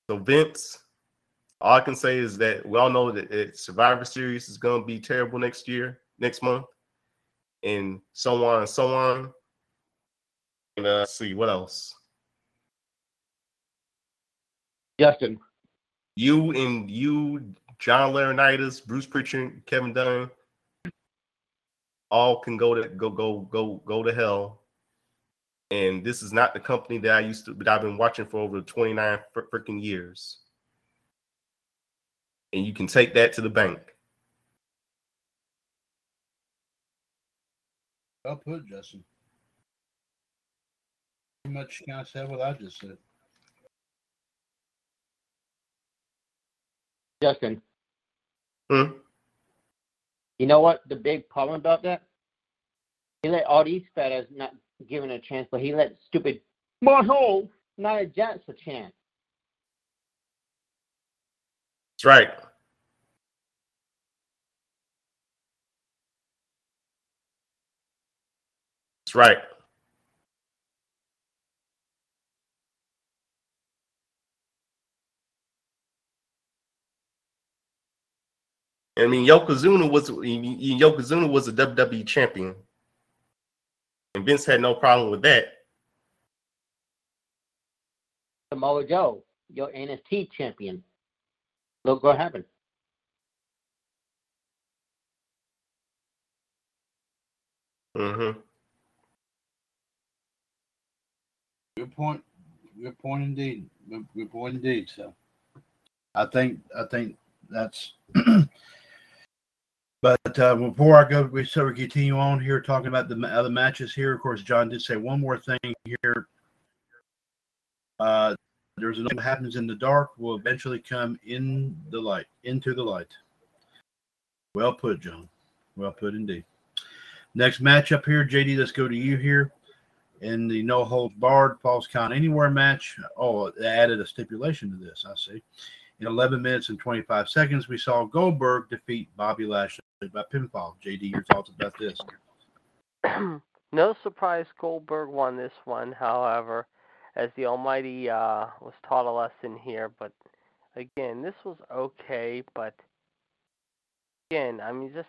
[SPEAKER 4] So Vince, All I can say is that we all know that Survivor Series is going to be terrible next year, next month, and so on and so on. And uh, let's see what else.
[SPEAKER 6] Justin,
[SPEAKER 4] You and you, John Laurinaitis, Bruce Pritchard, Kevin Dunn, all can go to go go go go to hell. And this is not the company that I used to that I've been watching for over 29 freaking years. And you can take that to the bank.
[SPEAKER 2] Well put, Justin. Pretty much kind of said what I just said.
[SPEAKER 6] Justin,
[SPEAKER 4] Hmm?
[SPEAKER 6] you know what the big problem about that? He let all these fellas not given a chance, but he let stupid butthole Nia Jax a chance.
[SPEAKER 4] That's right. That's right. I mean, Yokozuna was Yokozuna was a WWE champion, and Vince had no problem with that.
[SPEAKER 6] Samoa Joe, your NXT champion. Look what happened.
[SPEAKER 4] Mm-hmm.
[SPEAKER 2] Good point. Good point indeed. Good, good point indeed. So, I think I think that's. but uh, before I go, we so we continue on here talking about the other matches here. Of course, John did say one more thing here. Uh, there's another what happens in the dark will eventually come in the light, into the light. Well put, John. Well put indeed. Next match up here, JD. Let's go to you here in the no holds barred falls count anywhere match. Oh, they added a stipulation to this. I see. In 11 minutes and 25 seconds, we saw Goldberg defeat Bobby Lashley by pinfall. JD, your thoughts about this?
[SPEAKER 3] no surprise Goldberg won this one, however, as the Almighty uh, was taught a lesson here. But again, this was okay, but again, I mean, just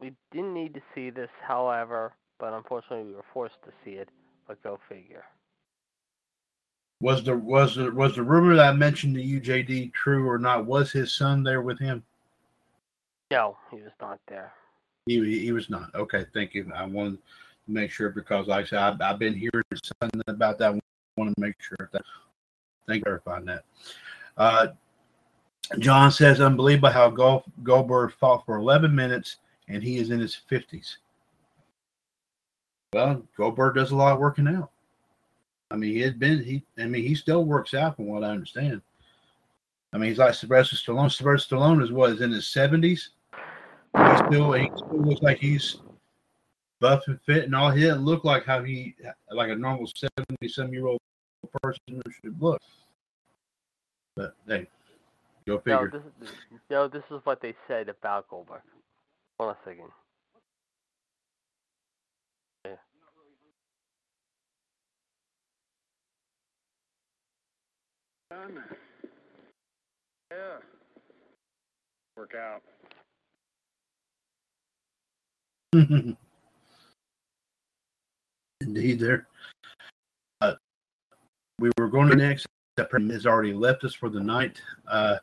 [SPEAKER 3] we didn't need to see this, however, but unfortunately we were forced to see it. But go figure.
[SPEAKER 2] Was the was the was the rumor that I mentioned to you, JD, true or not? Was his son there with him?
[SPEAKER 3] No, he was not there.
[SPEAKER 2] He he was not. Okay, thank you. I wanted to make sure because, like I said, I've, I've been hearing something about that. I want to make sure that. Thank you for clarifying that. Uh, John says, unbelievable how Gold, Goldberg fought for 11 minutes and he is in his 50s. Well, Goldberg does a lot of working out. I mean, he had been he. I mean, he still works out, from what I understand. I mean, he's like Sylvester Stallone. Sylvester Stallone is what is in his 70s. He still he still looks like he's buff and fit and all. He doesn't look like how he like a normal 70 some year old person should look. But hey, go figure.
[SPEAKER 3] this is no, this is what they said about Goldberg. Hold on a second. Yeah.
[SPEAKER 5] Done. Yeah. Work out.
[SPEAKER 2] Indeed, there. Uh, we were going to next. That has already left us for the night. Uh,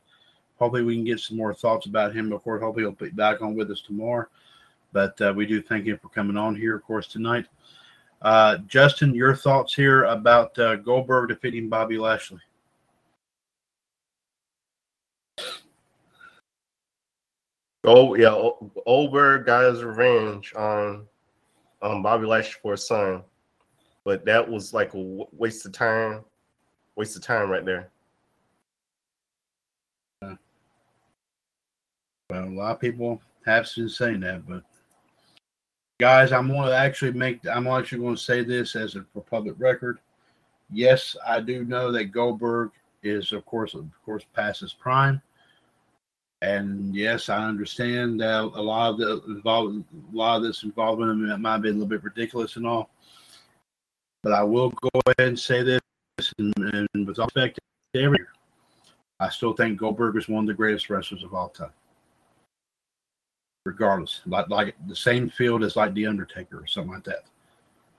[SPEAKER 2] hopefully, we can get some more thoughts about him before. Hopefully, he'll be back on with us tomorrow. But uh, we do thank him for coming on here, of course, tonight. Uh, Justin, your thoughts here about uh, Goldberg defeating Bobby Lashley?
[SPEAKER 4] Oh yeah, O- Goldberg got his revenge on um Bobby Lashley for his son, but that was like a waste of time, waste of time right there.
[SPEAKER 2] Well, a lot of people have been saying that, but guys, I'm going to actually make. I'm actually going to say this as a for public record. Yes, I do know that Goldberg is, of course, of course, past his prime, and yes, I understand that a lot of the a lot of this involvement in it might have been a little bit ridiculous and all. But I will go ahead and say this, and, and with all respect to everyone, I still think Goldberg is one of the greatest wrestlers of all time. Regardless, like like the same field as like the Undertaker or something like that.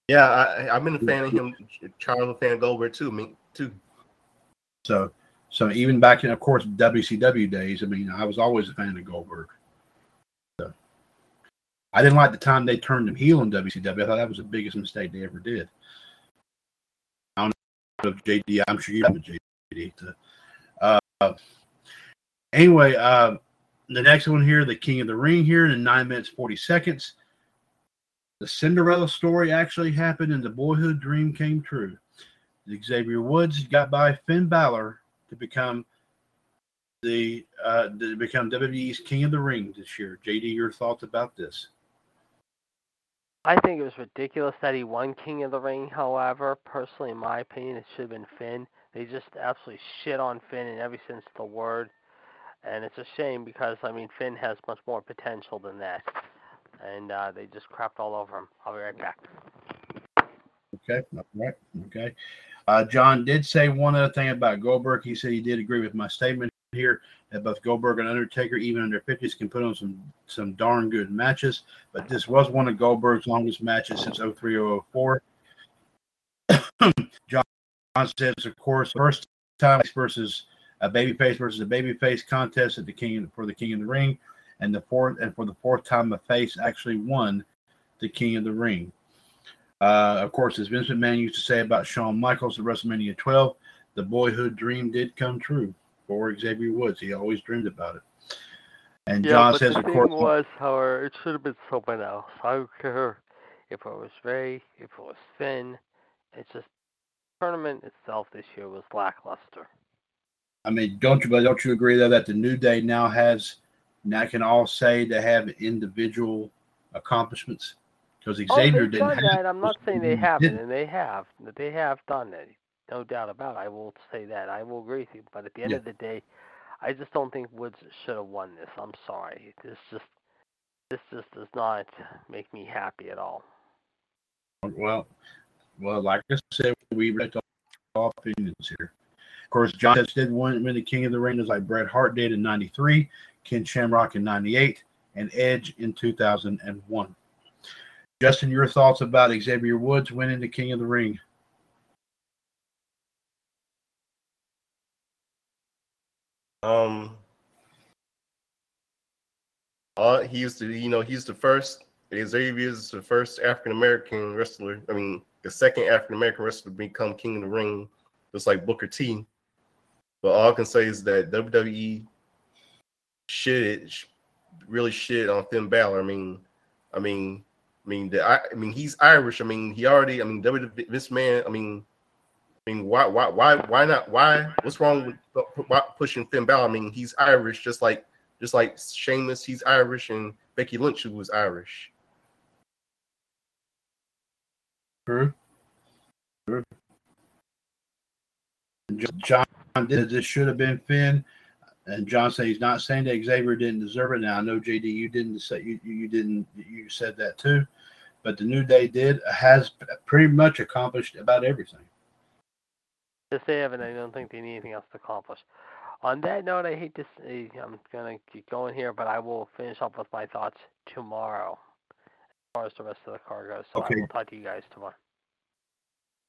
[SPEAKER 4] Yeah, I, I've been a fan of him. Charles, a fan of Goldberg too. Me too.
[SPEAKER 2] So, so even back in, of course, WCW days, I mean, I was always a fan of Goldberg. So, I didn't like the time they turned him heel in WCW. I thought that was the biggest mistake they ever did. I don't know if JD, I'm sure you have a JD. To, uh, anyway, uh, the next one here, the King of the Ring here in nine minutes, 40 seconds. The Cinderella story actually happened and the boyhood dream came true. Xavier Woods got by Finn Balor to become the uh, to become WWE's King of the Ring this year. JD, your thoughts about this?
[SPEAKER 3] I think it was ridiculous that he won King of the Ring. However, personally, in my opinion, it should have been Finn. They just absolutely shit on Finn in every sense of the word, and it's a shame because I mean Finn has much more potential than that, and uh, they just crapped all over him. I'll be right back.
[SPEAKER 2] Okay, all right, okay. Uh, John did say one other thing about Goldberg. He said he did agree with my statement here that both Goldberg and Undertaker, even their fifties, can put on some some darn good matches. But this was one of Goldberg's longest matches since 0304. John says, of course, first time versus a babyface versus a babyface contest at the King for the King of the Ring, and the fourth and for the fourth time a face actually won the King of the Ring. Uh, of course, as Vince McMahon used to say about Shawn Michaels at WrestleMania 12, the boyhood dream did come true for Xavier Woods. He always dreamed about it. And
[SPEAKER 3] yeah,
[SPEAKER 2] John says,
[SPEAKER 3] the
[SPEAKER 2] of
[SPEAKER 3] thing
[SPEAKER 2] course,
[SPEAKER 3] was, however, it should have been someone else. I don't care if it was Ray, if it was Finn. It's just the tournament itself this year was lackluster.
[SPEAKER 2] I mean, don't you? But don't you agree though that the New Day now has now can all say they have individual accomplishments because
[SPEAKER 3] Oh,
[SPEAKER 2] Xavier
[SPEAKER 3] they've
[SPEAKER 2] didn't
[SPEAKER 3] done
[SPEAKER 2] have.
[SPEAKER 3] that. I'm not saying they haven't, and they have. They have done it. No doubt about it. I will say that. I will agree with you. But at the end
[SPEAKER 2] Yeah.
[SPEAKER 3] of the day, I just don't think Woods should have won this. I'm sorry. This just this just does not make me happy at all.
[SPEAKER 2] Well, well, like I said, we respect all opinions here. Of course, John Test did win, win the King of the Ring, like Bret Hart did in '93, Ken Shamrock in '98, and Edge in 2001. Justin, your thoughts about Xavier Woods winning the King of the Ring?
[SPEAKER 4] Um, uh, he used to, you know, he's the first. Xavier is the first African American wrestler. I mean, the second African American wrestler to become King of the Ring, just like Booker T. But all I can say is that WWE shit, really shit on Finn Balor. I mean, I mean, I mean, the, I, I mean, he's Irish. I mean, he already. I mean, this man. I mean, I mean, why, why, why, why not? Why? What's wrong with pu- pu- pushing Finn Balor? I mean, he's Irish, just like, just like Sheamus. He's Irish, and Becky Lynch, who was Irish.
[SPEAKER 2] True. True. John this should have been Finn, and John said he's not saying that Xavier didn't deserve it. Now I know JD, you didn't say you you didn't you said that too, but the New Day did has pretty much accomplished about everything.
[SPEAKER 3] If they haven't, I don't think they need anything else to accomplish. On that note, I hate to say eh, I'm gonna keep going here, but I will finish up with my thoughts tomorrow, as far as the rest of the car goes. So
[SPEAKER 2] Okay.
[SPEAKER 3] I will talk to you guys tomorrow.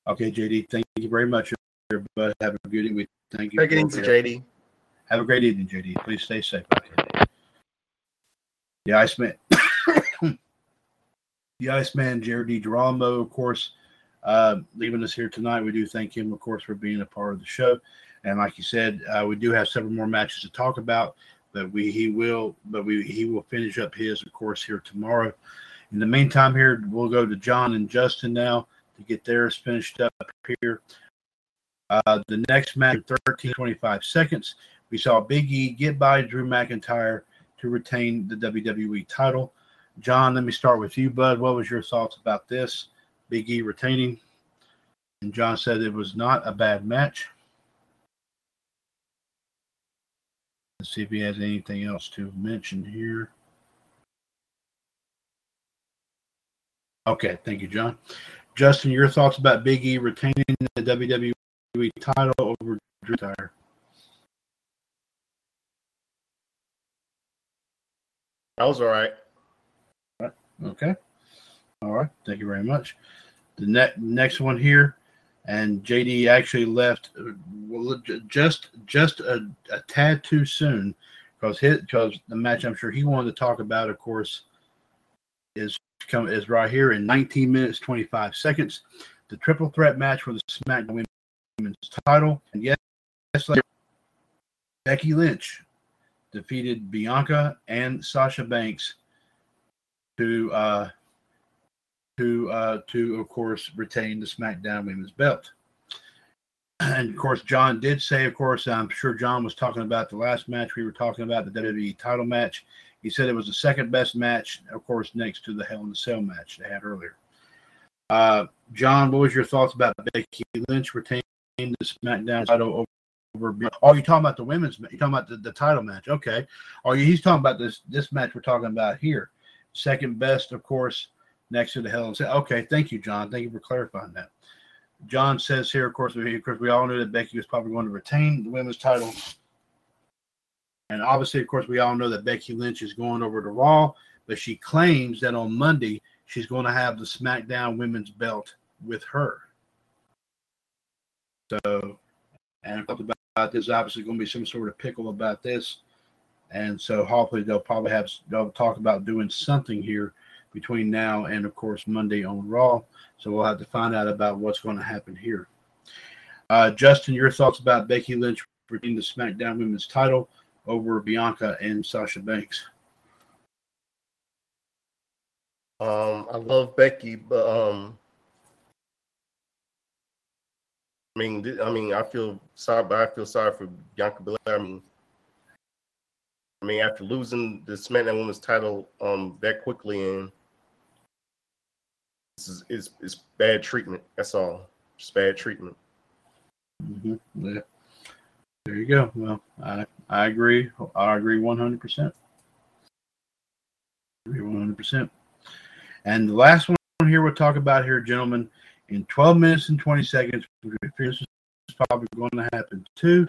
[SPEAKER 2] Okay, JD, thank you very much, everybody. Have a good evening. Thank you.
[SPEAKER 4] Take it easy, JD.
[SPEAKER 2] Have a great evening, JD. Please stay safe. Okay. I Iceman, the Iceman, Jared D. Of course, uh, leaving us here tonight. We do thank him, of course, for being a part of the show. And like you said, uh, we do have several more matches to talk about, but we he will, but we he will finish up his, of course, here tomorrow. In the meantime, here we'll go to John and Justin now to get theirs finished up here. Uh, the next match, 13 25 seconds. We saw Big E get by Drew McIntyre to retain the WWE title. John, let me start with you, Bud. What was your thoughts about this? Big E retaining. And John said it was not a bad match. Let's see if he has anything else to mention here. Okay, thank you, John. Justin, your thoughts about Big E retaining the WWE title over Drew McIntyre?
[SPEAKER 4] That was all right.
[SPEAKER 2] Okay. All right. Thank you very much. The ne- next one here, and JD actually left well, just just a, a tad too soon because his because the match I'm sure he wanted to talk about, of course, is come is right here in 19 minutes 25 seconds. The triple threat match for the SmackDown Women's title, and yes, yes, Becky Lynch defeated Bianca and Sasha Banks to uh, to uh, to of course retain the SmackDown Women's Belt. And of course, John did say, of course, I'm sure John was talking about the last match we were talking about, the WWE title match. He said it was the second best match, of course, next to the Hell in the Cell match they had earlier. Uh, John, what was your thoughts about Becky Lynch retaining the SmackDown title over? Oh, you talking about the women's? You talking about the, the title match? Okay. Oh, he's talking about this this match we're talking about here. Second best, of course, next to the Hell Okay, thank you, John. Thank you for clarifying that. John says here, of course, we, of course, we all knew that Becky was probably going to retain the women's title. And obviously, of course, we all know that Becky Lynch is going over to Raw, but she claims that on Monday she's going to have the SmackDown women's belt with her. So, and I talked about this, obviously going to be some sort of pickle about this. And so hopefully they'll probably have they'll talk about doing something here between now and of course Monday on Raw. So we'll have to find out about what's going to happen here. Uh, Justin, your thoughts about Becky Lynch retaining the SmackDown Women's title over Bianca and Sasha Banks?
[SPEAKER 4] Um, I love Becky, but um, I mean, I mean, I feel sorry, but I feel sorry for Bianca Belair. I mean, I mean, after losing the SmackDown Women's title um that quickly, and this is it's, it's bad treatment. That's all. Just bad treatment.
[SPEAKER 2] Mm-hmm. Yeah. There you go. Well, I I agree. I agree one hundred percent. Agree one hundred percent. And the last one here we'll talk about here, gentlemen, in twelve minutes and twenty seconds, this is probably going to happen too.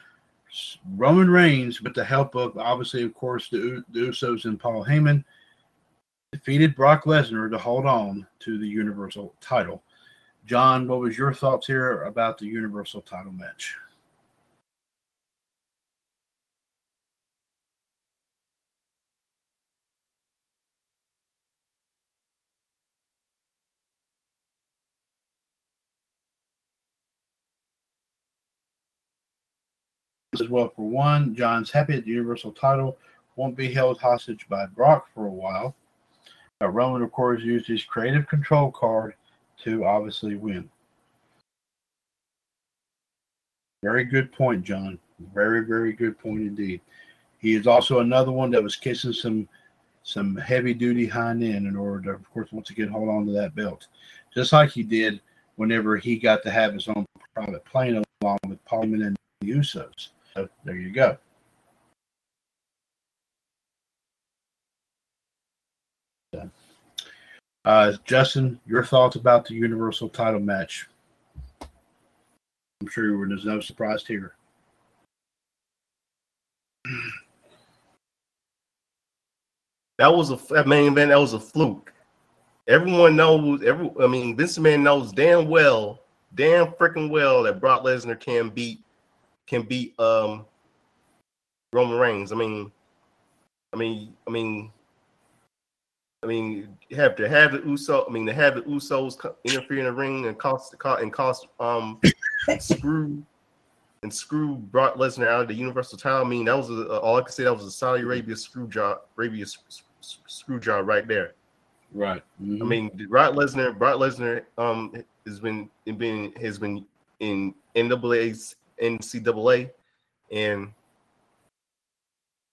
[SPEAKER 2] Roman Reigns, with the help of obviously, of course, the, the Usos and Paul Heyman, defeated Brock Lesnar to hold on to the Universal title. John, what was your thoughts here about the Universal title match? As well, for one, John's happy that the Universal title won't be held hostage by Brock for a while. But Roman, of course, used his creative control card to obviously win. Very good point, John. Very, very good point indeed. He is also another one that was kissing some some heavy duty hind end in order to, of course, once again hold on to that belt. Just like he did whenever he got to have his own private plane along with Paul Heyman and the Usos. So there you go. Uh, Justin, your thoughts about the Universal title match? I'm sure there's no surprise here.
[SPEAKER 4] That was a that main event. That was a fluke. Everyone knows. Every I mean, Vince McMahon knows damn well, damn freaking well that Brock Lesnar can beat can beat um Roman Reigns. I mean, I mean, I mean, I mean, have to have the Uso. I mean, to have the Usos interfere in the ring and cost and cost um screw and screw Brock Lesnar out of the Universal title. I mean, that was a, all I could say. That was a Saudi Arabia screw job, Arabia screw job right there.
[SPEAKER 2] Right.
[SPEAKER 4] I mean, Brock Lesnar, Brock Lesnar, um, has been been has been in NAA's NCAA, and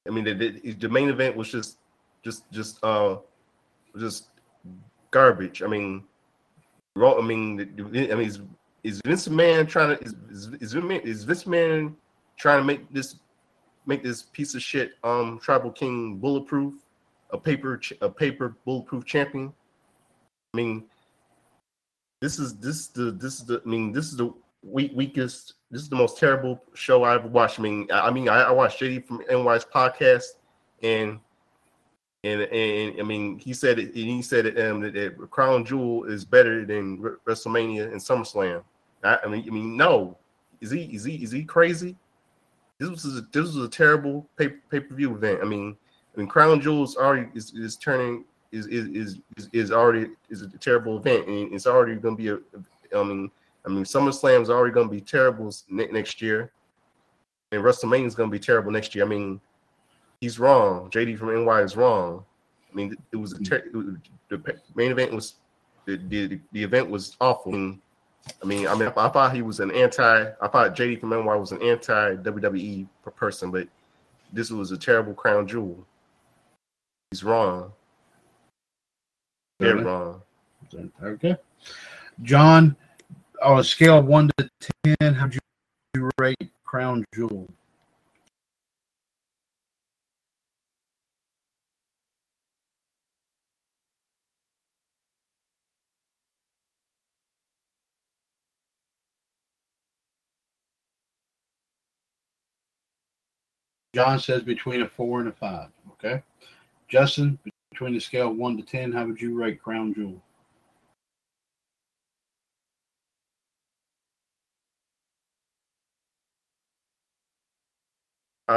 [SPEAKER 4] I mean, the, the, the main event was just, just, just, uh, just garbage. I mean, wrong. I mean, I mean, is, is Vince McMahon trying to is is, is, Vince- McMahon trying to make this make this piece of shit um tribal king bulletproof a paper a paper bulletproof champion i mean this is this the this is the i mean this is the weak, weakest this is the most terrible show I've watched i mean i, mean I, I watched jd from ny's podcast and And, and I mean, he said it. He said it, um, that, that Crown Jewel is better than WrestleMania and SummerSlam. I, I mean, I mean, no, is he is he is he crazy? This was a, this was a terrible pay pay per view event. I mean, I mean, Crown Jewel is already is, is turning is, is is is already is a terrible event, and it's already going to be a. I mean, I mean, SummerSlam is already going to be terrible next year, and WrestleMania is going to be terrible next year. I mean, he's wrong. JD from NY is wrong. I mean, it was a mm. ter- it was- the main event was the, the the event was awful. I mean, I mean, I mean, I, I thought he was an anti. I thought JD from NY was an anti WWE person, but this was a terrible crown jewel. He's wrong. They're
[SPEAKER 2] Really?
[SPEAKER 4] wrong.
[SPEAKER 2] Okay. John, on a scale of one to ten, how'd you rate Crown Jewel? John says between a four and a five. Okay. Justin, between the scale of one to ten, how would you rate Crown Jewel?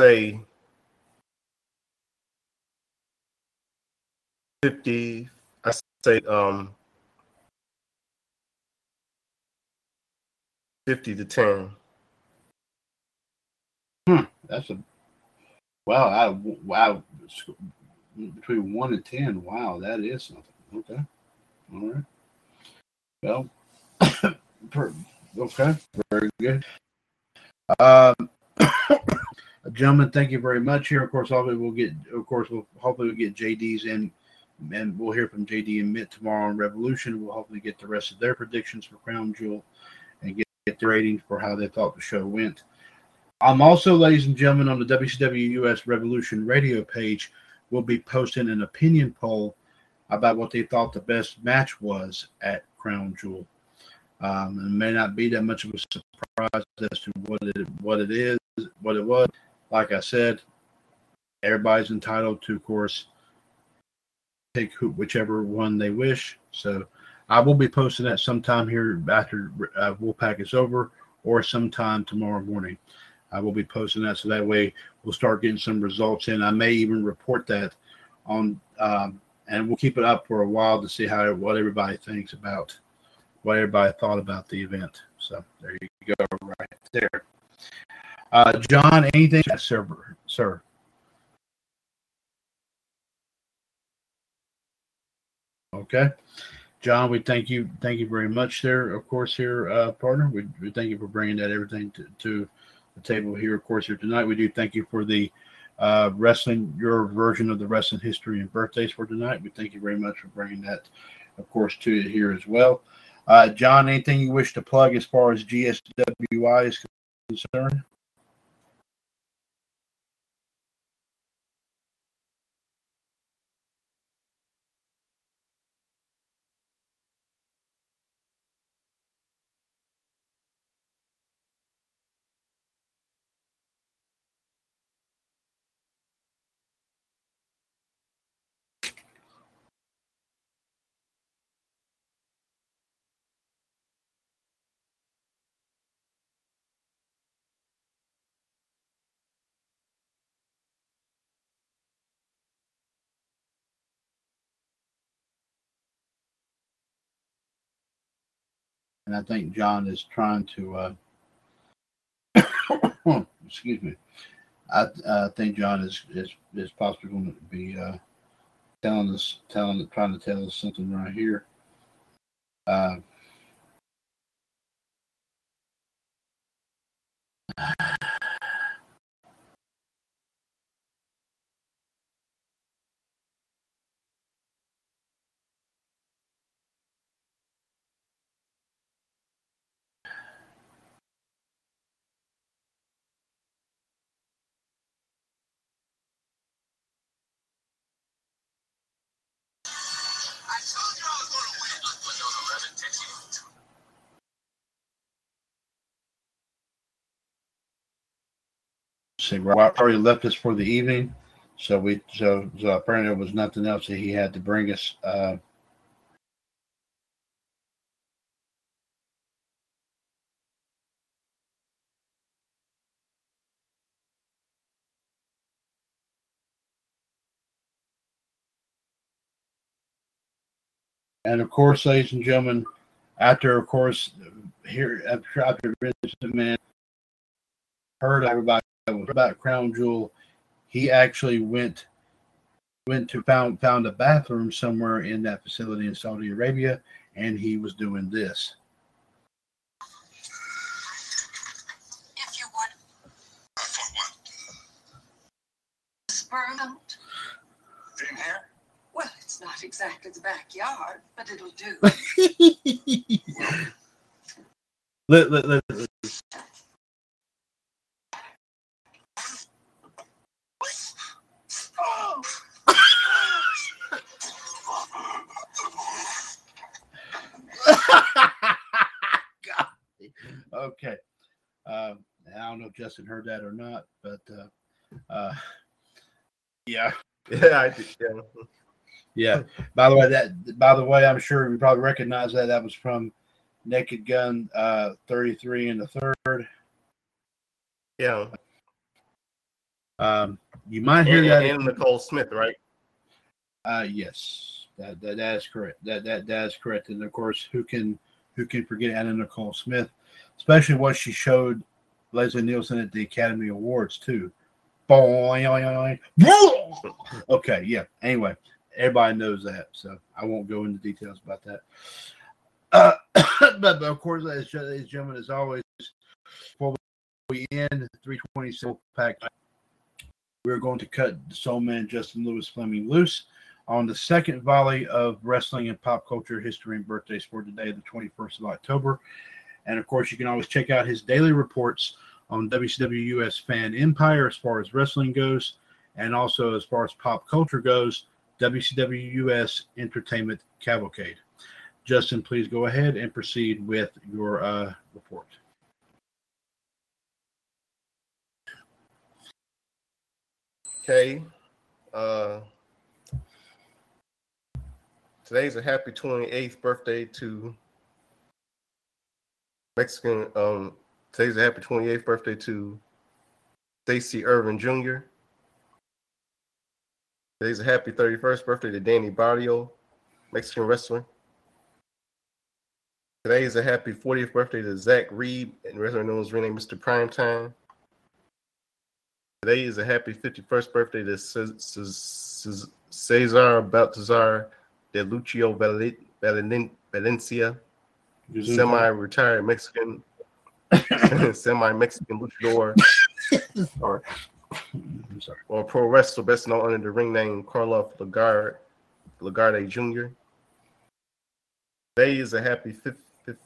[SPEAKER 4] Say fifty. I say um fifty to ten.
[SPEAKER 2] hmm, That's a wow. I, wow. Between one and ten. Wow, that is something. Okay. All right. Well, okay. Very good. Um, gentlemen, thank you very much. Here, of course, hopefully we'll get. Of course, we'll hopefully we'll get JD's in, and we'll hear from JD and Mitt tomorrow on Revolution. We'll hopefully get the rest of their predictions for Crown Jewel, and get, get the ratings for how they thought the show went. I'm also, ladies and gentlemen, on the WCW US Revolution radio page, We'll be posting an opinion poll about what they thought the best match was at Crown Jewel. Um, it may not be that much of a surprise as to what it what it is, what it was. Like I said, everybody's entitled to, of course, take whichever one they wish. So I will be posting that sometime here after uh, Wolfpac is over, or sometime tomorrow morning. I will be posting that so that way we'll start getting some results in. I may even report that on, um, and we'll keep it up for a while to see how what everybody thinks about what everybody thought about the event. So there you go, right there. Uh, John, anything, yes, sir, sir? Okay. John, we thank you, thank you very much there, of course, here, uh, partner. We, we thank you for bringing that everything to, to the table here, of course, here tonight. We do thank you for the uh, wrestling, your version of the wrestling history and birthdays for tonight. We thank you very much for bringing that, of course, to here as well. Uh, John, anything you wish to plug as far as GSWI is concerned? And I think John is trying to. Uh, excuse me. I think John is is is possibly going to be uh, telling us, telling, trying to tell us something right here. Uh, see, Rob already left us for the evening, So we so so apparently there was nothing else that he had to bring us. Uh, and of course, ladies and gentlemen, after of course here after after McMahon heard everybody about Crown Jewel, he actually went went to found found a bathroom somewhere in that facility in Saudi Arabia, and he was doing this.
[SPEAKER 7] If you would. Sperm out.
[SPEAKER 1] In here?
[SPEAKER 7] Well, it's not exactly the backyard, but it'll do.
[SPEAKER 2] Let- let- let- Okay. Um, I don't know if Justin heard that or not, but uh, uh, yeah,
[SPEAKER 4] Yeah, I did. Yeah.
[SPEAKER 2] yeah. By the way, that by the way, I'm sure you probably recognize that. That was from Naked Gun uh, 33 and the third.
[SPEAKER 4] Yeah.
[SPEAKER 2] Um, you might hear
[SPEAKER 4] And,
[SPEAKER 2] that.
[SPEAKER 4] Anna Nicole Smith, right?
[SPEAKER 2] Uh, yes, that, that that is correct. That that that is correct. And of course, who can who can forget Anna Nicole Smith, especially what she showed Leslie Nielsen at the Academy Awards too. Okay, yeah. Anyway, everybody knows that, so I won't go into details about that. Uh, but, of course, and gentlemen, as always, before we end the 320 pack, we're going to cut the Soul Man Justin Lewis Fleming loose on the second volley of wrestling and pop culture history and birthdays for today, the 21st of October. And of course, you can always check out his daily reports on WCW US Fan Empire as far as wrestling goes, and also as far as pop culture goes, WCW US Entertainment Cavalcade. Justin, please go ahead and proceed with your uh, report.
[SPEAKER 4] Okay. Uh, today's a happy 28th birthday to Mexican. Um, today's a happy 28th birthday to Stacy Irvin Jr. Today's a happy 31st birthday to Danny Barrio, Mexican wrestler. Today is a happy 40th birthday to Zach Reed, and wrestler known as renamed Mr. Primetime. Today is a happy 51st birthday to Ce- Ce- Ce- Cesar Baltazar de Lucio Valen- Valen- Valencia, semi-retired Mexican, semi-Mexican luchador.
[SPEAKER 2] Sorry.
[SPEAKER 4] Or pro wrestler best known under the ring name Karloff Lagarde, Lagarde Jr. Today is a happy fif- fif-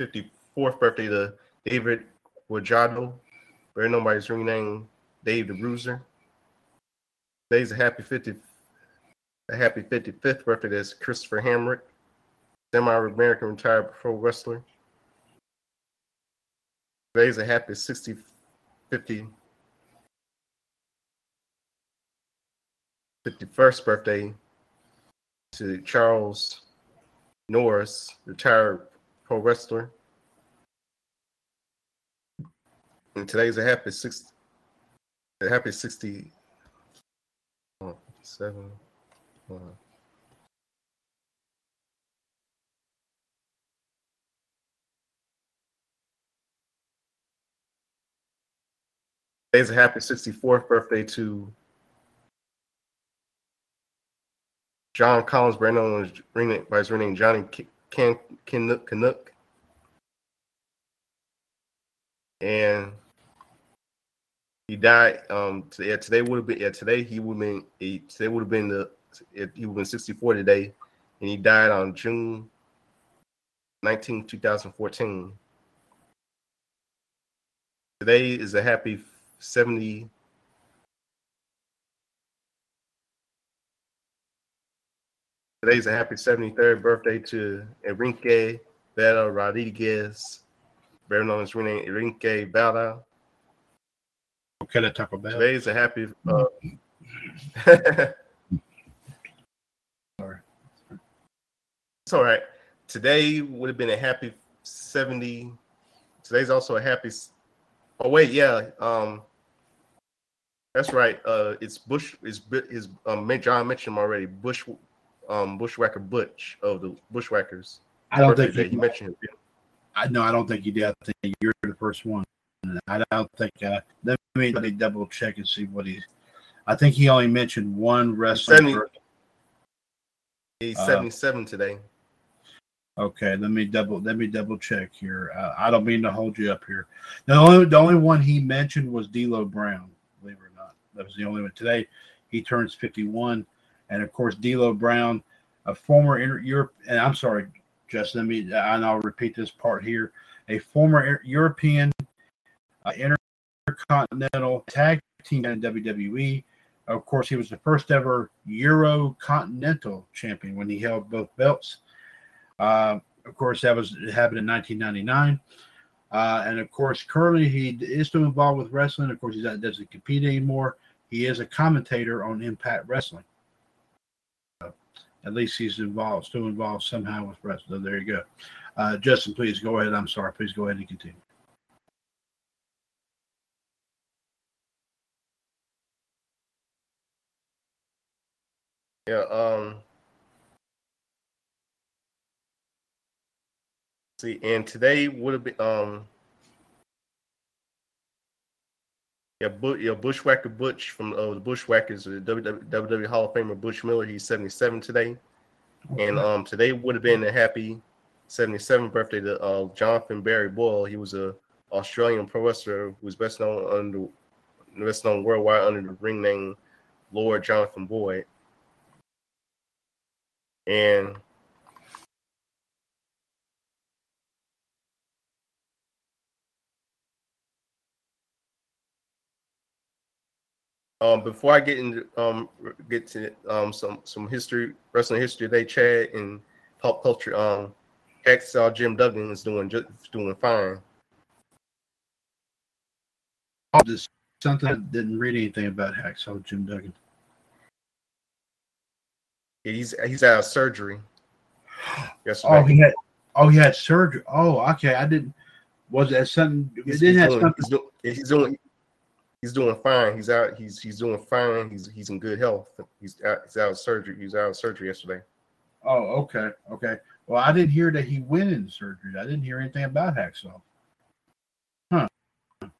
[SPEAKER 4] 54th birthday to David Guajardo, better known by his ring name Dave the Bruiser. Today's a happy 50, a happy 55th birthday. To Christopher Hamrick, semi-American retired pro wrestler. Today's a happy 60, 50, 51st birthday to Charles Norris, retired pro wrestler. And today's a happy six, a happy 60, uh, oh, 57. Today's a happy 64th birthday to John Collins, better known as by his ring name Johnny Can Canuck. And he died. Um, t- yeah, today would have been. Yeah, today he would have been. He, today would have been the. He would have been 64 today, and he died on June 19, 2014. Today is a happy 70. Today's a happy 73rd birthday to Enrique Vera Rodriguez, better known as Enrique Vera.
[SPEAKER 2] Okay, to Taco Bell.
[SPEAKER 4] Today's a happy uh,
[SPEAKER 2] Sorry.
[SPEAKER 4] It's all right. Today would have been a happy 70. Today's also a happy. Oh wait, yeah. Um, that's right. Uh, it's Bush. Is is um John mentioned him already? Bush, um, Bushwhacker Butch of the Bushwhackers.
[SPEAKER 2] I don't think you,
[SPEAKER 4] he mentioned him.
[SPEAKER 2] I no, I don't think you did. I think you're the first one. I don't think. Uh, let me, let me double check and see what he's. I think he only mentioned one wrestler.
[SPEAKER 4] Seventy- He's
[SPEAKER 2] Uh,
[SPEAKER 4] 77 today.
[SPEAKER 2] Okay, let me double let me double check here. Uh, I don't mean to hold you up here. The only the only one he mentioned was D'Lo Brown. Believe it or not, that was the only one today. He turns 51, and of course D'Lo Brown, a former inter- Europe. And I'm sorry, just let me and I'll repeat this part here. A former European uh, intercontinental tag team in WWE. Of course, he was the first ever Euro Continental champion when he held both belts. Uh, of course, that was happened in 1999. Uh, and of course, currently he is still involved with wrestling. Of course, he doesn't compete anymore. He is a commentator on Impact Wrestling. Uh, at least he's involved, still involved somehow with wrestling. There you go. Uh, Justin, please go ahead. I'm sorry. Please go ahead and continue.
[SPEAKER 4] Yeah. Um. See, and today would have been um. Yeah, Bu- yeah, Bushwhacker Butch from uh, the Bushwhackers, the WWE, WWE Hall of Famer Butch Miller. He's 77 today, and um, today would have been a happy 77th birthday to uh, Jonathan Barry Boyle. He was a Australian pro wrestler who was best known under best known worldwide under the ring name Lord Jonathan Boyd. And um, before I get into um get to um some some history wrestling history today, Chad and pop culture, um Hacksaw Jim Duggan is doing just doing fine.
[SPEAKER 2] Just something I didn't read anything about Hacksaw Jim Duggan.
[SPEAKER 4] He's he's out of surgery. Yes,
[SPEAKER 2] Oh, he had. Oh, he had surgery. Oh, okay. I didn't. Was that something? It didn't have something.
[SPEAKER 4] he's, doing, he's doing he's doing fine. He's out. He's he's doing fine. He's he's in good health. He's out. He's out of surgery. He's out of surgery yesterday.
[SPEAKER 2] Oh, okay, okay. Well, I didn't hear that he went into surgery. I didn't hear anything about Hacksaw. Huh. If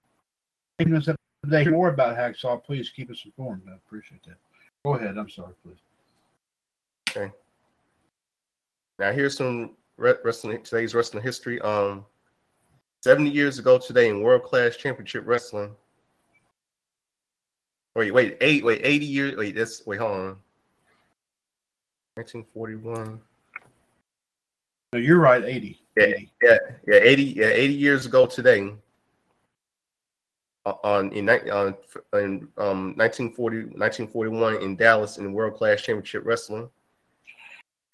[SPEAKER 2] you know something more about Hacksaw, please keep us informed. I appreciate that. Go ahead. I'm sorry, please. Okay.
[SPEAKER 4] Now here's some re- wrestling today's wrestling history. Um, 70 years ago today in World Class Championship Wrestling. Wait, wait, eight, wait, 80 years. Wait, that's wait, hold on. 1941.
[SPEAKER 2] No, you're right. 80.
[SPEAKER 4] Yeah.
[SPEAKER 2] 80.
[SPEAKER 4] Yeah, yeah, 80, yeah, 80 years ago today. uh, On in, on in um 1940 1941 in Dallas in World Class Championship Wrestling.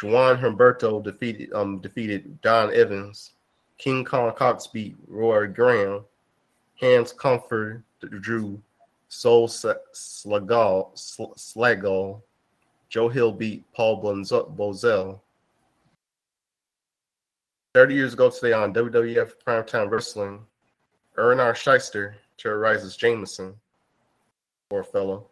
[SPEAKER 4] Juan Humberto defeated um defeated Don Evans. King Kong Cox beat Roy Graham. Hans Comfort drew Sol Slagal Slagal. Joe Hill beat Paul Bozell. 30 years ago today on WWF Primetime Wrestling, Irwin R. Schyster terrorizes Jameson, poor fellow.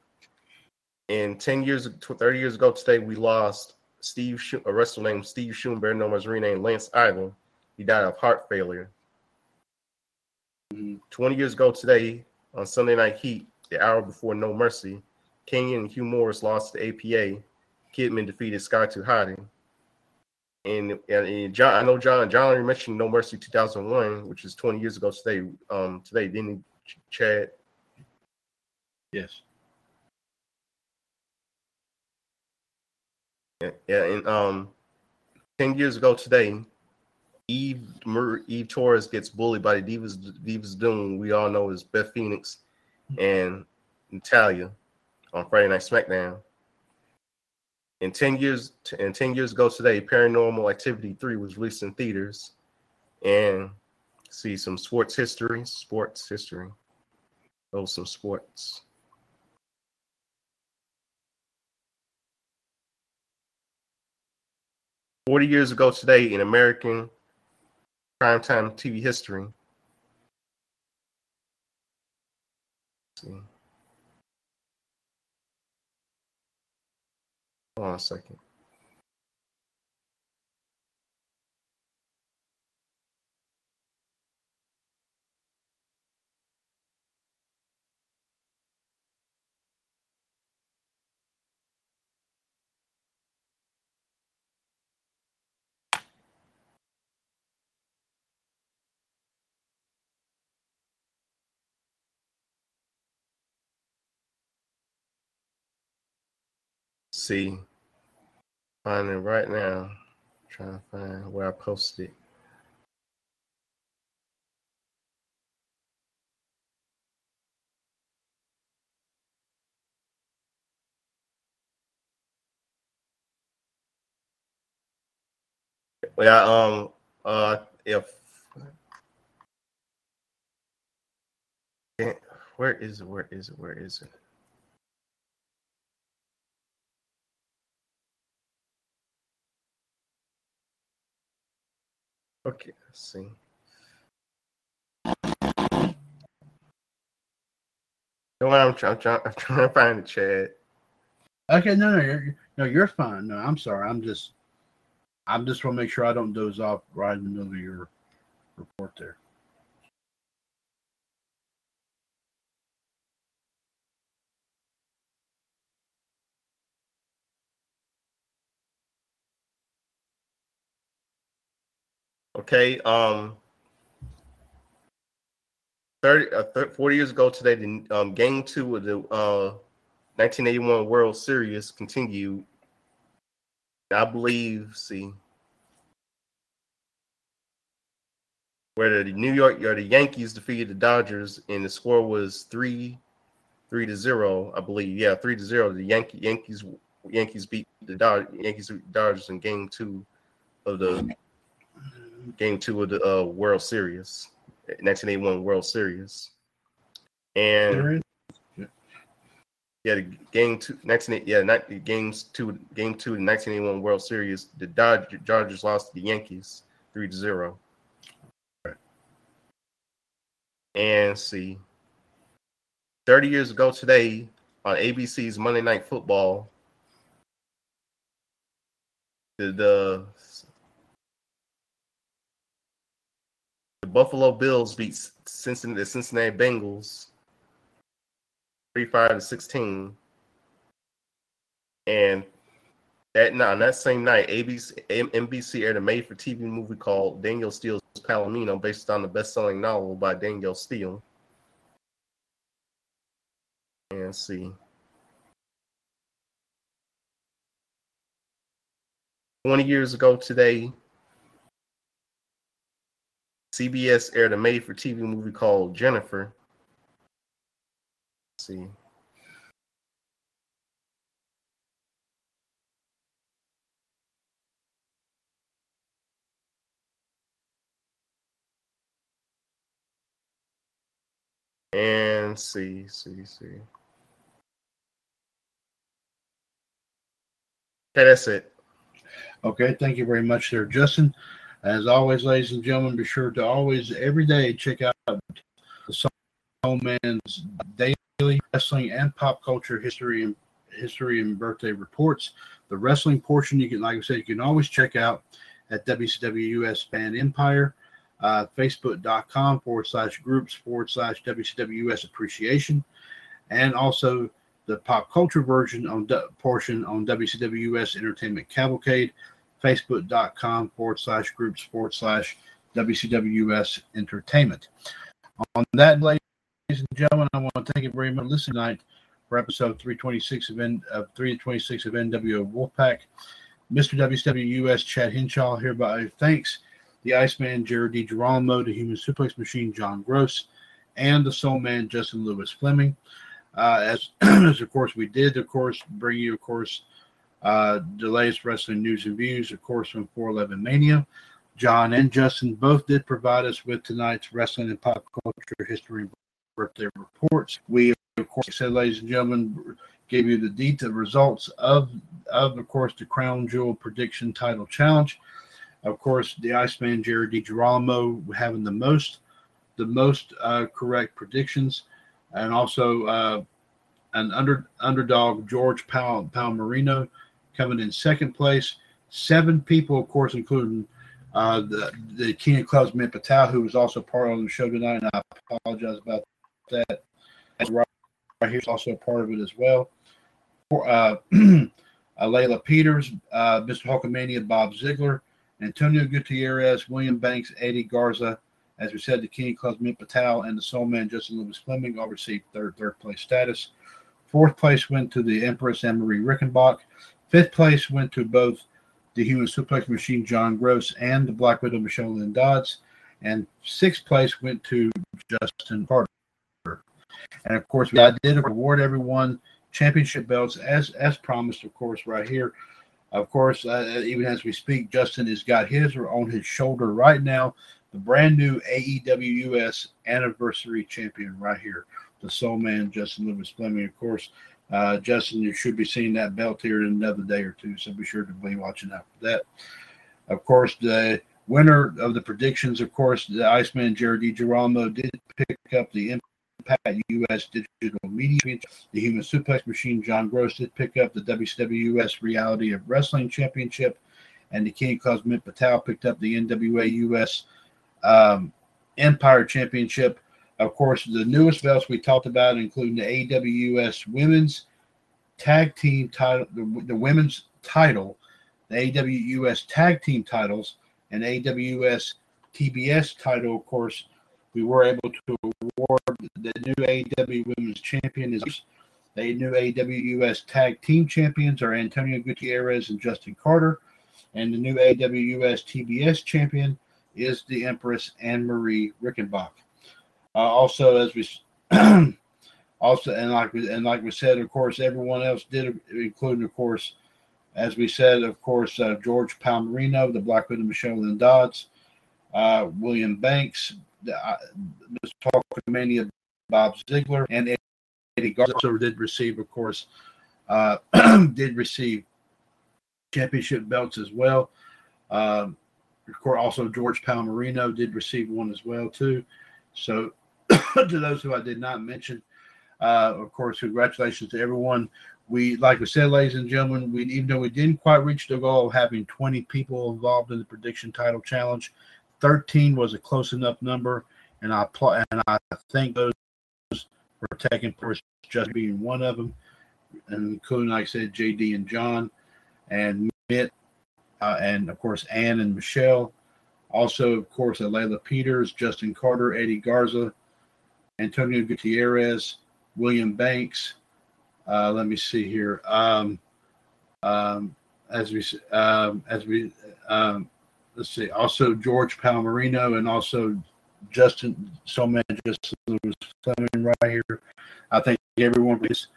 [SPEAKER 4] And 10 years, 30 years ago today, we lost Steve, a wrestler named Steve Schoenberg, known as renamed Lance Idol. He died of heart failure.
[SPEAKER 2] Mhm.
[SPEAKER 4] 20 years ago today, on Sunday Night Heat, the hour before No Mercy, Kanyon and Hugh Morris lost to APA. Kidman defeated Sky Hottie. And, and, and John, I know John. John already mentioned No Mercy 2001, which is 20 years ago today. Um, today, didn't he, Chad?
[SPEAKER 2] Yes.
[SPEAKER 4] Yeah, yeah, and um, 10 years ago today, Eve Eve Torres gets bullied by the Divas Divas Doom. We all know as Beth Phoenix and Natalia on Friday Night SmackDown. In ten years, in ten years ago today, Paranormal Activity three was released in theaters, and see some sports history, sports history, oh some sports. Forty years ago today in American primetime TV history, see. Hold on a second. See. Find it right now. Trying to find where I posted it. Yeah, um uh if where is it? Where is it? Where is it? Okay, let's see. No, I'm trying, I'm trying, I'm trying to find the chat.
[SPEAKER 2] Okay, no, no, you're, no, you're fine. No, I'm sorry. I'm just, I'm just want to make sure I don't doze off right in the middle of your report there.
[SPEAKER 4] Okay, um, 30, uh, thir 40 years ago today, the um, game two of the uh, 1981 World Series continued. I believe, see, where the New York or the Yankees defeated the Dodgers, and the score was three, three to zero, I believe. Yeah, three to zero. The Yankee Yankees Yankees beat the Dod- Yankees Dodgers in Game Two of the Game Two of the uh, World Series, 1981 World Series, and yeah, the game two, 19, yeah, not the games two, game two, the 1981 World Series. The Dodgers, Dodgers lost to the Yankees three to zero. And see, 30 years ago today on ABC's Monday Night Football, the the, the Buffalo Bills beat Cincinnati, the Cincinnati Bengals 35 to 16. And that night, on that same night, ABC, NBC aired a made for TV movie called Danielle Steel's Palomino, based on the best selling novel by Daniel Steele. And see. 20 years ago today, CBS aired a made for TV movie called Jennifer. Let's see. And see, see, see. Okay, that's it.
[SPEAKER 2] Okay, thank you very much there, Justin. As always, ladies and gentlemen, be sure to always every day check out the Soul Man's daily wrestling and pop culture history and history and birthday reports. The wrestling portion, you can, like I said, you can always check out at WCW US Fan Empire, uh, Facebook.com forward slash groups forward slash WCW US Appreciation, and also the pop culture version on portion on WCW US Entertainment Cavalcade facebook.com forward slash groups forward slash WCWS Entertainment. On that, ladies and gentlemen, I want to thank you very much for listening tonight for episode 326 of, N, of 326 of NWO Wolfpac. Mr. WCWUS Chad Hinshaw hereby thanks the Iceman Jared DiGirolamo, the Human Suplex Machine John Gross, and the Soul Man Justin Lewis Fleming. Uh, as, as of course we did, of course, bring you, of course, uh, the latest wrestling news and views, of course, from 411 Mania. John and Justin both did provide us with tonight's wrestling and pop culture history birthday reports. We, of course, said, ladies and gentlemen, gave you the detailed results of, of, of course, the Crown Jewel Prediction Title Challenge. Of course, the Iceman Jared DiGirolamo having the most, the most uh, correct predictions, and also uh, an under underdog George Pal Palmerino coming in second place. Seven people, of course, including uh, the the Keenan Club's Mint Patel, who was also part of the show tonight, and I apologize about that. Right, right here is also a part of it as well. For, uh, uh, Layla Peters, uh, Mr. Hulkamania, Bob Ziegler, Antonio Gutierrez, William Banks, Eddie Garza. As we said, the King of Club's Mint Patel and the Soul Man Justin Lewis Fleming all received third third place status. Fourth place went to the Empress Anne Marie Rickenbach. Fifth place went to both the Human Suplex Machine John Gross and the Black Widow Michelle Lynn Dodds. And sixth place went to Justin Carter. And of course, I did award everyone championship belts as as promised, of course, right here. Of course, uh, even as we speak, Justin has got his on his shoulder right now. The brand new AEW US anniversary champion right here, the Soul Man Justin Lewis Fleming. Of course, uh, Justin, you should be seeing that belt here in another day or two, so be sure to be watching out for that. Of course, the winner of the predictions, of course, the Iceman Jared DiGirolamo did pick up the Impact US Digital Media The Human Suplex Machine John Gross did pick up the WCW US Reality of Wrestling Championship, and the King Cosmic Patel picked up the NWA US um, Empire Championship. Of course, the newest belts we talked about, including the AWS Women's Tag Team title, the, the women's title, the AWS Tag Team titles, and AWS TBS title. Of course, we were able to award the new AW Women's Champion is the new AWS Tag Team Champions are Antonio Gutierrez and Justin Carter, and the new AWS TBS Champion is the Empress Anne Marie Rickenbach. Uh, also, as we also and like we and like we said, of course, everyone else did, including of course, as we said, of course, uh, George Palmerino, the Black Widow, Michelle Lynn Dodds, uh, William Banks, uh, Mr. Talkmania, Bob Ziegler, and Eddie Garza did receive, of course, uh, did receive championship belts as well. Um, of course, also George Palmerino did receive one as well too. So, to those who I did not mention, uh, of course, congratulations to everyone. We, like we said, ladies and gentlemen, we even though we didn't quite reach the goal of having 20 people involved in the prediction title challenge, 13 was a close enough number, and I pl- and I thank those for taking part, just being one of them, and including, like I said, JD and John, and Mitt, uh, and of course Ann and Michelle. Also, of course, Layla Peters, Justin Carter, Eddie Garza, Antonio Gutierrez, William Banks. Uh, let me see here. Um, um, as we um, as we um, let's see. Also, George Palmerino and also Justin Soulman Justin was Fleming right here. I think everyone is.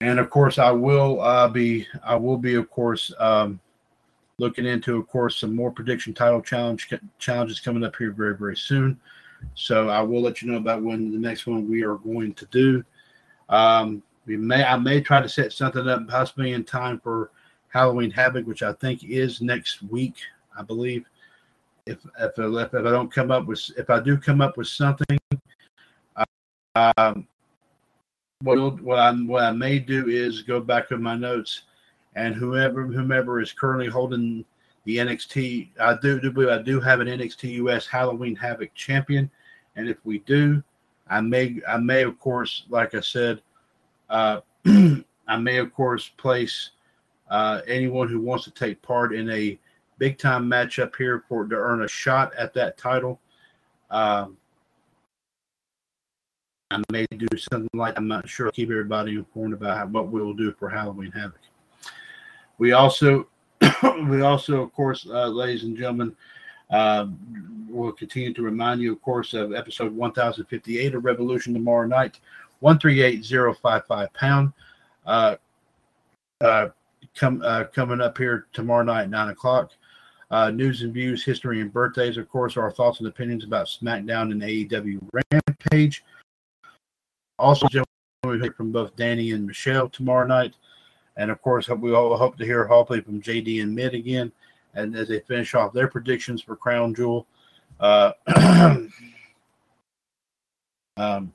[SPEAKER 2] And of course, I will uh, be I will be of course um, looking into of course some more prediction title challenge challenges coming up here very very soon. So I will let you know about when the next one we are going to do. Um, we may I may try to set something up possibly in time for Halloween Havoc, which I think is next week, I believe. If if, if, I don't come up with if I do come up with something, um, what what I what I may do is go back in my notes, and whoever whomever is currently holding the NXT, I do, do believe I do have an NXT US Halloween Havoc champion, and if we do, I may I may of course, like I said, uh, I may of course place uh, anyone who wants to take part in a big time matchup here for to earn a shot at that title. Um, I may do something like I'm not sure. Keep everybody informed about how, what we will do for Halloween Havoc. We also, we also, of course, uh, ladies and gentlemen, uh, will continue to remind you, of course, of episode 1058 of Revolution tomorrow night, 138055 pound. Uh, uh, come uh, coming up here tomorrow night, nine o'clock. Uh, news and views, history and birthdays, of course, our thoughts and opinions about SmackDown and AEW Rampage. Also, we hear from both Danny and Michelle tomorrow night. And of course, we all hope to hear hopefully from JD and Mid again, and as they finish off their predictions for Crown Jewel. Uh, um,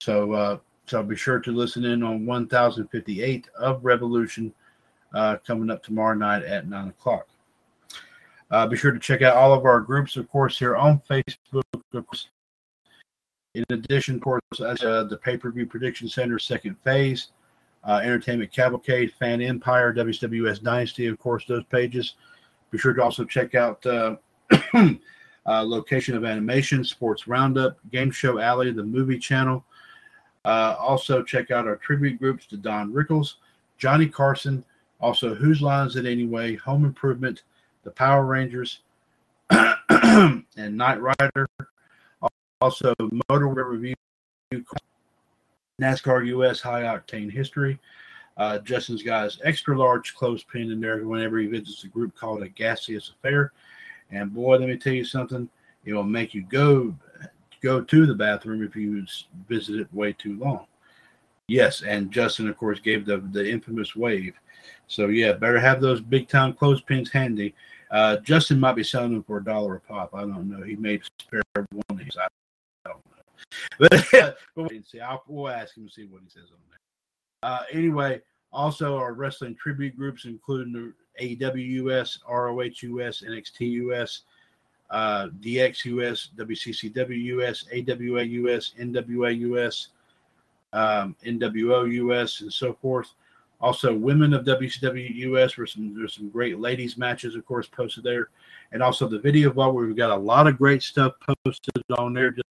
[SPEAKER 2] so, uh, so be sure to listen in on 1058 of Revolution uh, coming up tomorrow night at nine o'clock. Uh, be sure to check out all of our groups, of course, here on Facebook. Course, in addition, of course, as, uh, the pay per view prediction center second phase, uh, Entertainment Cavalcade, Fan Empire, WWS Dynasty, of course, those pages. Be sure to also check out uh, uh, Location of Animation, Sports Roundup, Game Show Alley, the movie channel. Uh, also, check out our tribute groups to Don Rickles, Johnny Carson, also Whose Lines It Anyway, Home Improvement, the Power Rangers, and Knight Rider. Also, Motor Review, NASCAR US High Octane History. Uh, Justin's got his extra large clothespin in there whenever he visits a group called a Gaseous Affair. And boy, let me tell you something, it will make you go go to the bathroom if you visit it way too long. Yes, and Justin, of course, gave the the infamous wave. So yeah, better have those big time clothespins handy. Uh, Justin might be selling them for a dollar a pop. I don't know. He may spare one of these. I don't know. But yeah, we'll see. I'll, we'll ask him and see what he says on that. Uh, anyway, also our wrestling tribute groups, including the AEW US, ROH US, NXT US, uh, DX US, WCCW US, AWA US, NWA US, um, NWO US, and so forth. Also, women of WCW US were some there's some great ladies matches, of course, posted there, and also the video vault where we've got a lot of great stuff posted on there just,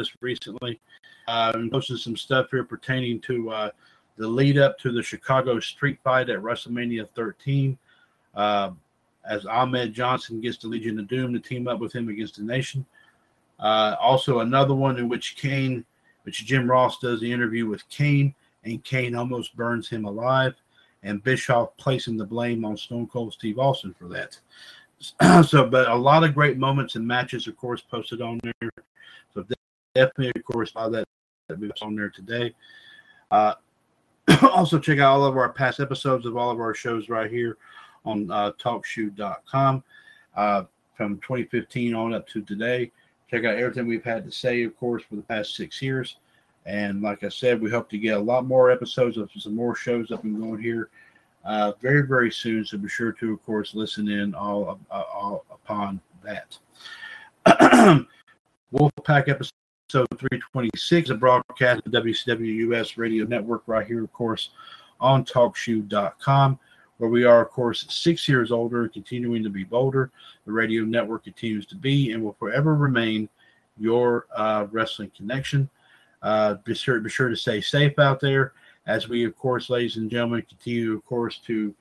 [SPEAKER 2] just recently. Uh, and posted some stuff here pertaining to uh, the lead up to the Chicago Street Fight at WrestleMania 13. Uh, as Ahmed Johnson gets the Legion of Doom to team up with him against the Nation. Uh, also, another one in which Kane, which Jim Ross does the interview with Kane, and Kane almost burns him alive, and Bischoff placing the blame on Stone Cold Steve Austin for that. so, but a lot of great moments and matches, of course, posted on there. So definitely, of course, all that that we on there today. Uh, also, check out all of our past episodes of all of our shows right here on uh, talkshoe.com uh, from 2015 on up to today. Check out everything we've had to say, of course, for the past six years. And like I said, we hope to get a lot more episodes of some more shows up and going here uh, very, very soon. So be sure to, of course, listen in all, uh, all upon that. Wolfpac episode 326, a broadcast of WCW US Radio Network right here, of course, on talkshoe.com where we are, of course, six years older and continuing to be bolder. The radio network continues to be and will forever remain your uh, wrestling connection. Uh, be sure, be sure to stay safe out there as we, of course, ladies and gentlemen, continue, of course, to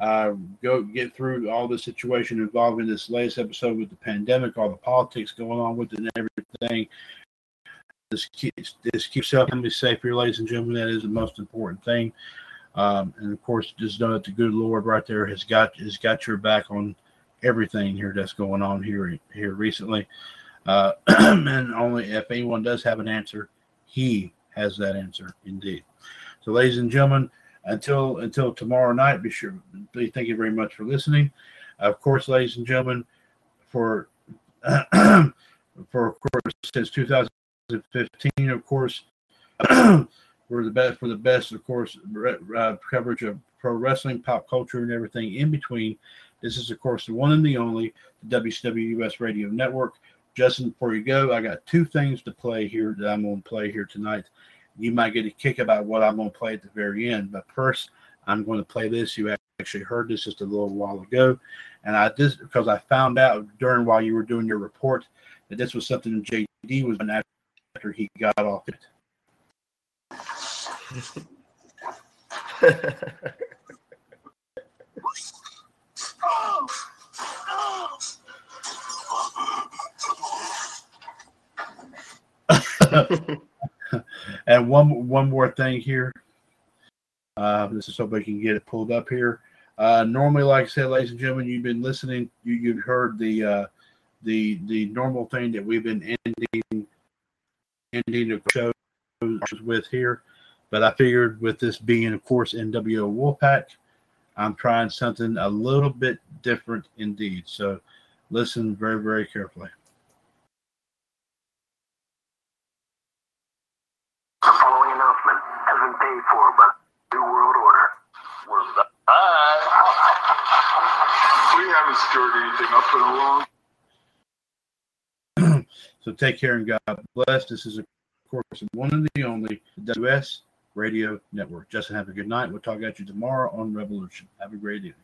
[SPEAKER 2] uh, go get through all the situation involving this latest episode with the pandemic, all the politics going on with it, and everything. This keeps this keeps safe here, ladies and gentlemen. That is the most important thing. Um, and of course, just know that the good Lord right there has got has got your back on everything here that's going on here here recently. Uh, and only if anyone does have an answer, He has that answer indeed. So, ladies and gentlemen, until until tomorrow night, be sure. To thank you very much for listening. Of course, ladies and gentlemen, for for of course since 2015, of course. for the best for the best, of course, uh, coverage of pro wrestling, pop culture, and everything in between. This is, of course, the one and the only the WCW Radio Network. Justin, before you go, I got two things to play here that I'm going to play here tonight. You might get a kick about what I'm going to play at the very end, but first, I'm going to play this. You actually heard this just a little while ago, and I just because I found out during while you were doing your report that this was something JD was doing after he got off it. and one one more thing here. Uh, this is so we can get it pulled up here. Uh, normally, like I said, ladies and gentlemen, you've been listening. You you've heard the uh, the the normal thing that we've been ending ending the show with here, but I figured with this being, of course, NWO Wolfpac, I'm trying something a little bit different indeed. So listen very, very carefully.
[SPEAKER 1] The following announcement has been paid for by the New World Order. We're live.
[SPEAKER 8] We haven't stirred anything up in a long
[SPEAKER 2] So take care and God bless. This is, of course, the one and the only WS Radio Network. Justin, have a good night. We'll talk at you tomorrow on Revolution. Have a great evening.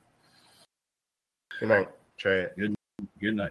[SPEAKER 4] Good night, Chad.
[SPEAKER 2] Good night.